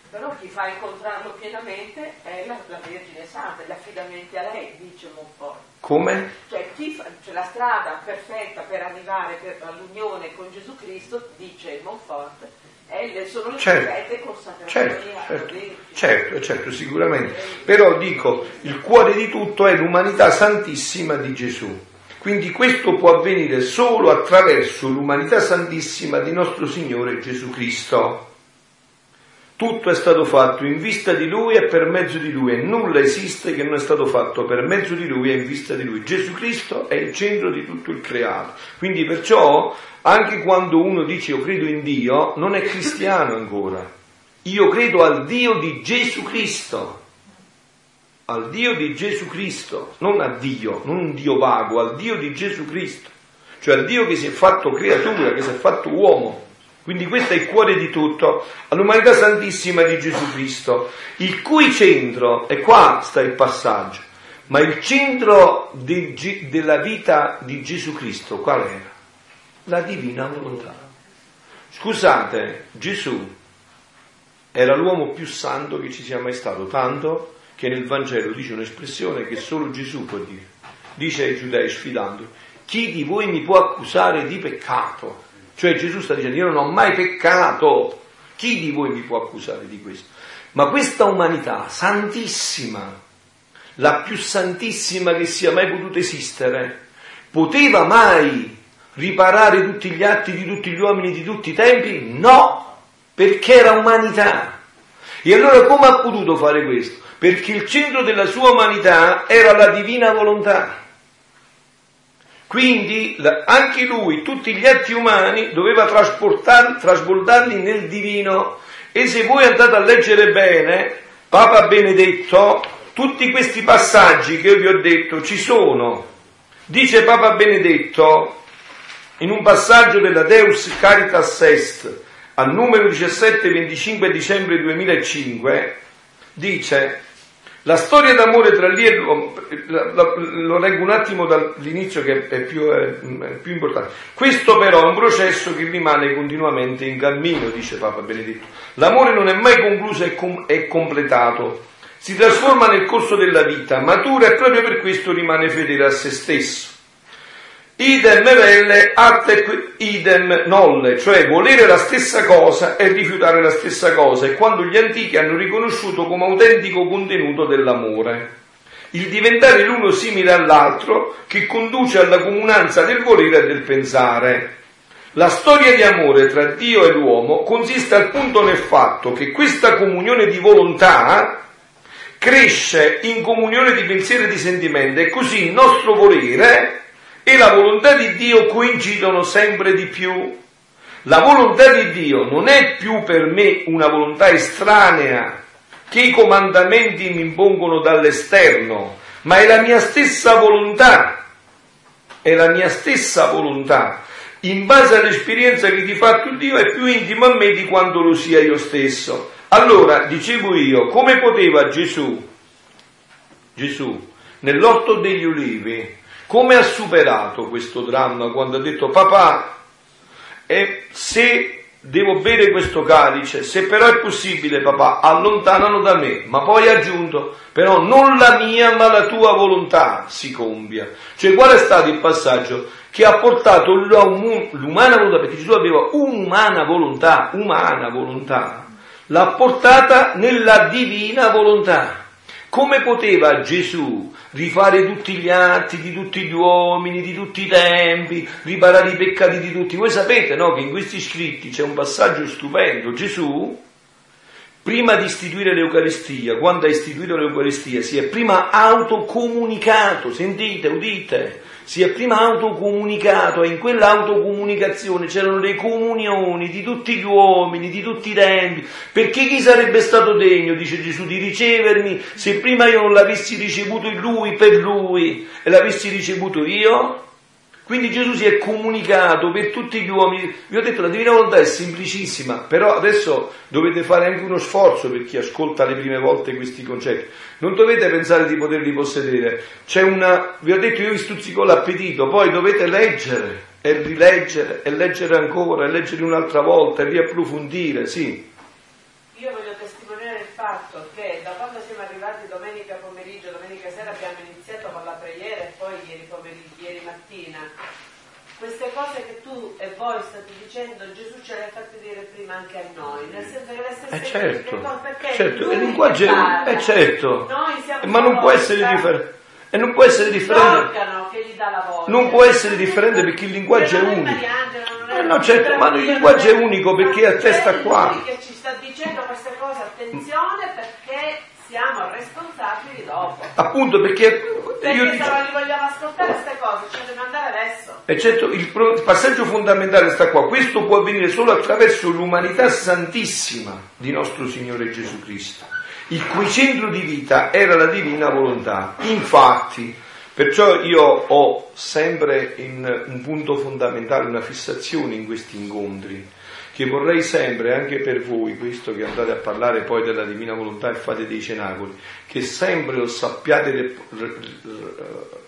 Però chi fa incontrarlo pienamente è la, la Vergine Santa, l'affidamento a lei, dice Monfort. Come? Cioè, chi fa, cioè la strada perfetta per arrivare per, all'unione con Gesù Cristo, dice Monfort, è, sono le certo, certo, certo, certo, certo, sicuramente. Però dico, il cuore di tutto è l'umanità santissima di Gesù. Quindi questo può avvenire solo attraverso l'umanità santissima di nostro Signore Gesù Cristo. Tutto è stato fatto in vista di Lui e per mezzo di Lui e nulla esiste che non è stato fatto per mezzo di Lui e in vista di Lui. Gesù Cristo è il centro di tutto il creato. Quindi perciò anche quando uno dice io credo in Dio, non è cristiano ancora. Io credo al Dio di Gesù Cristo al Dio di Gesù Cristo, non a Dio, non un Dio vago, al Dio di Gesù Cristo, cioè al Dio che si è fatto creatura, che si è fatto uomo. Quindi questo è il cuore di tutto, all'umanità santissima di Gesù Cristo, il cui centro, e qua sta il passaggio, ma il centro de, della vita di Gesù Cristo qual era? La divina volontà. Scusate, Gesù era l'uomo più santo che ci sia mai stato, tanto che nel Vangelo dice un'espressione che solo Gesù può dire. Dice ai giudei sfidando, chi di voi mi può accusare di peccato? Cioè Gesù sta dicendo, io non ho mai peccato, chi di voi mi può accusare di questo? Ma questa umanità santissima, la più santissima che sia mai potuta esistere, poteva mai riparare tutti gli atti di tutti gli uomini di tutti i tempi? No, perché era umanità. E allora come ha potuto fare questo? Perché il centro della sua umanità era la divina volontà. Quindi anche lui, tutti gli atti umani, doveva trasbordarli nel divino. E se voi andate a leggere bene, Papa Benedetto, tutti questi passaggi che io vi ho detto ci sono. Dice Papa Benedetto in un passaggio della Deus Caritas Est al numero 17-25 dicembre 2005, dice la storia d'amore tra lì e l'uomo, lo leggo un attimo dall'inizio che è più, è più, importante. Questo però è un processo che rimane continuamente in cammino, dice Papa Benedetto. L'amore non è mai concluso e, com- e completato, si trasforma nel corso della vita, matura e proprio per questo rimane fedele a se stesso idem velle atte idem nolle, cioè volere la stessa cosa e rifiutare la stessa cosa, è quando gli antichi hanno riconosciuto come autentico contenuto dell'amore. Il diventare l'uno simile all'altro che conduce alla comunanza del volere e del pensare. La storia di amore tra Dio e l'uomo consiste appunto nel fatto che questa comunione di volontà cresce in comunione di pensiero e di sentimento e così il nostro volere e la volontà di Dio coincidono sempre di più. La volontà di Dio non è più per me una volontà estranea che i comandamenti mi impongono dall'esterno, ma è la mia stessa volontà, è la mia stessa volontà in base all'esperienza che di fatto Dio è più intimo a me di quanto lo sia io stesso. Allora, dicevo io, come poteva Gesù, Gesù, nell'orto degli ulivi, come ha superato questo dramma quando ha detto papà, e se devo bere questo calice, se però è possibile papà, allontanano da me, ma poi ha aggiunto, però non la mia ma la tua volontà si compia. Cioè qual è stato il passaggio? Che ha portato l'umana volontà, perché Gesù aveva un'umana volontà, umana volontà, l'ha portata nella divina volontà. Come poteva Gesù rifare tutti gli atti di tutti gli uomini, di tutti i tempi, riparare i peccati di tutti? Voi sapete no, che in questi scritti c'è un passaggio stupendo. Gesù, prima di istituire l'Eucaristia, quando ha istituito l'Eucaristia, si è prima autocomunicato, sentite, udite, si è prima autocomunicato e in quell'autocomunicazione c'erano le comunioni di tutti gli uomini, di tutti i tempi, perché chi sarebbe stato degno, dice Gesù, di ricevermi se prima io non l'avessi ricevuto in lui per lui e l'avessi ricevuto io? Quindi Gesù si è comunicato per tutti gli uomini. Vi ho detto la divina volontà è semplicissima, però adesso dovete fare anche uno sforzo per chi ascolta le prime volte questi concetti. Non dovete pensare di poterli possedere. C'è una, vi ho detto io vi stuzzico l'appetito, poi dovete leggere e rileggere e leggere ancora e leggere un'altra volta e riapprofondire, sì. Io voglio testimoniare il fatto che da quando siamo arrivati domenica pomeriggio, domenica sera abbiamo iniziato con la preghiera e poi ieri pomeriggio, ieri mattina, queste cose che tu e voi state dicendo Gesù ce le ha fatte dire prima anche a noi, nel senso che le stesse Eh certo, cose, perché certo, il linguaggio è, è certo, ma non può essere differente. E non può essere differente. l'organo che gli dà la voce. Non può essere differente perché il linguaggio è unico. Eh no, certo, ma il linguaggio è unico perché è a testa qua. Che ci sta dicendo queste cose, attenzione perché siamo responsabili dopo. Appunto perché Perché io se dico, non li vogliamo ascoltare queste cose, ci dobbiamo andare adesso. E certo, il, passaggio fondamentale sta qua. Questo può avvenire solo attraverso l'umanità santissima di nostro Signore Gesù Cristo, il cui centro di vita era la divina volontà. Infatti, perciò io ho sempre in un punto fondamentale una fissazione in questi incontri, che vorrei sempre, anche per voi, questo che andate a parlare poi della divina volontà e fate dei cenacoli, che sempre lo sappiate re- re-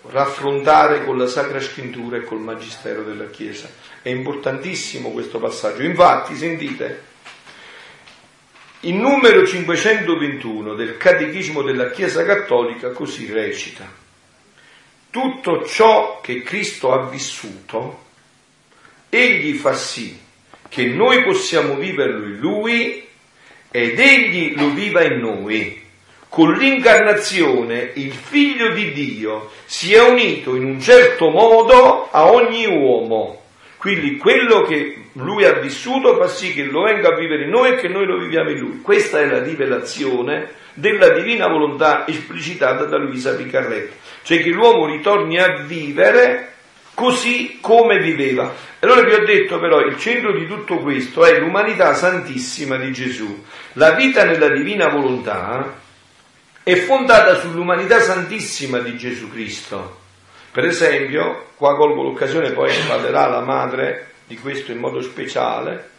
raffrontare con la Sacra Scrittura e col Magistero della Chiesa. È importantissimo questo passaggio. Infatti, sentite, il numero 521 del Catechismo della Chiesa Cattolica così recita. Tutto ciò che Cristo ha vissuto, egli fa sì che noi possiamo viverlo in Lui ed Egli lo viva in noi. Con l'incarnazione il Figlio di Dio si è unito in un certo modo a ogni uomo. Quindi quello che lui ha vissuto fa sì che lo venga a vivere in noi e che noi lo viviamo in lui. Questa è la rivelazione della divina volontà esplicitata da Luisa Picarretto, cioè che l'uomo ritorni a vivere così come viveva. Allora vi ho detto però il centro di tutto questo è l'umanità santissima di Gesù. La vita nella divina volontà è fondata sull'umanità santissima di Gesù Cristo. Per esempio, qua colgo l'occasione, poi parlerà la madre di questo in modo speciale,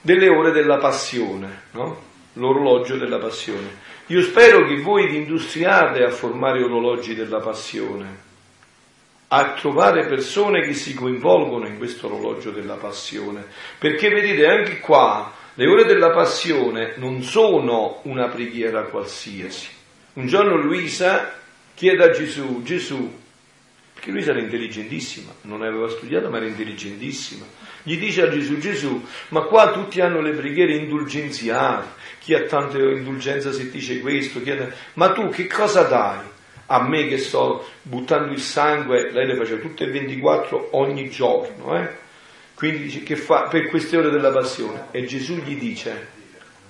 delle ore della passione, no? l'orologio della passione. Io spero che voi vi industriate a formare orologi della passione, a trovare persone che si coinvolgono in questo orologio della passione, perché vedete anche qua le ore della passione non sono una preghiera qualsiasi. Un giorno Luisa chiede a Gesù, Gesù, perché Luisa era intelligentissima, non aveva studiato ma era intelligentissima, gli dice a Gesù, Gesù, ma qua tutti hanno le preghiere indulgenziali, chi ha tanta indulgenza se dice questo, ha... ma tu che cosa dai? A me che sto buttando il sangue, lei le faceva tutte e 24 ogni giorno, eh? quindi dice che fa? Per queste ore della passione. E Gesù gli dice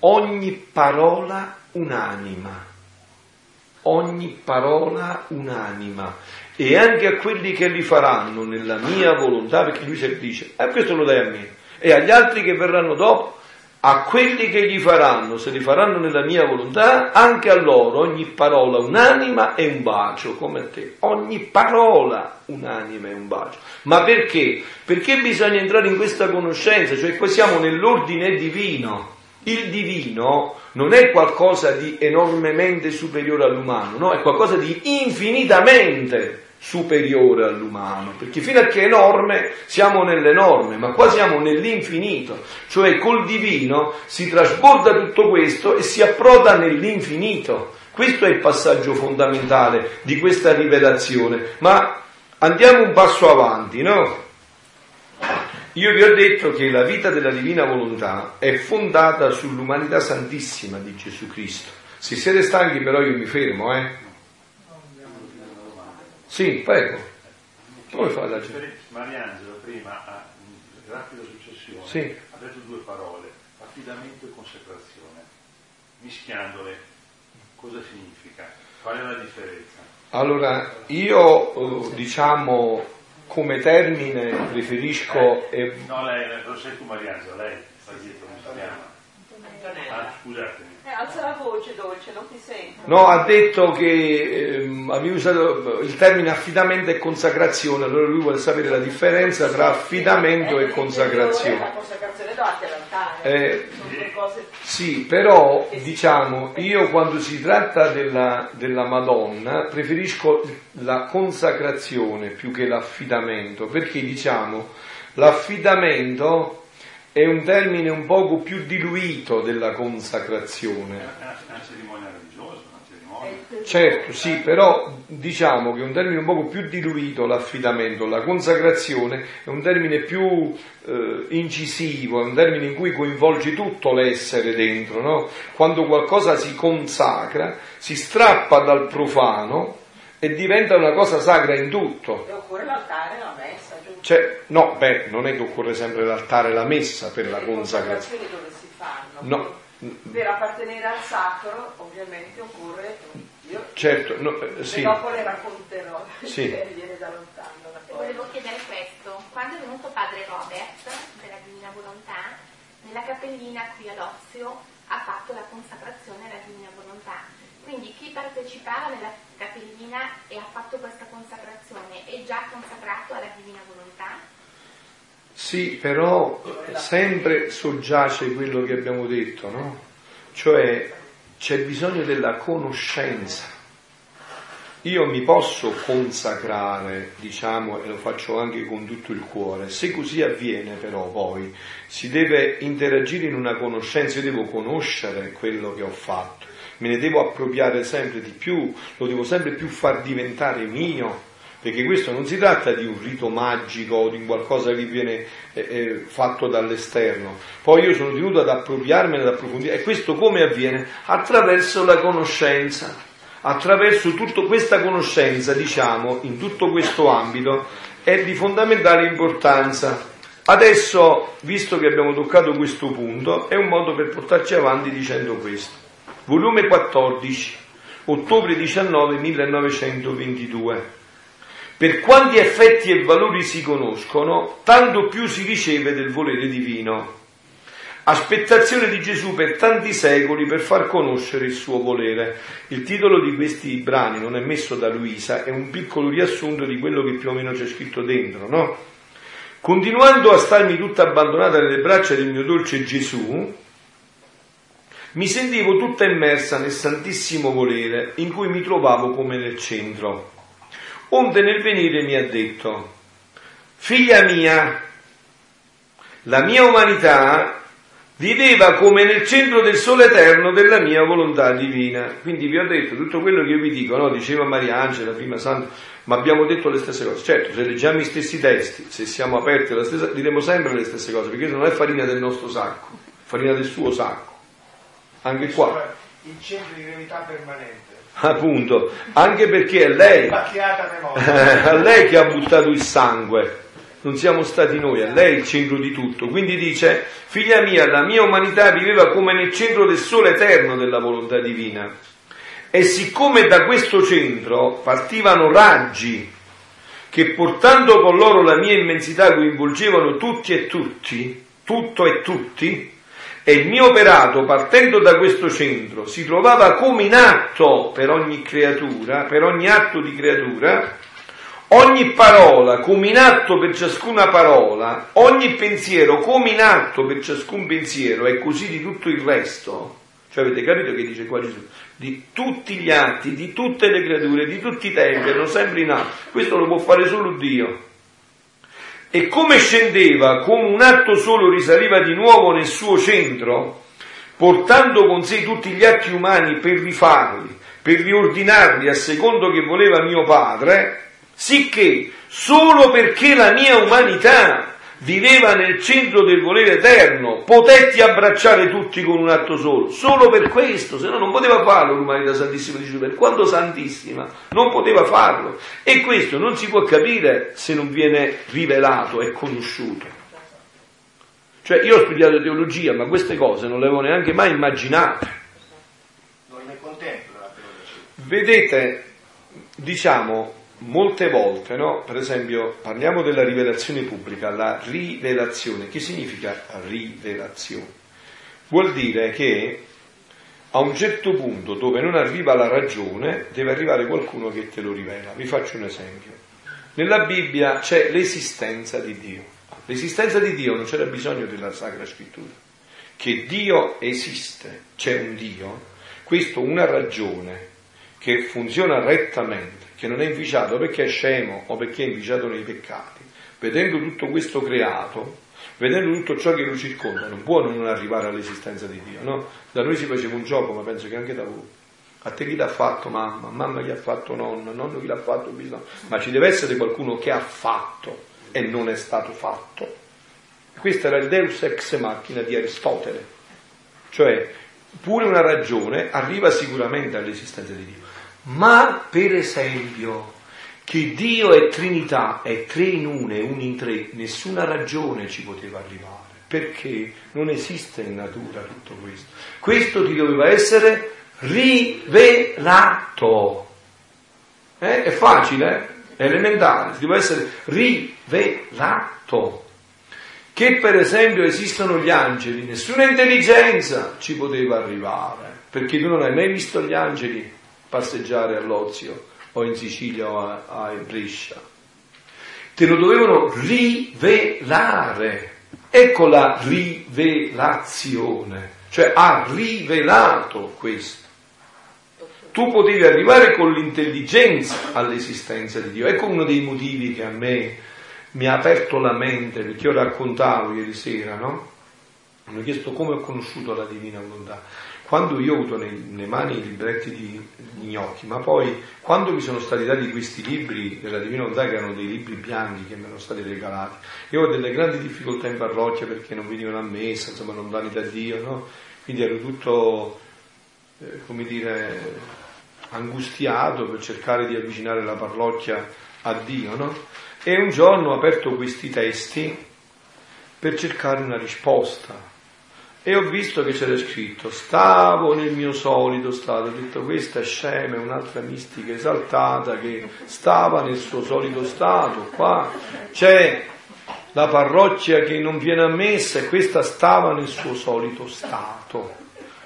ogni parola unanima. Ogni parola unanima. E anche a quelli che li faranno nella mia volontà perché lui dice e eh, questo lo dai a me. E agli altri che verranno dopo a quelli che gli faranno, se li faranno nella mia volontà, anche a loro ogni parola un'anima e un bacio, come a te. Ogni parola un'anima e un bacio. Ma perché? Perché bisogna entrare in questa conoscenza, cioè qua siamo nell'ordine divino. Il divino non è qualcosa di enormemente superiore all'umano, no, è qualcosa di infinitamente superiore all'umano, perché fino a che è enorme siamo nelle norme, ma qua siamo nell'infinito, cioè col divino si trasborda tutto questo e si approda nell'infinito. Questo è il passaggio fondamentale di questa rivelazione. Ma andiamo un passo avanti, no? Io vi ho detto che la vita della divina volontà è fondata sull'umanità santissima di Gesù Cristo. Se siete stanchi però io mi fermo, eh? Sì, prego. Come fa la gente? Mariangelo prima, a rapida successione, Sì. ha detto due parole, affidamento e consacrazione. Mischiandole, cosa significa? Qual è la differenza? Allora, io diciamo come termine preferisco... eh, No, lei, lo sei tu Mariangelo, lei sta dietro, non si chiama. Ah, scusatemi. Eh, alza la voce dolce, non ti sento. No, ha detto che ehm, avevi usato il termine affidamento e consacrazione, allora lui vuole sapere la differenza tra affidamento e La consacrazione. consacrazione davanti all'altare. Eh, cose Sì, però diciamo, io quando si tratta della, della Madonna preferisco la consacrazione più che l'affidamento, perché diciamo l'affidamento è un termine un poco più diluito della consacrazione. È una, cerimonia religiosa, una cerimonia. Certo, sì, però diciamo che è un termine un poco più diluito l'affidamento, la consacrazione è un termine più eh, incisivo, è un termine in cui coinvolgi tutto l'essere dentro, no? Quando qualcosa si consacra, si strappa dal profano e diventa una cosa sacra in tutto. e occorre l'altare la messa? Cioè, no, beh, non è che occorre sempre l'altare e la messa per la Le consacrazione. dove si fanno? No, Per appartenere al sacro, ovviamente occorre. Io certo, no, eh, sì, dopo le racconterò, Sì. *laughs* viene da lontano. Volevo chiedere questo, quando è venuto padre Robert della Divina Volontà, nella cappellina qui ad Ozio ha fatto la consacrazione alla Divina Volontà. Quindi chi partecipava nella cappellina e ha fatto questa consacrazione è già consacrato alla Divina Volontà? Sì, però sempre soggiace quello che abbiamo detto, no? Cioè c'è bisogno della conoscenza. Io mi posso consacrare, diciamo, e lo faccio anche con tutto il cuore. Se così avviene però poi si deve interagire in una conoscenza, io devo conoscere quello che ho fatto, me ne devo appropriare sempre di più, lo devo sempre più far diventare mio, perché questo non si tratta di un rito magico o di qualcosa che viene eh, eh, fatto dall'esterno. Poi io sono tenuto ad appropriarmene, ad approfondire. E questo come avviene? Attraverso la conoscenza. Attraverso tutta questa conoscenza, diciamo, in tutto questo ambito, è di fondamentale importanza. Adesso, visto che abbiamo toccato questo punto, è un modo per portarci avanti dicendo questo. Volume 14, ottobre 19 1922. Per quanti effetti e valori si conoscono, tanto più si riceve del volere divino. Aspettazione di Gesù per tanti secoli per far conoscere il suo volere. Il titolo di questi brani non è messo da Luisa, è un piccolo riassunto di quello che più o meno c'è scritto dentro, no? Continuando a starmi tutta abbandonata nelle braccia del mio dolce Gesù, mi sentivo tutta immersa nel santissimo volere in cui mi trovavo come nel centro. Onde nel venire mi ha detto, figlia mia, la mia umanità viveva come nel centro del sole eterno della mia volontà divina. Quindi vi ho detto tutto quello che io vi dico, no? diceva Maria Angela, prima Santa, ma abbiamo detto le stesse cose. Certo, se leggiamo i stessi testi, se siamo aperti alla stessa, diremo sempre le stesse cose, perché non è farina del nostro sacco, farina del suo sacco. Anche qua, Il centro di gravità permanente. Appunto, anche perché è lei, a *laughs* lei che ha buttato il sangue, non siamo stati noi, è lei il centro di tutto. Quindi dice, figlia mia, la mia umanità viveva come nel centro del sole eterno della volontà divina. E siccome da questo centro partivano raggi che portando con loro la mia immensità coinvolgevano tutti e tutti, tutto e tutti, E il mio operato, partendo da questo centro, si trovava come in atto per ogni creatura, per ogni atto di creatura, ogni parola come in atto per ciascuna parola, ogni pensiero come in atto per ciascun pensiero e così di tutto il resto. Cioè avete capito che dice quali sono? Di tutti gli atti, di tutte le creature, di tutti i tempi, erano sempre in atto. Questo lo può fare solo Dio. E come scendeva, come un atto solo risaliva di nuovo nel suo centro, portando con sé tutti gli atti umani per rifarli, per riordinarli a secondo che voleva mio padre, sicché solo perché la mia umanità viveva nel centro del volere eterno, potetti abbracciare tutti con un atto solo, solo per questo, se no non poteva farlo l'umanità santissima di Gesù, per quanto santissima, non poteva farlo. E questo non si può capire se non viene rivelato e conosciuto. Cioè io ho studiato teologia, ma queste cose non le avevo neanche mai immaginate. Non le contemplo la teologia. Vedete, diciamo, molte volte, no? per esempio, parliamo della rivelazione pubblica, la rivelazione. Che significa rivelazione? Vuol dire che a un certo punto dove non arriva la ragione, deve arrivare qualcuno che te lo rivela. Vi faccio un esempio. Nella Bibbia c'è l'esistenza di Dio. L'esistenza di Dio non c'era bisogno della Sacra Scrittura. Che Dio esiste, c'è un Dio, questo una ragione che funziona rettamente che non è inficiato perché è scemo o perché è inficiato nei peccati, vedendo tutto questo creato, vedendo tutto ciò che lo circonda, non può non arrivare all'esistenza di Dio, no? Da noi si faceva un gioco, ma penso che anche da voi. A te chi l'ha fatto mamma, mamma chi ha fatto nonna, nonno chi l'ha fatto bisogno. Ma ci deve essere qualcuno che ha fatto e non è stato fatto. Questo era il Deus ex machina di Aristotele. Cioè, pure una ragione arriva sicuramente all'esistenza di Dio. Ma per esempio che Dio è Trinità, è tre in uno e uno in tre, nessuna ragione ci poteva arrivare, perché non esiste in natura tutto questo. Questo ti doveva essere rivelato. Eh? È facile, eh? è elementare, ti doveva essere rivelato. Che per esempio esistono gli angeli, nessuna intelligenza ci poteva arrivare, perché tu non hai mai visto gli angeli passeggiare all'Ozio o in Sicilia o a, a Brescia. Te lo dovevano rivelare. Ecco la rivelazione, cioè ha rivelato questo. Tu potevi arrivare con l'intelligenza all'esistenza di Dio. Ecco uno dei motivi che a me mi ha aperto la mente, perché io raccontavo ieri sera, no? Mi hanno chiesto come ho conosciuto la divina volontà quando io ho avuto nelle mani i libretti di, gnocchi, ma poi quando mi sono stati dati questi libri della Divina Volontà, che erano dei libri bianchi che mi erano stati regalati, io ho delle grandi difficoltà in parrocchia perché non venivano a messa, insomma lontani da Dio, no? Quindi ero tutto, eh, come dire, angustiato per cercare di avvicinare la parrocchia a Dio, no? E un giorno ho aperto questi testi per cercare una risposta e ho visto che c'era scritto, stavo nel mio solito stato, ho detto questa è scema, è un'altra mistica esaltata che stava nel suo solito stato, qua c'è la parrocchia che non viene ammessa e questa stava nel suo solito stato.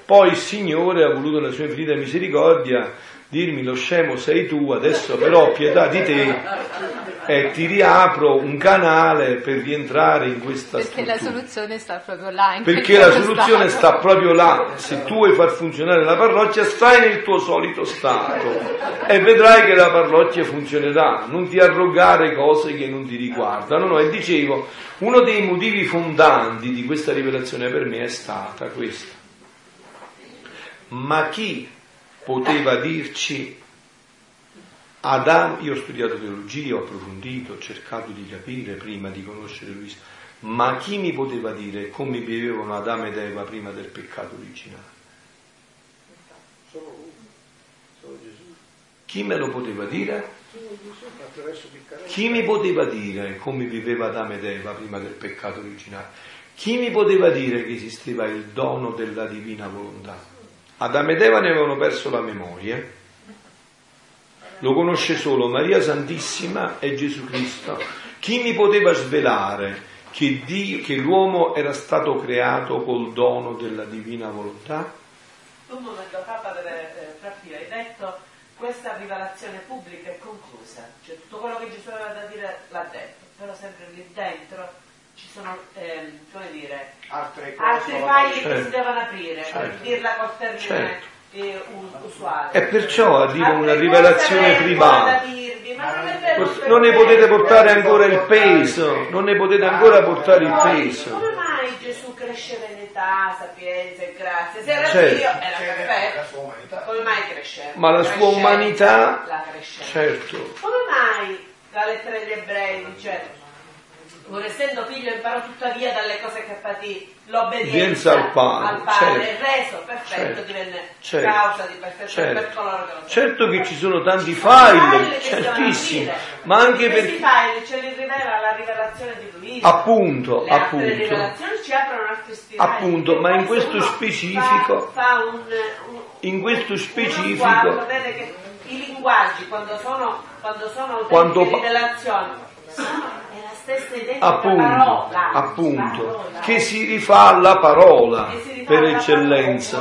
Poi il Signore ha voluto nella sua infinita misericordia dirmi lo scemo sei tu, adesso però ho pietà di te e ti riapro un canale per rientrare in questa Perché struttura. la soluzione sta proprio là. Perché la stato. soluzione sta proprio là. Se tu vuoi far funzionare la parrocchia, stai nel tuo solito stato e vedrai che la parrocchia funzionerà. Non ti arrogare cose che non ti riguardano. No, e dicevo, uno dei motivi fondanti di questa rivelazione per me è stata questa. Ma chi poteva dirci Adamo, io ho studiato teologia, ho approfondito, ho cercato di capire prima di conoscere lui, ma chi mi poteva dire come vivevano Adamo ed Eva prima del peccato originale? Solo lui, solo Gesù. Chi me lo poteva dire? Chi mi poteva dire come viveva Adamo ed Eva prima del peccato originale? Chi mi poteva dire che esisteva il dono della divina volontà? Adamo ed Eva ne avevano perso la memoria. Lo conosce solo Maria Santissima e Gesù Cristo. Chi mi poteva svelare che, Dio, che l'uomo era stato creato col dono della divina volontà? Un momento fa, padre eh, hai detto questa rivelazione pubblica è conclusa, cioè tutto quello che Gesù aveva da dire l'ha detto, però sempre lì dentro ci sono, ehm, come dire, Altre fagli che si devono aprire, per Certo. dirla col termine Certo. usuale. E perciò arriva Altre una rivelazione privata. non per ne potete portare ancora il peso, non ne potete ancora portare il peso. come mai Gesù cresceva in età, sapienza e grazia? Se era Certo. Dio, era perfetto. la sua umanità. Come mai cresceva? Ma la sua umanità- La. Certo, Come mai la lettera agli ebrei dice pur essendo figlio imparò tuttavia dalle cose che patì l'obbedienza Obbedienza al Padre, al Padre, certo. reso perfetto Certo. divenne Certo. causa di perfezione per certo. coloro che lo Certo che ci sono tanti File file, certissimi, ma anche Questi perché file ce li rivela la rivelazione di Luisa. appunto, Le appunto, rivelazioni ci aprono altri spirali. Appunto, ma in questo specifico- fa, fa un, un- in questo specifico, sguardo, vede che i linguaggi quando sono, quando sono Quando rivelazioni sono appunto, appunto, parola. che si rifà alla parola per eccellenza.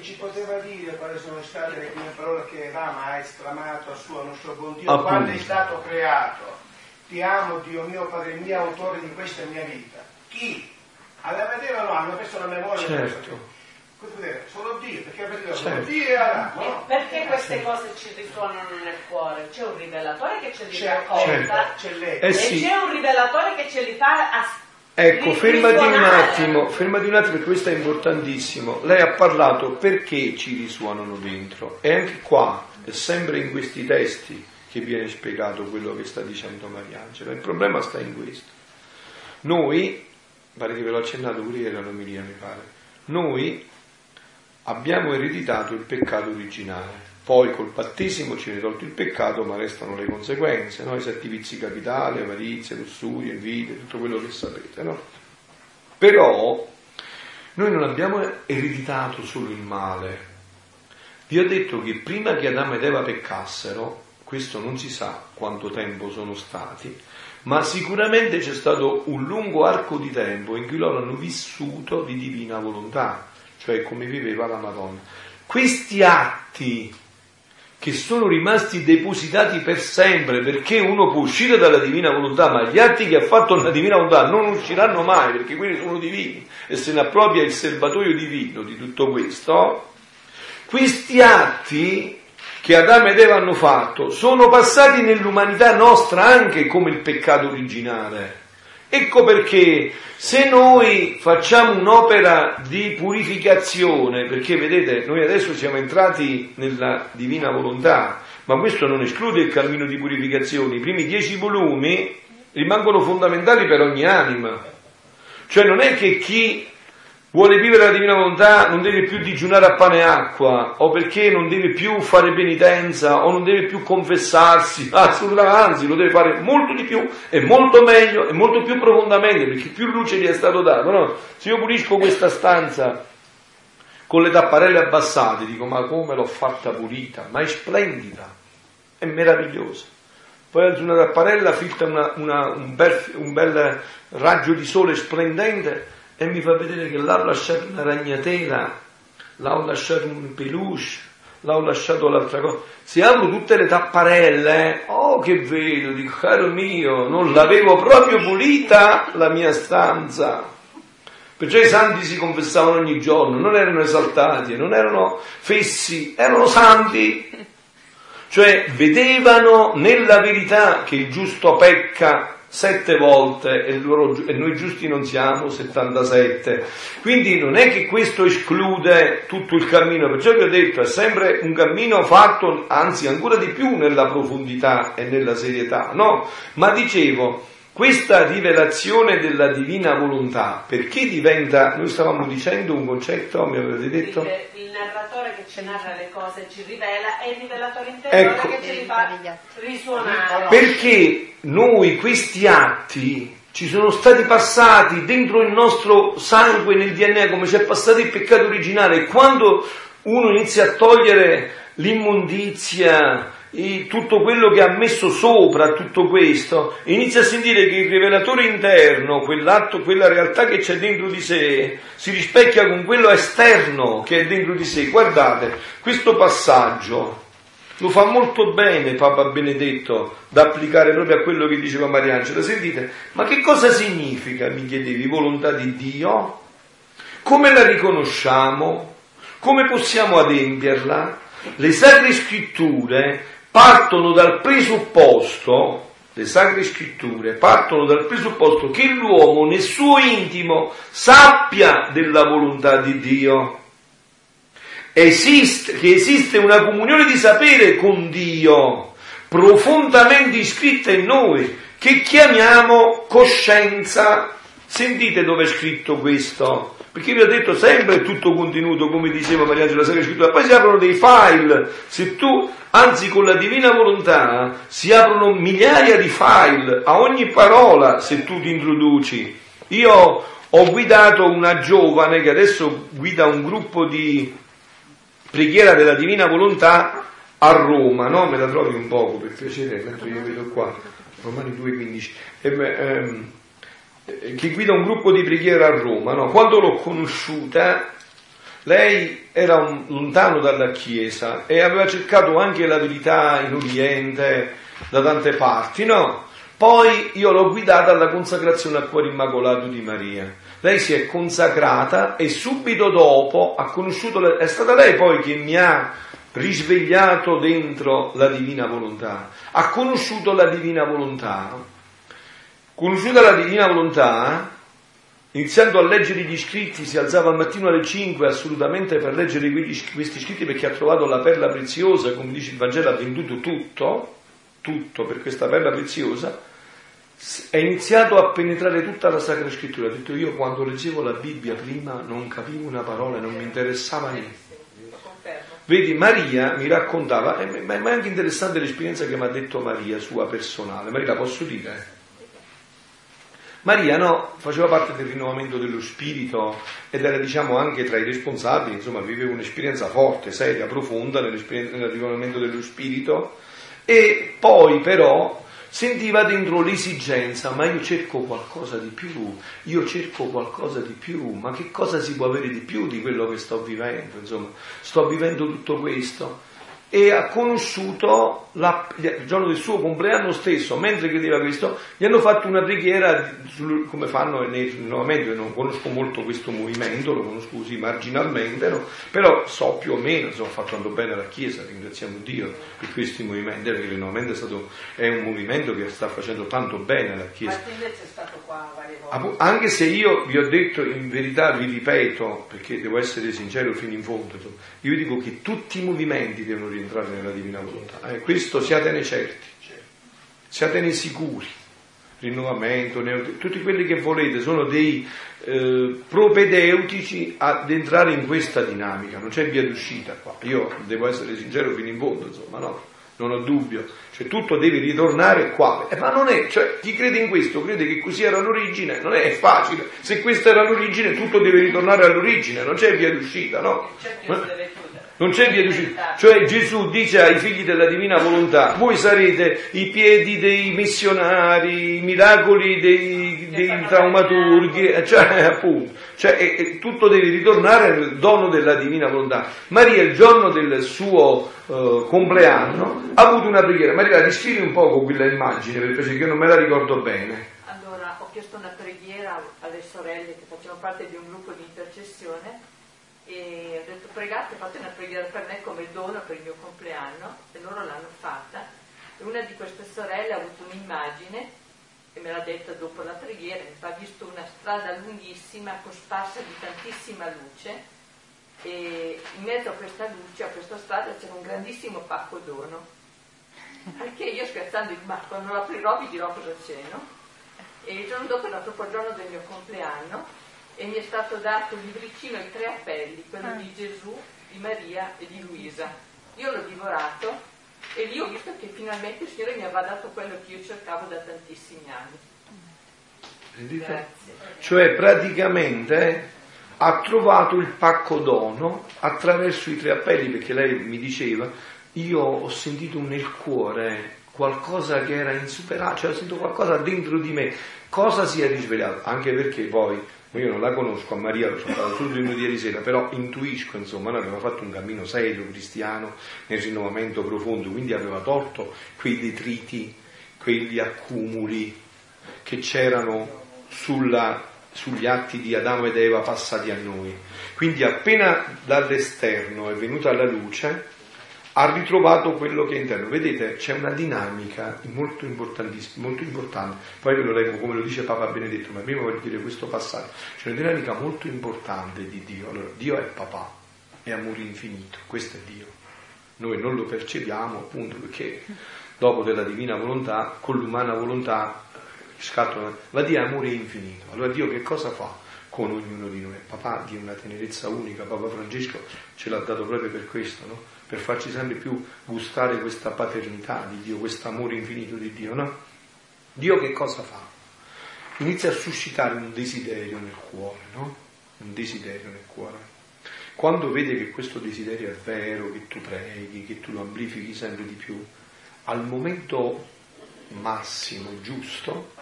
Ci poteva dire quali sono state le prime parole che Rama ha esclamato a suo nostro buon Dio Appunto. quando è stato creato. Ti amo Dio mio, Padre mio, autore di questa mia vita. Chi? Alla vedeva no, hanno messo la memoria. Certo. Dire? Solo Dio, perché vedeva solo Certo. Dio e Adamo. E no? perché queste cose ci risuonano nel cuore? C'è un rivelatore che ce li C'è, racconta Certo. c'è lei. Eh e sì. c'è un rivelatore che ce li fa a Ecco, fermati un attimo, fermati un attimo perché questo è importantissimo. Lei ha parlato perché ci risuonano dentro e anche qua è sempre in questi testi che viene spiegato quello che sta dicendo Mariangela. Il problema sta in questo. Noi, pare che ve l'ho accennato pure ieri all'omilia, mi pare, noi abbiamo ereditato il peccato originale. Poi col battesimo ci viene tolto il peccato, ma restano le conseguenze, no? i sette vizi capitali, avarizia, lussuria, invidia, tutto quello che sapete. No? Però noi non abbiamo ereditato solo il male. Vi ho detto che prima che Adamo ed Eva peccassero, questo non si sa quanto tempo sono stati, ma sicuramente c'è stato un lungo arco di tempo in cui loro hanno vissuto di divina volontà, cioè come viveva la Madonna. Questi atti che sono rimasti depositati per sempre, perché uno può uscire dalla divina volontà, ma gli atti che ha fatto la divina volontà non usciranno mai, perché quelli sono divini, e se ne appropria il serbatoio divino di tutto questo, questi atti che Adamo ed Eva hanno fatto sono passati nell'umanità nostra anche come il peccato originale. Ecco perché se noi facciamo un'opera di purificazione, perché vedete, noi adesso siamo entrati nella divina volontà, ma questo non esclude il cammino di purificazione, i primi dieci volumi rimangono fondamentali per ogni anima. Cioè non è che chi vuole vivere la divina volontà non deve più digiunare a pane e acqua, o perché non deve più fare penitenza, o non deve più confessarsi, *laughs* assolutamente, anzi lo deve fare molto di più, e molto meglio, e molto più profondamente, perché più luce gli è stato dato. No? Se io pulisco questa stanza con le tapparelle abbassate, dico ma come l'ho fatta pulita, ma è splendida, è meravigliosa. Poi alzo una tapparella, filtra una- una- un, bel, un bel raggio di sole splendente e mi fa vedere che là ho lasciato una ragnatela, là ho lasciato un peluche, là ho lasciato l'altra cosa. Se apro tutte le tapparelle, oh che vedo, dico caro mio, non l'avevo proprio pulita la mia stanza. Perciò i santi si confessavano ogni giorno, non erano esaltati, non erano fessi, erano santi. Cioè vedevano nella verità che il giusto pecca sette volte e, loro- e noi giusti non siamo 77. Quindi non è che questo esclude tutto il cammino, perciò vi ho detto è sempre un cammino fatto, anzi ancora di più nella profondità e nella serietà, no? Ma dicevo, questa rivelazione della divina volontà, perché diventa, noi stavamo dicendo un concetto, mi avete detto? Il, il narratore che ci narra le cose ci rivela e il rivelatore interiore Ecco. che ce li fa risuonare. Perché noi questi atti ci sono stati passati dentro il nostro sangue, nel DNA, come ci è passato il peccato originale. Quando uno inizia a togliere l'immondizia, tutto quello che ha messo sopra tutto questo, inizia a sentire che il rivelatore interno, quell'atto, quella realtà che c'è dentro di sé, si rispecchia con quello esterno che è dentro di sé. Guardate, questo passaggio lo fa molto bene Papa Benedetto da applicare proprio a quello che diceva Mariangela. Sentite, ma che cosa significa, mi chiedevi, volontà di Dio? Come la riconosciamo? Come possiamo adempierla? Le sacre scritture partono dal presupposto, le sacre scritture partono dal presupposto che l'uomo nel suo intimo sappia della volontà di Dio. Esiste, che esiste una comunione di sapere con Dio profondamente iscritta in noi, che chiamiamo coscienza. Sentite dove è scritto questo? Perché vi ho detto sempre tutto contenuto, come diceva Maria Angela Sacra Scrittura, poi si aprono dei file, se tu, anzi con la divina volontà, si aprono migliaia di file a ogni parola se tu ti introduci. Io ho guidato una giovane che adesso guida un gruppo di preghiera della divina volontà a Roma, no? Me la trovi un poco per piacere, mentre io vedo qua, Romani 2,15. Ehm, eh, che guida un gruppo di preghiera a Roma, no? quando l'ho conosciuta, lei era un, lontano dalla Chiesa e aveva cercato anche la verità in Oriente, da tante parti, no? Poi io l'ho guidata alla consacrazione al cuore immacolato di Maria. Lei si è consacrata e subito dopo ha conosciuto, è stata lei poi che mi ha risvegliato dentro la divina volontà, ha conosciuto la divina volontà Conosciuta la divina volontà, iniziando a leggere gli scritti, si alzava al mattino alle 5 assolutamente per leggere questi scritti perché ha trovato la perla preziosa, come dice il Vangelo, ha venduto tutto, tutto per questa perla preziosa, è iniziato a penetrare tutta la Sacra Scrittura. Ha detto io quando leggevo la Bibbia prima non capivo una parola, non mi interessava niente. Vedi, Maria mi raccontava, ma è anche interessante l'esperienza che mi ha detto Maria, sua personale. Maria, la posso dire? Maria no, faceva parte del rinnovamento dello spirito ed era diciamo anche tra i responsabili, insomma viveva un'esperienza forte, seria, profonda nel rinnovamento dello spirito e poi però sentiva dentro l'esigenza, ma io cerco qualcosa di più, io cerco qualcosa di più, ma che cosa si può avere di più di quello che sto vivendo? Insomma, sto vivendo tutto questo e ha conosciuto la, il giorno del suo compleanno stesso, mentre credeva Cristo, gli hanno fatto una preghiera sul, come fanno io non conosco molto questo movimento, lo conosco così marginalmente, no? però so più o meno, insomma, fa tanto bene la Chiesa, ringraziamo Dio per questi movimenti, perché il rinnovamento è, stato, è un movimento che sta facendo tanto bene alla Chiesa. Anche se io vi ho detto in verità, vi ripeto, perché devo essere sincero fino in fondo, io dico che tutti i movimenti devono rientrare nella divina volontà. Eh, questo siatene certi, siatene sicuri. Rinnovamento, neot- tutti quelli che volete sono dei eh, propedeutici ad entrare in questa dinamica, non c'è via d'uscita qua. Io devo essere sincero fino in fondo, insomma, no, non ho dubbio. Cioè tutto deve ritornare qua. Eh, ma non è, cioè chi crede in questo crede che così era l'origine, non è, è facile. Se questa era l'origine tutto deve ritornare all'origine, non c'è via d'uscita, no? Certo, non c'è via d'uscita. Cioè Gesù dice ai figli della divina volontà, voi sarete i piedi dei missionari, i miracoli dei, dei traumaturghi, eh, cioè *laughs* appunto, cioè, e, e tutto deve ritornare nel dono della divina volontà. Maria il giorno del suo uh, compleanno ha avuto una preghiera. Maria, riscrivi un poco quella immagine, perché io non me la ricordo bene. Allora, ho chiesto una preghiera alle sorelle che facevano parte di un gruppo di intercessione e ho detto pregate, fate una preghiera per me come dono per il mio compleanno e loro l'hanno fatta e una di queste sorelle ha avuto un'immagine e me l'ha detta dopo la preghiera, mi ha visto una strada lunghissima cosparsa di tantissima luce e in mezzo a questa luce, a questa strada c'era un grandissimo pacco d'ono. Anche io scherzando ma quando lo aprirò vi dirò cosa c'è, no? E il giorno dopo proprio il giorno del mio compleanno e mi è stato dato il libricino ai tre appelli, quello ah. di Gesù, di Maria e di Luisa. Io l'ho divorato e lì ho visto che finalmente il Signore mi aveva dato quello che io cercavo da tantissimi anni. Grazie. Cioè praticamente ha trovato il pacco dono attraverso i tre appelli, perché lei mi diceva io ho sentito nel cuore qualcosa che era insuperabile, cioè ho sentito qualcosa dentro di me, cosa si è risvegliato? Anche perché poi, io non la conosco, a Maria lo sono andato solo due minuti ieri sera, però intuisco, insomma, noi abbiamo fatto un cammino serio, cristiano, nel rinnovamento profondo, quindi aveva tolto quei detriti, quegli accumuli che c'erano sulla, sugli atti di Adamo ed Eva passati a noi. Quindi appena dall'esterno è venuta la luce, ha ritrovato quello che è interno. Vedete, c'è una dinamica molto molto importante. Poi ve lo leggo come lo dice Papa Benedetto, ma prima voglio dire questo passaggio. C'è una dinamica molto importante di Dio. Allora, Dio è papà, è amore infinito, questo è Dio. Noi non lo percepiamo appunto perché dopo della divina volontà, con l'umana volontà, scattano, ma Dio è amore infinito. Allora Dio che cosa fa? con ognuno di noi. Papà di una tenerezza unica, Papa Francesco ce l'ha dato proprio per questo, no? Per farci sempre più gustare questa paternità di Dio, questo amore infinito di Dio. No? Dio che cosa fa? Inizia a suscitare un desiderio nel cuore, no? un desiderio nel cuore. Quando vede che questo desiderio è vero, che tu preghi, che tu lo amplifichi sempre di più, al momento massimo, giusto,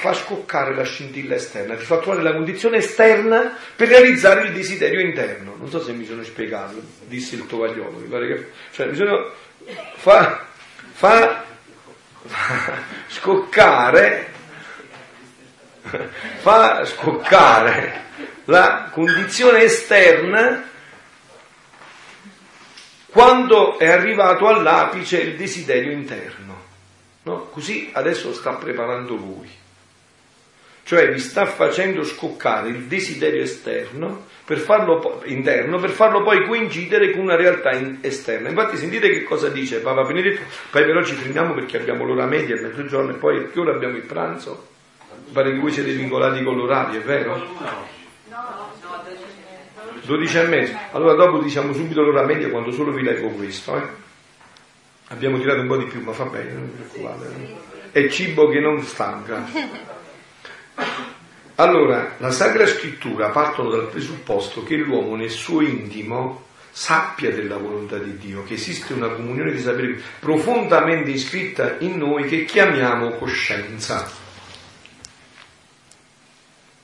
fa scoccare la scintilla esterna, ti fa trovare la condizione esterna per realizzare il desiderio interno. Non so se mi sono spiegato, disse il tovagliolo, mi pare che... Cioè bisogna fa, fa, fa scoccare, fa scoccare la condizione esterna quando è arrivato all'apice il desiderio interno. No? Così adesso sta preparando lui cioè vi sta facendo scoccare il desiderio esterno per farlo, interno per farlo poi coincidere con una realtà in, esterna. Infatti sentite che cosa dice Papa Benedetto, poi però ci fermiamo perché abbiamo l'ora media a mezzogiorno e poi a che ora abbiamo il pranzo? Pare che voi siete vincolati con l'orario, è vero? 12 e mezzo. Allora dopo diciamo subito l'ora media quando solo vi leggo questo. Eh? Abbiamo tirato un po' di più, ma fa bene, non preoccupate. Eh? È cibo che non stanca. Allora, la Sacra Scrittura partono dal presupposto che l'uomo nel suo intimo sappia della volontà di Dio, che esiste una comunione di sapere profondamente iscritta in noi che chiamiamo coscienza.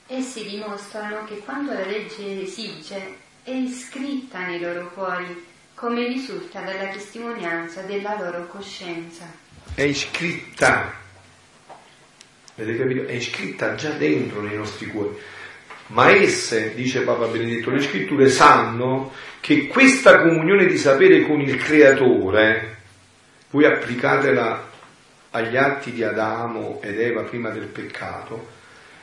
Essi dimostrano che quanto la legge esige è iscritta nei loro cuori, come risulta dalla testimonianza della loro coscienza. È iscritta Avete capito? È iscritta già dentro nei nostri cuori. Ma esse, dice Papa Benedetto, le scritture sanno che questa comunione di sapere con il Creatore, voi applicatela agli atti di Adamo ed Eva prima del peccato,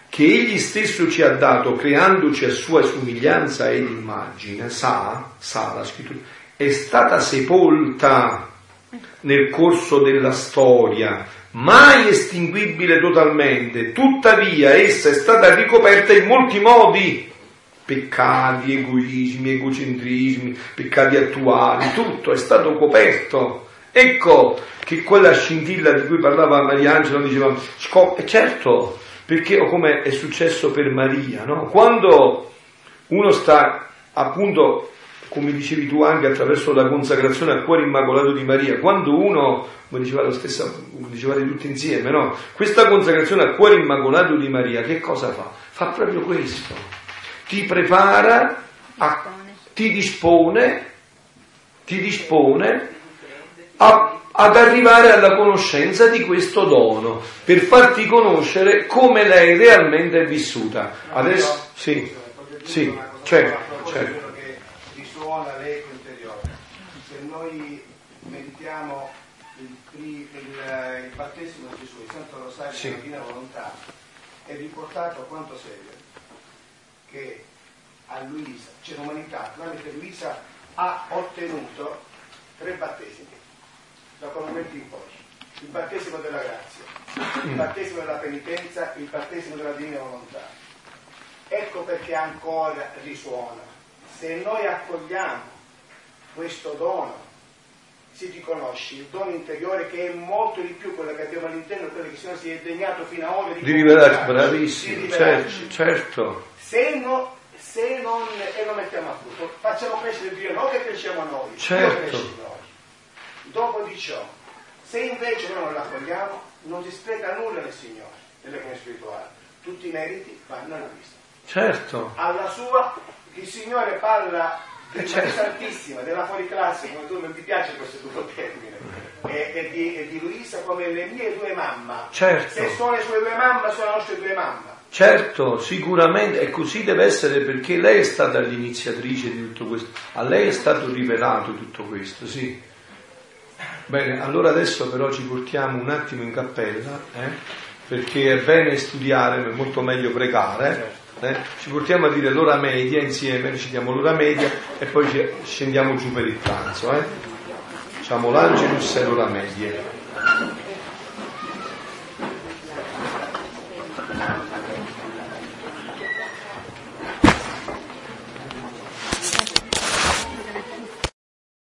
che egli stesso ci ha dato creandoci a sua somiglianza ed immagine, sa, sa la scrittura, è stata sepolta nel corso della storia mai estinguibile totalmente, tuttavia essa è stata ricoperta in molti modi, peccati, egoismi, egocentrismi, peccati attuali, tutto è stato coperto. Ecco che quella scintilla di cui parlava Mariangelo diceva, scop- certo, perché come è successo per Maria, no? quando uno sta appunto come dicevi tu anche attraverso la consacrazione al cuore immacolato di Maria, quando uno, come diceva lo stesso, dicevate tutti insieme, no? Questa consacrazione al cuore immacolato di Maria, che cosa fa? Fa proprio questo. Ti prepara, a, ti dispone, ti dispone a, ad arrivare alla conoscenza di questo dono, per farti conoscere come lei realmente è vissuta. Adesso, sì, sì, certo, certo suona l'eco interiore. Se noi meditiamo il, il, il, il battesimo di Gesù, il Santo Rosario sì. della Divina Volontà, è riportato quanto segue che a Luisa, c'è l'umanità, tramite Luisa ha ottenuto tre battesimi, da quel momento in poi. Il battesimo della grazia, il battesimo della penitenza, il battesimo della divina volontà. Ecco perché ancora risuona se noi accogliamo questo dono, si riconosce il dono interiore che è molto di più quello che abbiamo all'interno, quello che il Signore si è degnato fino a ora di, di rivelarci, bravissimo, certo, certo. Se, no, se non, e lo mettiamo a frutto, facciamo crescere Dio, non che cresciamo noi, certo. Dio cresce noi. Dopo di ciò, se invece noi non l'accogliamo, non si spreca nulla nel Signore, nelle cose spirituali. Tutti i meriti vanno alla vista. Certo. Alla sua, il Signore parla di Maria certo. Santissima, della fuoriclasse, come tu non ti piace questo tuo termine, e, e di, e di Luisa come le mie due mamma. Certo. Se sono le sue due mamme, sono le nostre due mamme. Certo, sicuramente, e così deve essere perché lei è stata l'iniziatrice di tutto questo, a lei è stato rivelato tutto questo, sì. Bene, allora adesso però ci portiamo un attimo in cappella, eh, perché è bene studiare, ma è molto meglio pregare. Eh. Ci portiamo a dire l'ora media insieme, recitiamo l'ora media e poi scendiamo giù per il pranzo. Eh. Facciamo l'Angelus e l'ora media.